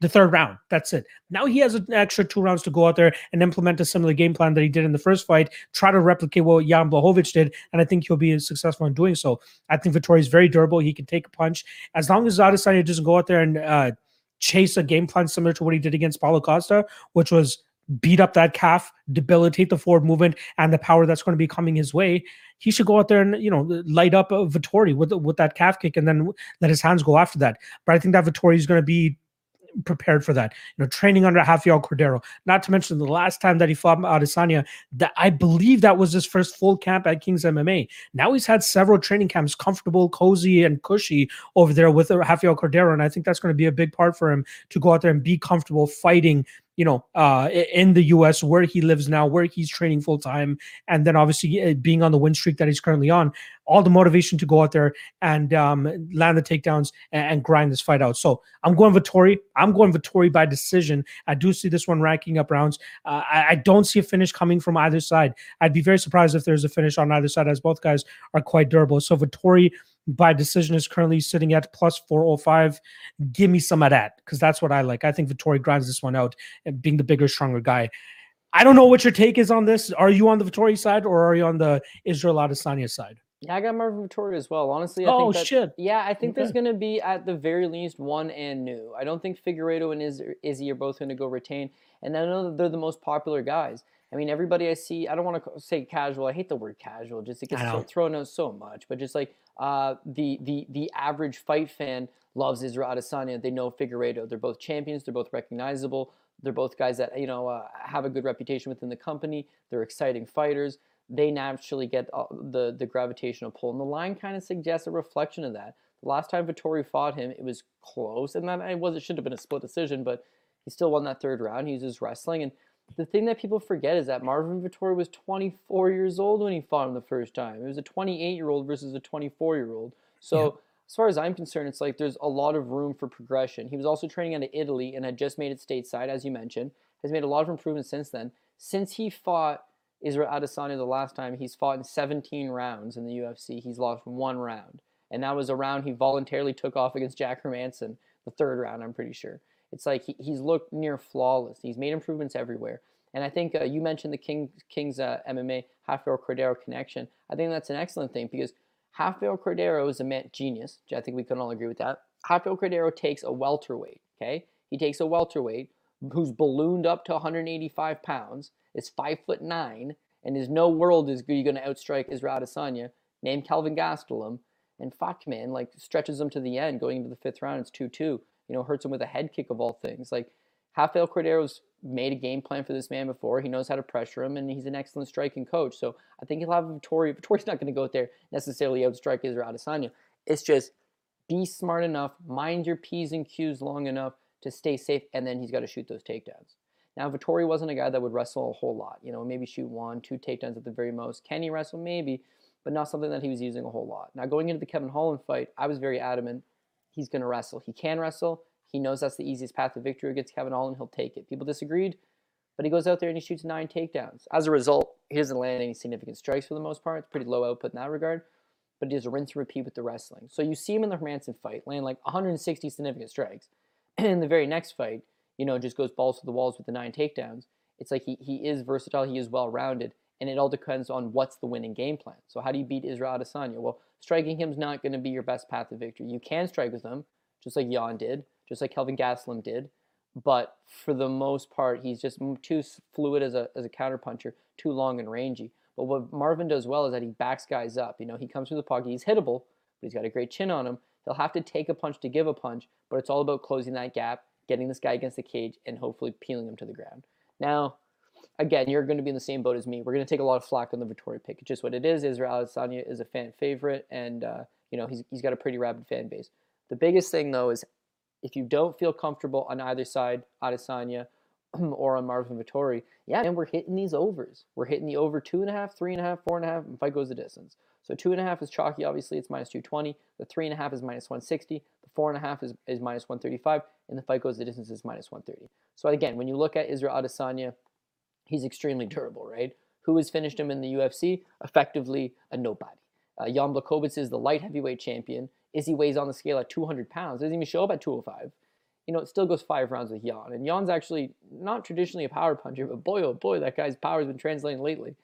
Speaker 1: the third round. That's it. Now he has an extra two rounds to go out there and implement a similar game plan that he did in the first fight, try to replicate what Jan Blachowicz did, and I think he'll be successful in doing so. I think Vettori is very durable. He can take a punch. As long as Adesanya doesn't go out there and uh, chase a game plan similar to what he did against Paulo Costa, which was beat up that calf, debilitate the forward movement and the power that's going to be coming his way, he should go out there and you know light up Vettori with with that calf kick and then let his hands go after that. But I think that Vettori is going to be prepared for that. You know, training under Rafael Cordero. Not to mention the last time that he fought Adesanya, that I believe that was his first full camp at Kings MMA. Now he's had several training camps, comfortable, cozy, and cushy over there with Rafael Cordero, and I think that's going to be a big part for him to go out there and be comfortable fighting you know, uh, in the U.S. where he lives now, where he's training full time, and then obviously uh, being on the win streak that he's currently on, all the motivation to go out there and um, land the takedowns and, and, grind this fight out. So I'm going Vettori. I'm going Vettori by decision. I do see this one ranking up rounds. Uh, I, I, don't see a finish coming from either side. I'd be very surprised if there's a finish on either side, as both guys are quite durable. So Vettori by decision is currently sitting at plus 405. Give me some of that because that's what I like. I think Vettori grinds this one out and being the bigger, stronger guy. I don't know what your take is on this. Are you on the Vettori side or are you on the Israel Adesanya side?
Speaker 2: Yeah, I got Marvin Vettori as well. Honestly, I
Speaker 1: oh
Speaker 2: think that,
Speaker 1: shit.
Speaker 2: Yeah, I think okay. there's going to be at the very least one and new. I don't think Figueiredo and Iz- Izzy are both going to go retain, and I know that they're the most popular guys. I mean, everybody I see, I don't want to say casual. I hate the word casual, just it gets thrown out so much. But just like uh, the the the average fight fan loves Israel Adesanya. They know Figueiredo. They're both champions. They're both recognizable. They're both guys that you know uh, have a good reputation within the company. They're exciting fighters. They naturally get uh, the the gravitational pull, and the line kind of suggests a reflection of that. The last time Vettori fought him, it was close, and that it was it should have been a split decision, but he still won that third round. He uses wrestling, and the thing that people forget is that Marvin Vettori was 24 years old when he fought him the first time. It was a 28 year old versus a 24 year old. So, yeah. as far as I'm concerned, it's like there's a lot of room for progression. He was also training out of Italy and had just made it stateside, as you mentioned. Has made a lot of improvements since then. Since he fought Israel Adesanya the last time, he's fought in 17 rounds in the UFC. He's lost one round, and that was a round he voluntarily took off against Jack Hermansson, the third round, I'm pretty sure. It's like he, he's looked near flawless. He's made improvements everywhere. And I think uh, you mentioned the King, King's uh, MMA Rafael Cordero connection. I think that's an excellent thing because Rafael Cordero is a man genius. I think we can all agree with that. Rafael Cordero takes a welterweight. Okay, he takes a welterweight who's ballooned up to 185 pounds, is five foot nine, and is no world is going to outstrike Israel Adesanya. Named Kelvin Gastelum, and fuck man, like stretches him to the end, going into the fifth round. It's two two. You know, hurts him with a head kick of all things. Like Rafael Cordero's made a game plan for this man before. He knows how to pressure him, and he's an excellent striking coach. So I think he'll have Vettori. Vettori's not going to go out there necessarily outstrike Israel Adesanya. It's just be smart enough, mind your p's and q's long enough to stay safe, and then he's got to shoot those takedowns. Now, Vettori wasn't a guy that would wrestle a whole lot. You know, maybe shoot one, two takedowns at the very most. Can he wrestle? Maybe, but not something that he was using a whole lot. Now, going into the Kevin Holland fight, I was very adamant he's going to wrestle. He can wrestle. He knows that's the easiest path to victory against Kevin Holland. He'll take it. People disagreed, but he goes out there and he shoots nine takedowns. As a result, he doesn't land any significant strikes for the most part. It's pretty low output in that regard, but he does a rinse and repeat with the wrestling. So you see him in the Hermansson fight land like 160 significant strikes. And [clears throat] in the very next fight, you know, just goes balls to the walls with the nine takedowns. It's like he, he is versatile, he is well rounded, and it all depends on what's the winning game plan. So how do you beat Israel Adesanya? Well, striking him is not going to be your best path to victory. You can strike with him, just like Jan did, just like Kelvin Gastelum did, but for the most part, he's just too fluid as a as a counterpuncher, too long and rangy. But what Marvin does well is that he backs guys up. You know, he comes through the pocket, he's hittable, but he's got a great chin on him. He'll have to take a punch to give a punch, but it's all about closing that gap, getting this guy against the cage, and hopefully peeling him to the ground. Now, again, you're going to be in the same boat as me. We're going to take a lot of flack on the Vettori pick. It's just what it is. Israel Adesanya is a fan favorite, and uh, you know he's he's got a pretty rabid fan base. The biggest thing though is if you don't feel comfortable on either side, Adesanya [clears throat] or on Marvin Vettori, yeah, and we're hitting these overs. We're hitting the over two and a half, three and a half, four and a half, and fight goes the distance. So two and a half is chalky, obviously it's minus 220. The three and a half is minus 160. The four and a half is, is minus 135. And the fight goes the distance is minus 130. So again, when you look at Israel Adesanya, he's extremely durable, right? Who has finished him in the UFC? Effectively a nobody. Uh, Jan Blachowicz is the light heavyweight champion. Izzy weighs on the scale at 200 pounds. Doesn't even show up at 205. You know, it still goes five rounds with Jan. And Jan's actually not traditionally a power puncher, but boy, oh boy, that guy's power has been translating lately.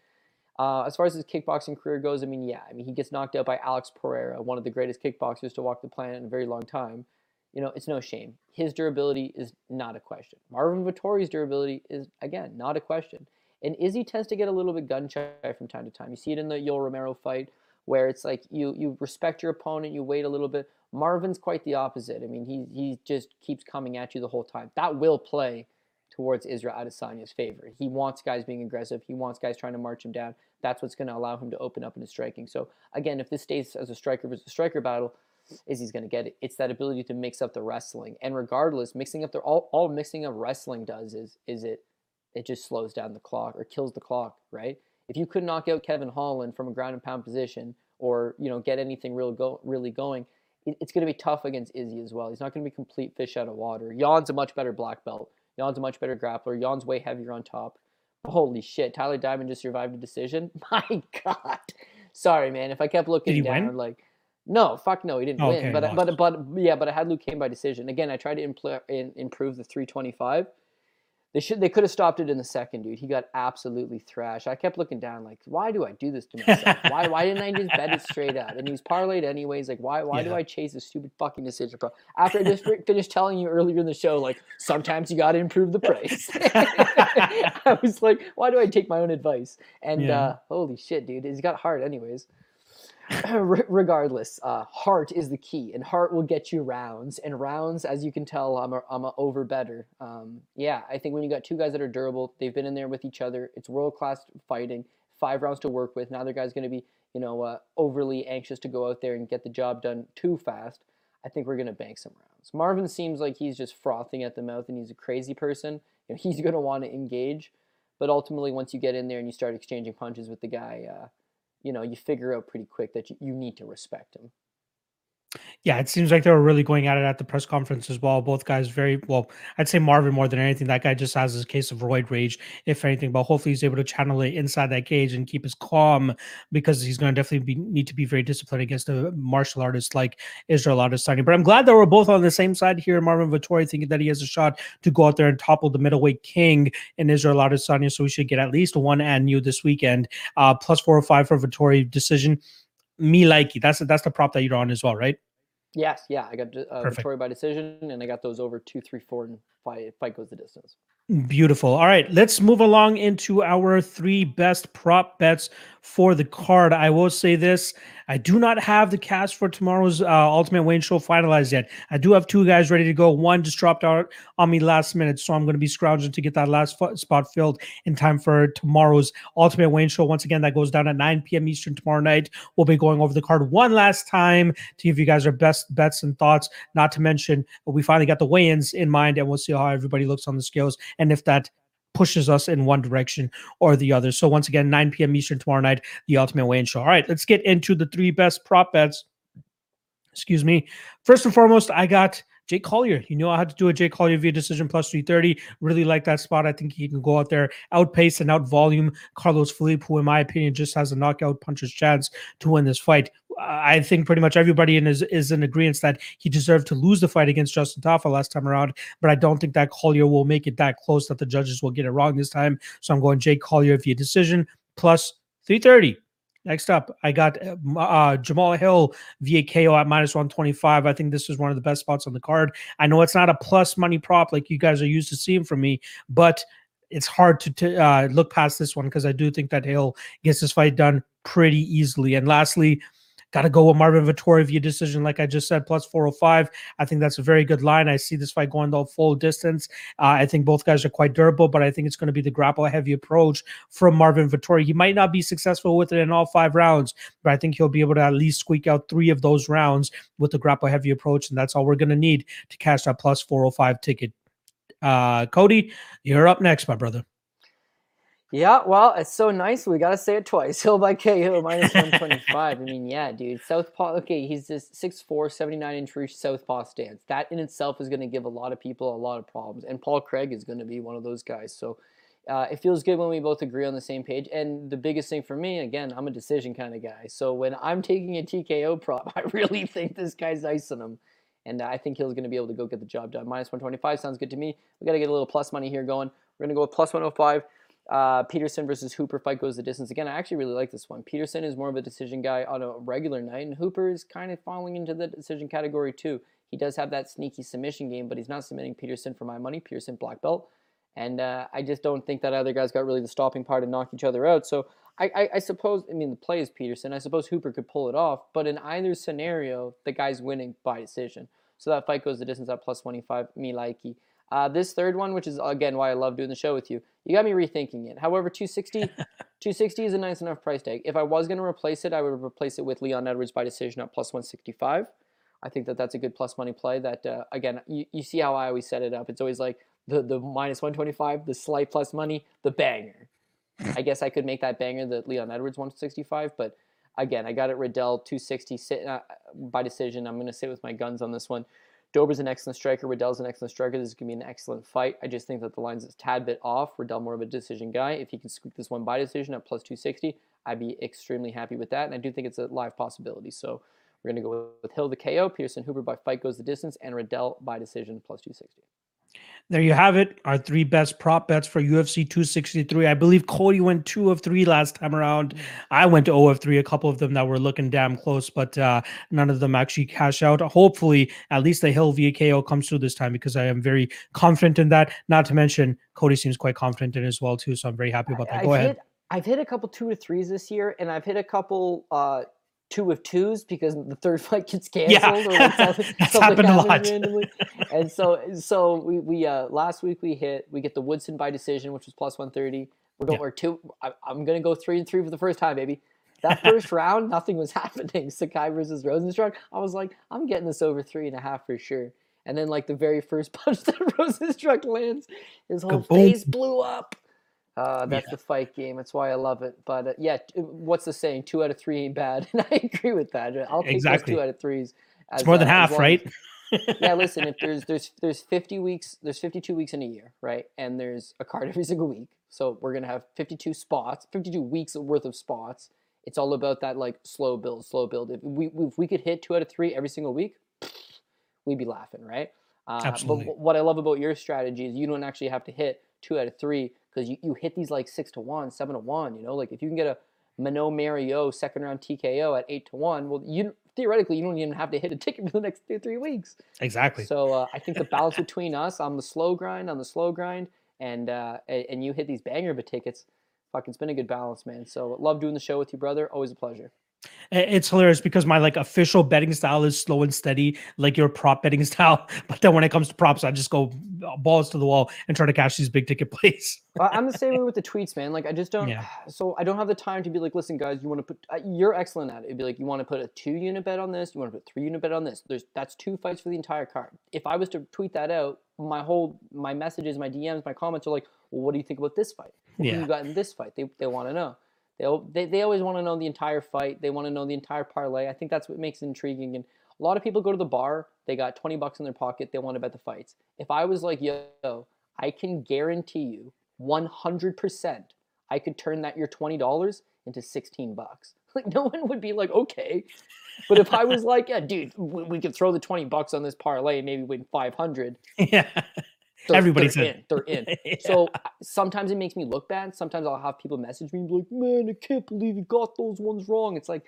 Speaker 2: Uh, as far as his kickboxing career goes, I mean, yeah, I mean, he gets knocked out by Alex Pereira, one of the greatest kickboxers to walk the planet in a very long time. You know, it's no shame. His durability is not a question. Marvin Vettori's durability is, again, not a question. And Izzy tends to get a little bit gun shy from time to time. You see it in the Yoel Romero fight, where it's like you you respect your opponent, you wait a little bit. Marvin's quite the opposite. I mean, he he just keeps coming at you the whole time. That will play towards Israel Adesanya's favor. He wants guys being aggressive. He wants guys trying to march him down. That's what's going to allow him to open up in his striking. So again, if this stays as a striker versus a striker battle, Izzy's going to get it. It's that ability to mix up the wrestling. And regardless, mixing up the all all mixing up wrestling does is is it it just slows down the clock or kills the clock, right? If you could knock out Kevin Holland from a ground and pound position or, you know, get anything real go really going, it, it's going to be tough against Izzy as well. He's not going to be complete fish out of water. Jan's a much better black belt. Jan's a much better grappler. Jan's way heavier on top. Holy shit! Tyler Diamond just survived a decision. [laughs] My God. Sorry, man. If I kept looking down, win? like, no, fuck no, he didn't oh, win. Okay, but but but yeah, but I had Luke Kane by decision. Again, I tried to impl- in, improve the 325. They should they could have stopped it in the second, dude. He got absolutely thrashed. I kept looking down, like, why do I do this to myself? why why didn't I just bet it straight up? And he was parlayed anyways. Like, why why yeah. do I chase this stupid fucking decision, bro? After I just finished telling you earlier in the show, like, sometimes you got to improve the price. [laughs] [laughs] I was like, why do I take my own advice? And yeah. uh, holy shit, dude, he's got heart anyways. [laughs] regardless, uh, heart is the key, and heart will get you rounds. And rounds, as you can tell, I'm a, I'm a over better. Um, yeah, I think when you got two guys that are durable, they've been in there with each other. It's world class fighting. Five rounds to work with. Neither guy's going to be, you know, uh, overly anxious to go out there and get the job done too fast. I think we're going to bank some rounds. Marvin seems like he's just frothing at the mouth, and he's a crazy person. You know, [laughs] he's going to want to engage, but ultimately, once you get in there and you start exchanging punches with the guy. Uh, you know you figure out pretty quick that you, you need to respect him
Speaker 1: yeah, it seems like they were really going at it at the press conference as well. Both guys very well. I'd say Marvin more than anything. That guy just has his case of roid rage, if anything. But hopefully he's able to channel it inside that cage and keep his calm because he's going to definitely be, need to be very disciplined against a martial artist like Israel Adesanya. But I'm glad that we're both on the same side here. Marvin Vettori thinking that he has a shot to go out there and topple the middleweight king in Israel Adesanya. So we should get at least one and you this weekend. Uh, plus 405 for Vettori decision me likey. That's that's the prop that you're on as well, right?
Speaker 2: Yes, yeah, I got uh,
Speaker 1: Perfect.
Speaker 2: Vettori by decision, and I got those over two, three, four, and fight. Fight goes the distance.
Speaker 1: Beautiful. All right, let's move along into our three best prop bets for the card. I will say this I do not have the cast for tomorrow's uh, Ultimate Weigh-In Show finalized yet. I do have two guys ready to go. One just dropped out on me last minute, so I'm going to be scrounging to get that last f- spot filled in time for tomorrow's Ultimate Weigh-In Show. Once again, that goes down at 9 p.m. Eastern tomorrow night. We'll be going over the card one last time to give you guys our best bets and thoughts. Not to mention, we finally got the weigh-ins in mind, and we'll see how everybody looks on the scales and if that pushes us in one direction or the other. So once again, 9 p.m. Eastern tomorrow night, the Ultimate Weigh-In Show. All right, let's get into the three best prop bets. Excuse me. First and foremost, I got Jake Collier. You know I had to do a Jake Collier via decision plus 330. Really like that spot. I think he can go out there, outpace and out volume Carlos Felipe, who in my opinion just has a knockout puncher's chance to win this fight. I think pretty much everybody in is, is in agreement that he deserved to lose the fight against Justin Tafa last time around, but I don't think that Collier will make it that close that the judges will get it wrong this time. So I'm going Jake Collier via decision plus 330. Next up, I got uh, uh, Jamahal Hill via KO at minus 125. I think this is one of the best spots on the card. I know it's not a plus money prop like you guys are used to seeing from me, but it's hard to, uh, look past this one because I do think that Hill gets this fight done pretty easily. And lastly, Got to go with Marvin Vettori via decision, like I just said, plus 405. I think that's a very good line. I see this fight going the full distance. Uh, I think both guys are quite durable, but I think it's going to be the grapple heavy approach from Marvin Vettori. He might not be successful with it in all five rounds, but I think he'll be able to at least squeak out three of those rounds with the grapple heavy approach. And that's all we're going to need to cash that plus 405 ticket. Uh, Cody, you're up next, my brother.
Speaker 2: Yeah, well, it's so nice. We gotta say it twice. Hill by KO minus 125. I mean, yeah, dude. Southpaw, okay, he's this 6'4, 79 inch reach Southpaw stance. That in itself is gonna give a lot of people a lot of problems. And Paul Craig is gonna be one of those guys. So uh, it feels good when we both agree on the same page. And the biggest thing for me, again, I'm a decision kind of guy. So when I'm taking a TKO prop, [laughs] I really think this guy's icing him. And I think he's going to be able to go get the job done. Minus 125 sounds good to me. We got to get a little plus money here going. We're going to go with plus 105. Uh, Peterson versus Hooper fight goes the distance. Again, I actually really like this one. Peterson is more of a decision guy on a regular night, and Hooper is kind of falling into the decision category too. He does have that sneaky submission game, but he's not submitting Peterson for my money. Peterson black belt, and uh, I just don't think that either guy's got really the stopping power to knock each other out. So I, I, I suppose, I mean, the play is Peterson. I suppose Hooper could pull it off, but in either scenario, the guy's winning by decision. So that fight goes the distance at plus 25. Me likey. Uh, this third one, which is again why I love doing the show with you, you got me rethinking it. However, 260, [laughs] 260 is a nice enough price tag. If I was going to replace it, I would replace it with Leon Edwards by decision at plus 165. I think that that's a good plus money play. That uh, again, you, you see how I always set it up. It's always like the the minus 125, the slight plus money, the banger. [laughs] I guess I could make that banger the Leon Edwards 165, but again, I got it Riddell 260 sit, uh, by decision. I'm going to sit with my guns on this one. Dober's an excellent striker. Riddell's an excellent striker. This is going to be an excellent fight. I just think that the line's a tad bit off. Riddell more of a decision guy. If he can squeak this one by decision at plus 260, I'd be extremely happy with that. And I do think it's a live possibility. So we're going to go with Hill the KO, Peterson Hooper by fight goes the distance, and Riddell by decision plus 260
Speaker 1: there you have it. Our three best prop bets for UFC 263. I believe Cody went two of three last time around. I went to 0 of three, a couple of them that were looking damn close, but uh, none of them actually cash out. Hopefully, at least the Hill VKO comes through this time because I am very confident in that. Not to mention, Cody seems quite confident in as well, too. So I'm very happy about that. Go
Speaker 2: I've
Speaker 1: ahead.
Speaker 2: Hit, I've hit a couple two to threes this year, and I've hit a couple uh, two of twos because the third [laughs] fight gets canceled
Speaker 1: yeah.
Speaker 2: or [laughs] something,
Speaker 1: that's happened a lot.
Speaker 2: randomly. and so, so we, we uh, last week we hit we get the Woodson by decision, which was plus one thirty. We're going yeah. we're two. I, am gonna go three and three for the first time, baby. That [laughs] first round, nothing was happening. Sakai versus Rozenstruik. I was like, I'm getting this over three and a half for sure. And then, like the very first punch that Rozenstruik lands, his whole face blew up. Uh, that's yeah. the fight game. That's why I love it. But uh, yeah, what's the saying? Two out of three ain't bad, [laughs] and I agree with that. I'll take
Speaker 1: exactly.
Speaker 2: those two out of threes.
Speaker 1: As, it's more than uh, half, right?
Speaker 2: yeah, [laughs] listen. If there's there's there's 50 weeks, there's 52 weeks in a year, right? And there's a card every [laughs] single week. So we're gonna have 52 spots, 52 weeks worth of spots. It's all about that like slow build, slow build. If we if we could hit two out of three every single week, [sniffs] we'd be laughing, right?
Speaker 1: Uh, Absolutely.
Speaker 2: But what I love about your strategy is you don't actually have to hit two out of three because you, you hit these like six to one, seven to one. You know, like if you can get a Mano Mario second round TKO at eight to one. Well, you theoretically you don't even have to hit a ticket [laughs] for the next two three weeks.
Speaker 1: Exactly.
Speaker 2: So uh, I think the balance between us on the slow grind, on the slow grind, and uh, and you hit these banger of tickets. Fuck, it's been a good balance, man. So love doing the show with you, brother. Always a pleasure.
Speaker 1: It's hilarious because my like official betting style is slow and steady, like your prop betting [laughs] style. But then when it comes to props, I just go balls to the wall and try to cash these big ticket [laughs] plays.
Speaker 2: I'm the same way with the tweets, man. Like I just don't.
Speaker 1: Yeah. [sighs]
Speaker 2: So I don't have the time to be like, listen, guys, you want to put. Uh, you're excellent at it. It'd be like, you want to put a two unit bet on this. You want to put three unit bet on this. There's that's two fights for the entire card. If I was to tweet that out, my whole my messages, my DMs, my comments are like, well, what do you think about this fight?
Speaker 1: Yeah.
Speaker 2: you got in this fight? They they want to know. They, they they always want to know the entire fight. They want to know the entire parlay. I think that's what makes it intriguing. And a lot of people go to the bar. They got twenty bucks in their pocket. They want to bet the fights. If I was like, yo, I can guarantee you 100% I could turn that your $20 into 16 bucks. [laughs] Like no one would be like, "Okay." But if I was like, "Yeah, dude, we, we could throw the 20 bucks on this parlay and maybe win 500." [laughs]
Speaker 1: yeah.
Speaker 2: They're,
Speaker 1: Everybody
Speaker 2: they're
Speaker 1: said-
Speaker 2: in. They're in. [laughs]
Speaker 1: Yeah.
Speaker 2: So sometimes it makes me look bad. Sometimes I'll have people message me and be like, "Man, I can't believe you got those ones wrong." It's like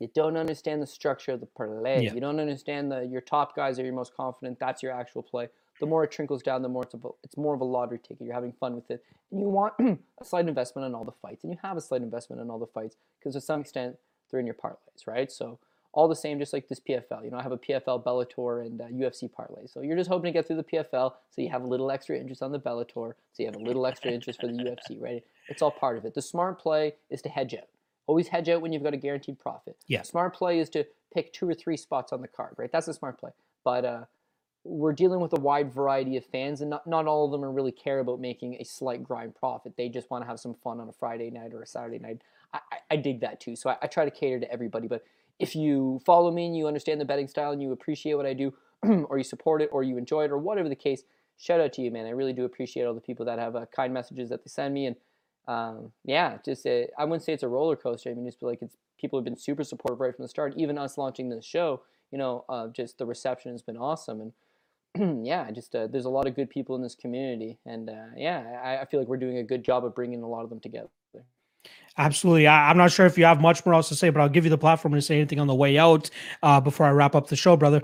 Speaker 2: you don't understand the structure of the parlay.
Speaker 1: Yeah.
Speaker 2: You don't understand the your top guys are your most confident. That's your actual play. The more it trickles down, the more it's, a, it's more of a lottery ticket. You're having fun with it, and you want [clears throat] a slight investment on all the fights, and you have a slight investment on all the fights because to some extent they're in your parlays, right? So all the same, just like this PFL. You know, I have a PFL, Bellator, and uh, UFC parlay. So you're just hoping to get through the PFL, so you have a little extra interest on the Bellator, so you have a little extra interest for the [laughs] UFC, right? It's all part of it. The smart play is to hedge out. Always hedge out when you've got a guaranteed profit.
Speaker 1: Yeah.
Speaker 2: Smart play is to pick two or three spots on the card, right? That's a smart play. But uh, we're dealing with a wide variety of fans, and not, not all of them are really care about making a slight grind profit. They just want to have some fun on a Friday night or a Saturday night. I, I, I dig that too. So I, I try to cater to everybody. But if you follow me and you understand the betting style and you appreciate what I do, [clears throat] or you support it, or you enjoy it, or whatever the case, shout out to you, man. I really do appreciate all the people that have uh, kind messages that they send me. And um, yeah, just uh, I wouldn't say it's a roller coaster. I mean, just like it's people have been super supportive right from the start. Even us launching this show, you know, uh, just the reception has been awesome. And [clears throat] yeah, just uh, there's a lot of good people in this community, and uh, yeah, I, I feel like we're doing a good job of bringing a lot of them together.
Speaker 1: Absolutely. I, I'm not sure if you have much more else to say, but I'll give you the platform to say anything on the way out uh, before I wrap up the show, brother.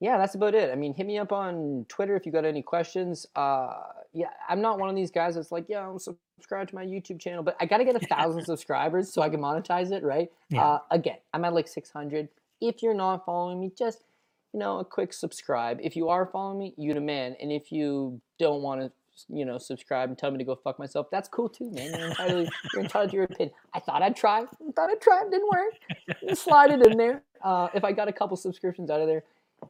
Speaker 2: Yeah, that's about it. I mean, hit me up on Twitter if you got any questions. Uh, yeah, I'm not one of these guys that's like, yeah, I'm subscribed to my YouTube channel, but I got to get a [laughs] thousand subscribers so I can monetize it, right?
Speaker 1: Yeah.
Speaker 2: Uh, again, I'm at like 600. If you're not following me, just you know, a quick subscribe. If you are following me, you the man. And if you don't want to, you know, subscribe and tell me to go fuck myself, that's cool too, man. You're entitled, you're entitled to your opinion. I thought I'd try. I thought I'd try. It didn't work. Slide it in there. Uh, if I got a couple subscriptions out of there,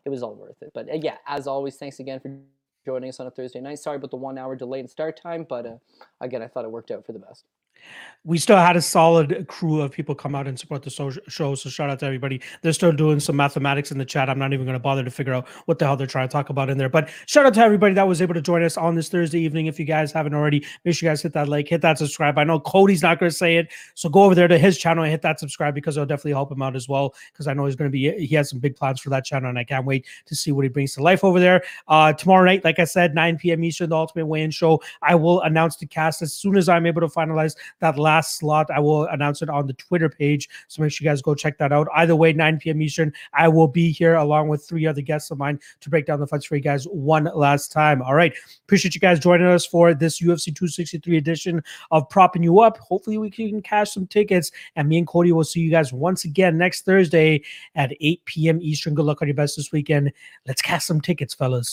Speaker 2: it was all worth it. But uh, yeah, as always, thanks again for joining us on a Thursday night. Sorry about the one hour delay in start time, but uh, again, I thought it worked out for the best.
Speaker 1: We still had a solid crew of people come out and support the show. So shout out to everybody. They're still doing some mathematics in the chat. I'm not even going to bother to figure out what the hell they're trying to talk about in there. But shout out to everybody that was able to join us on this Thursday evening. If you guys haven't already, make sure you guys hit that like, hit that subscribe. I know Cody's not going to say it, so go over there to his channel and hit that subscribe because it'll definitely help him out as well. Because I know he's going to be he has some big plans for that channel, and I can't wait to see what he brings to life over there. Uh, tomorrow night, like I said, 9 p.m. Eastern, the Ultimate Weigh-In Show. I will announce the cast as soon as I'm able to finalize that last slot. I will announce it on the Twitter page. So make sure you guys go check that out. Either way, 9 p.m. Eastern, I will be here along with three other guests of mine to break down the fights for you guys one last time. All right. Appreciate you guys joining us for this UFC 263 edition of Propping You Up. Hopefully, we can cash some tickets. And me and Cody will see you guys once again next Thursday at 8 p.m. Eastern. Good luck on your best this weekend. Let's cash some tickets, fellas.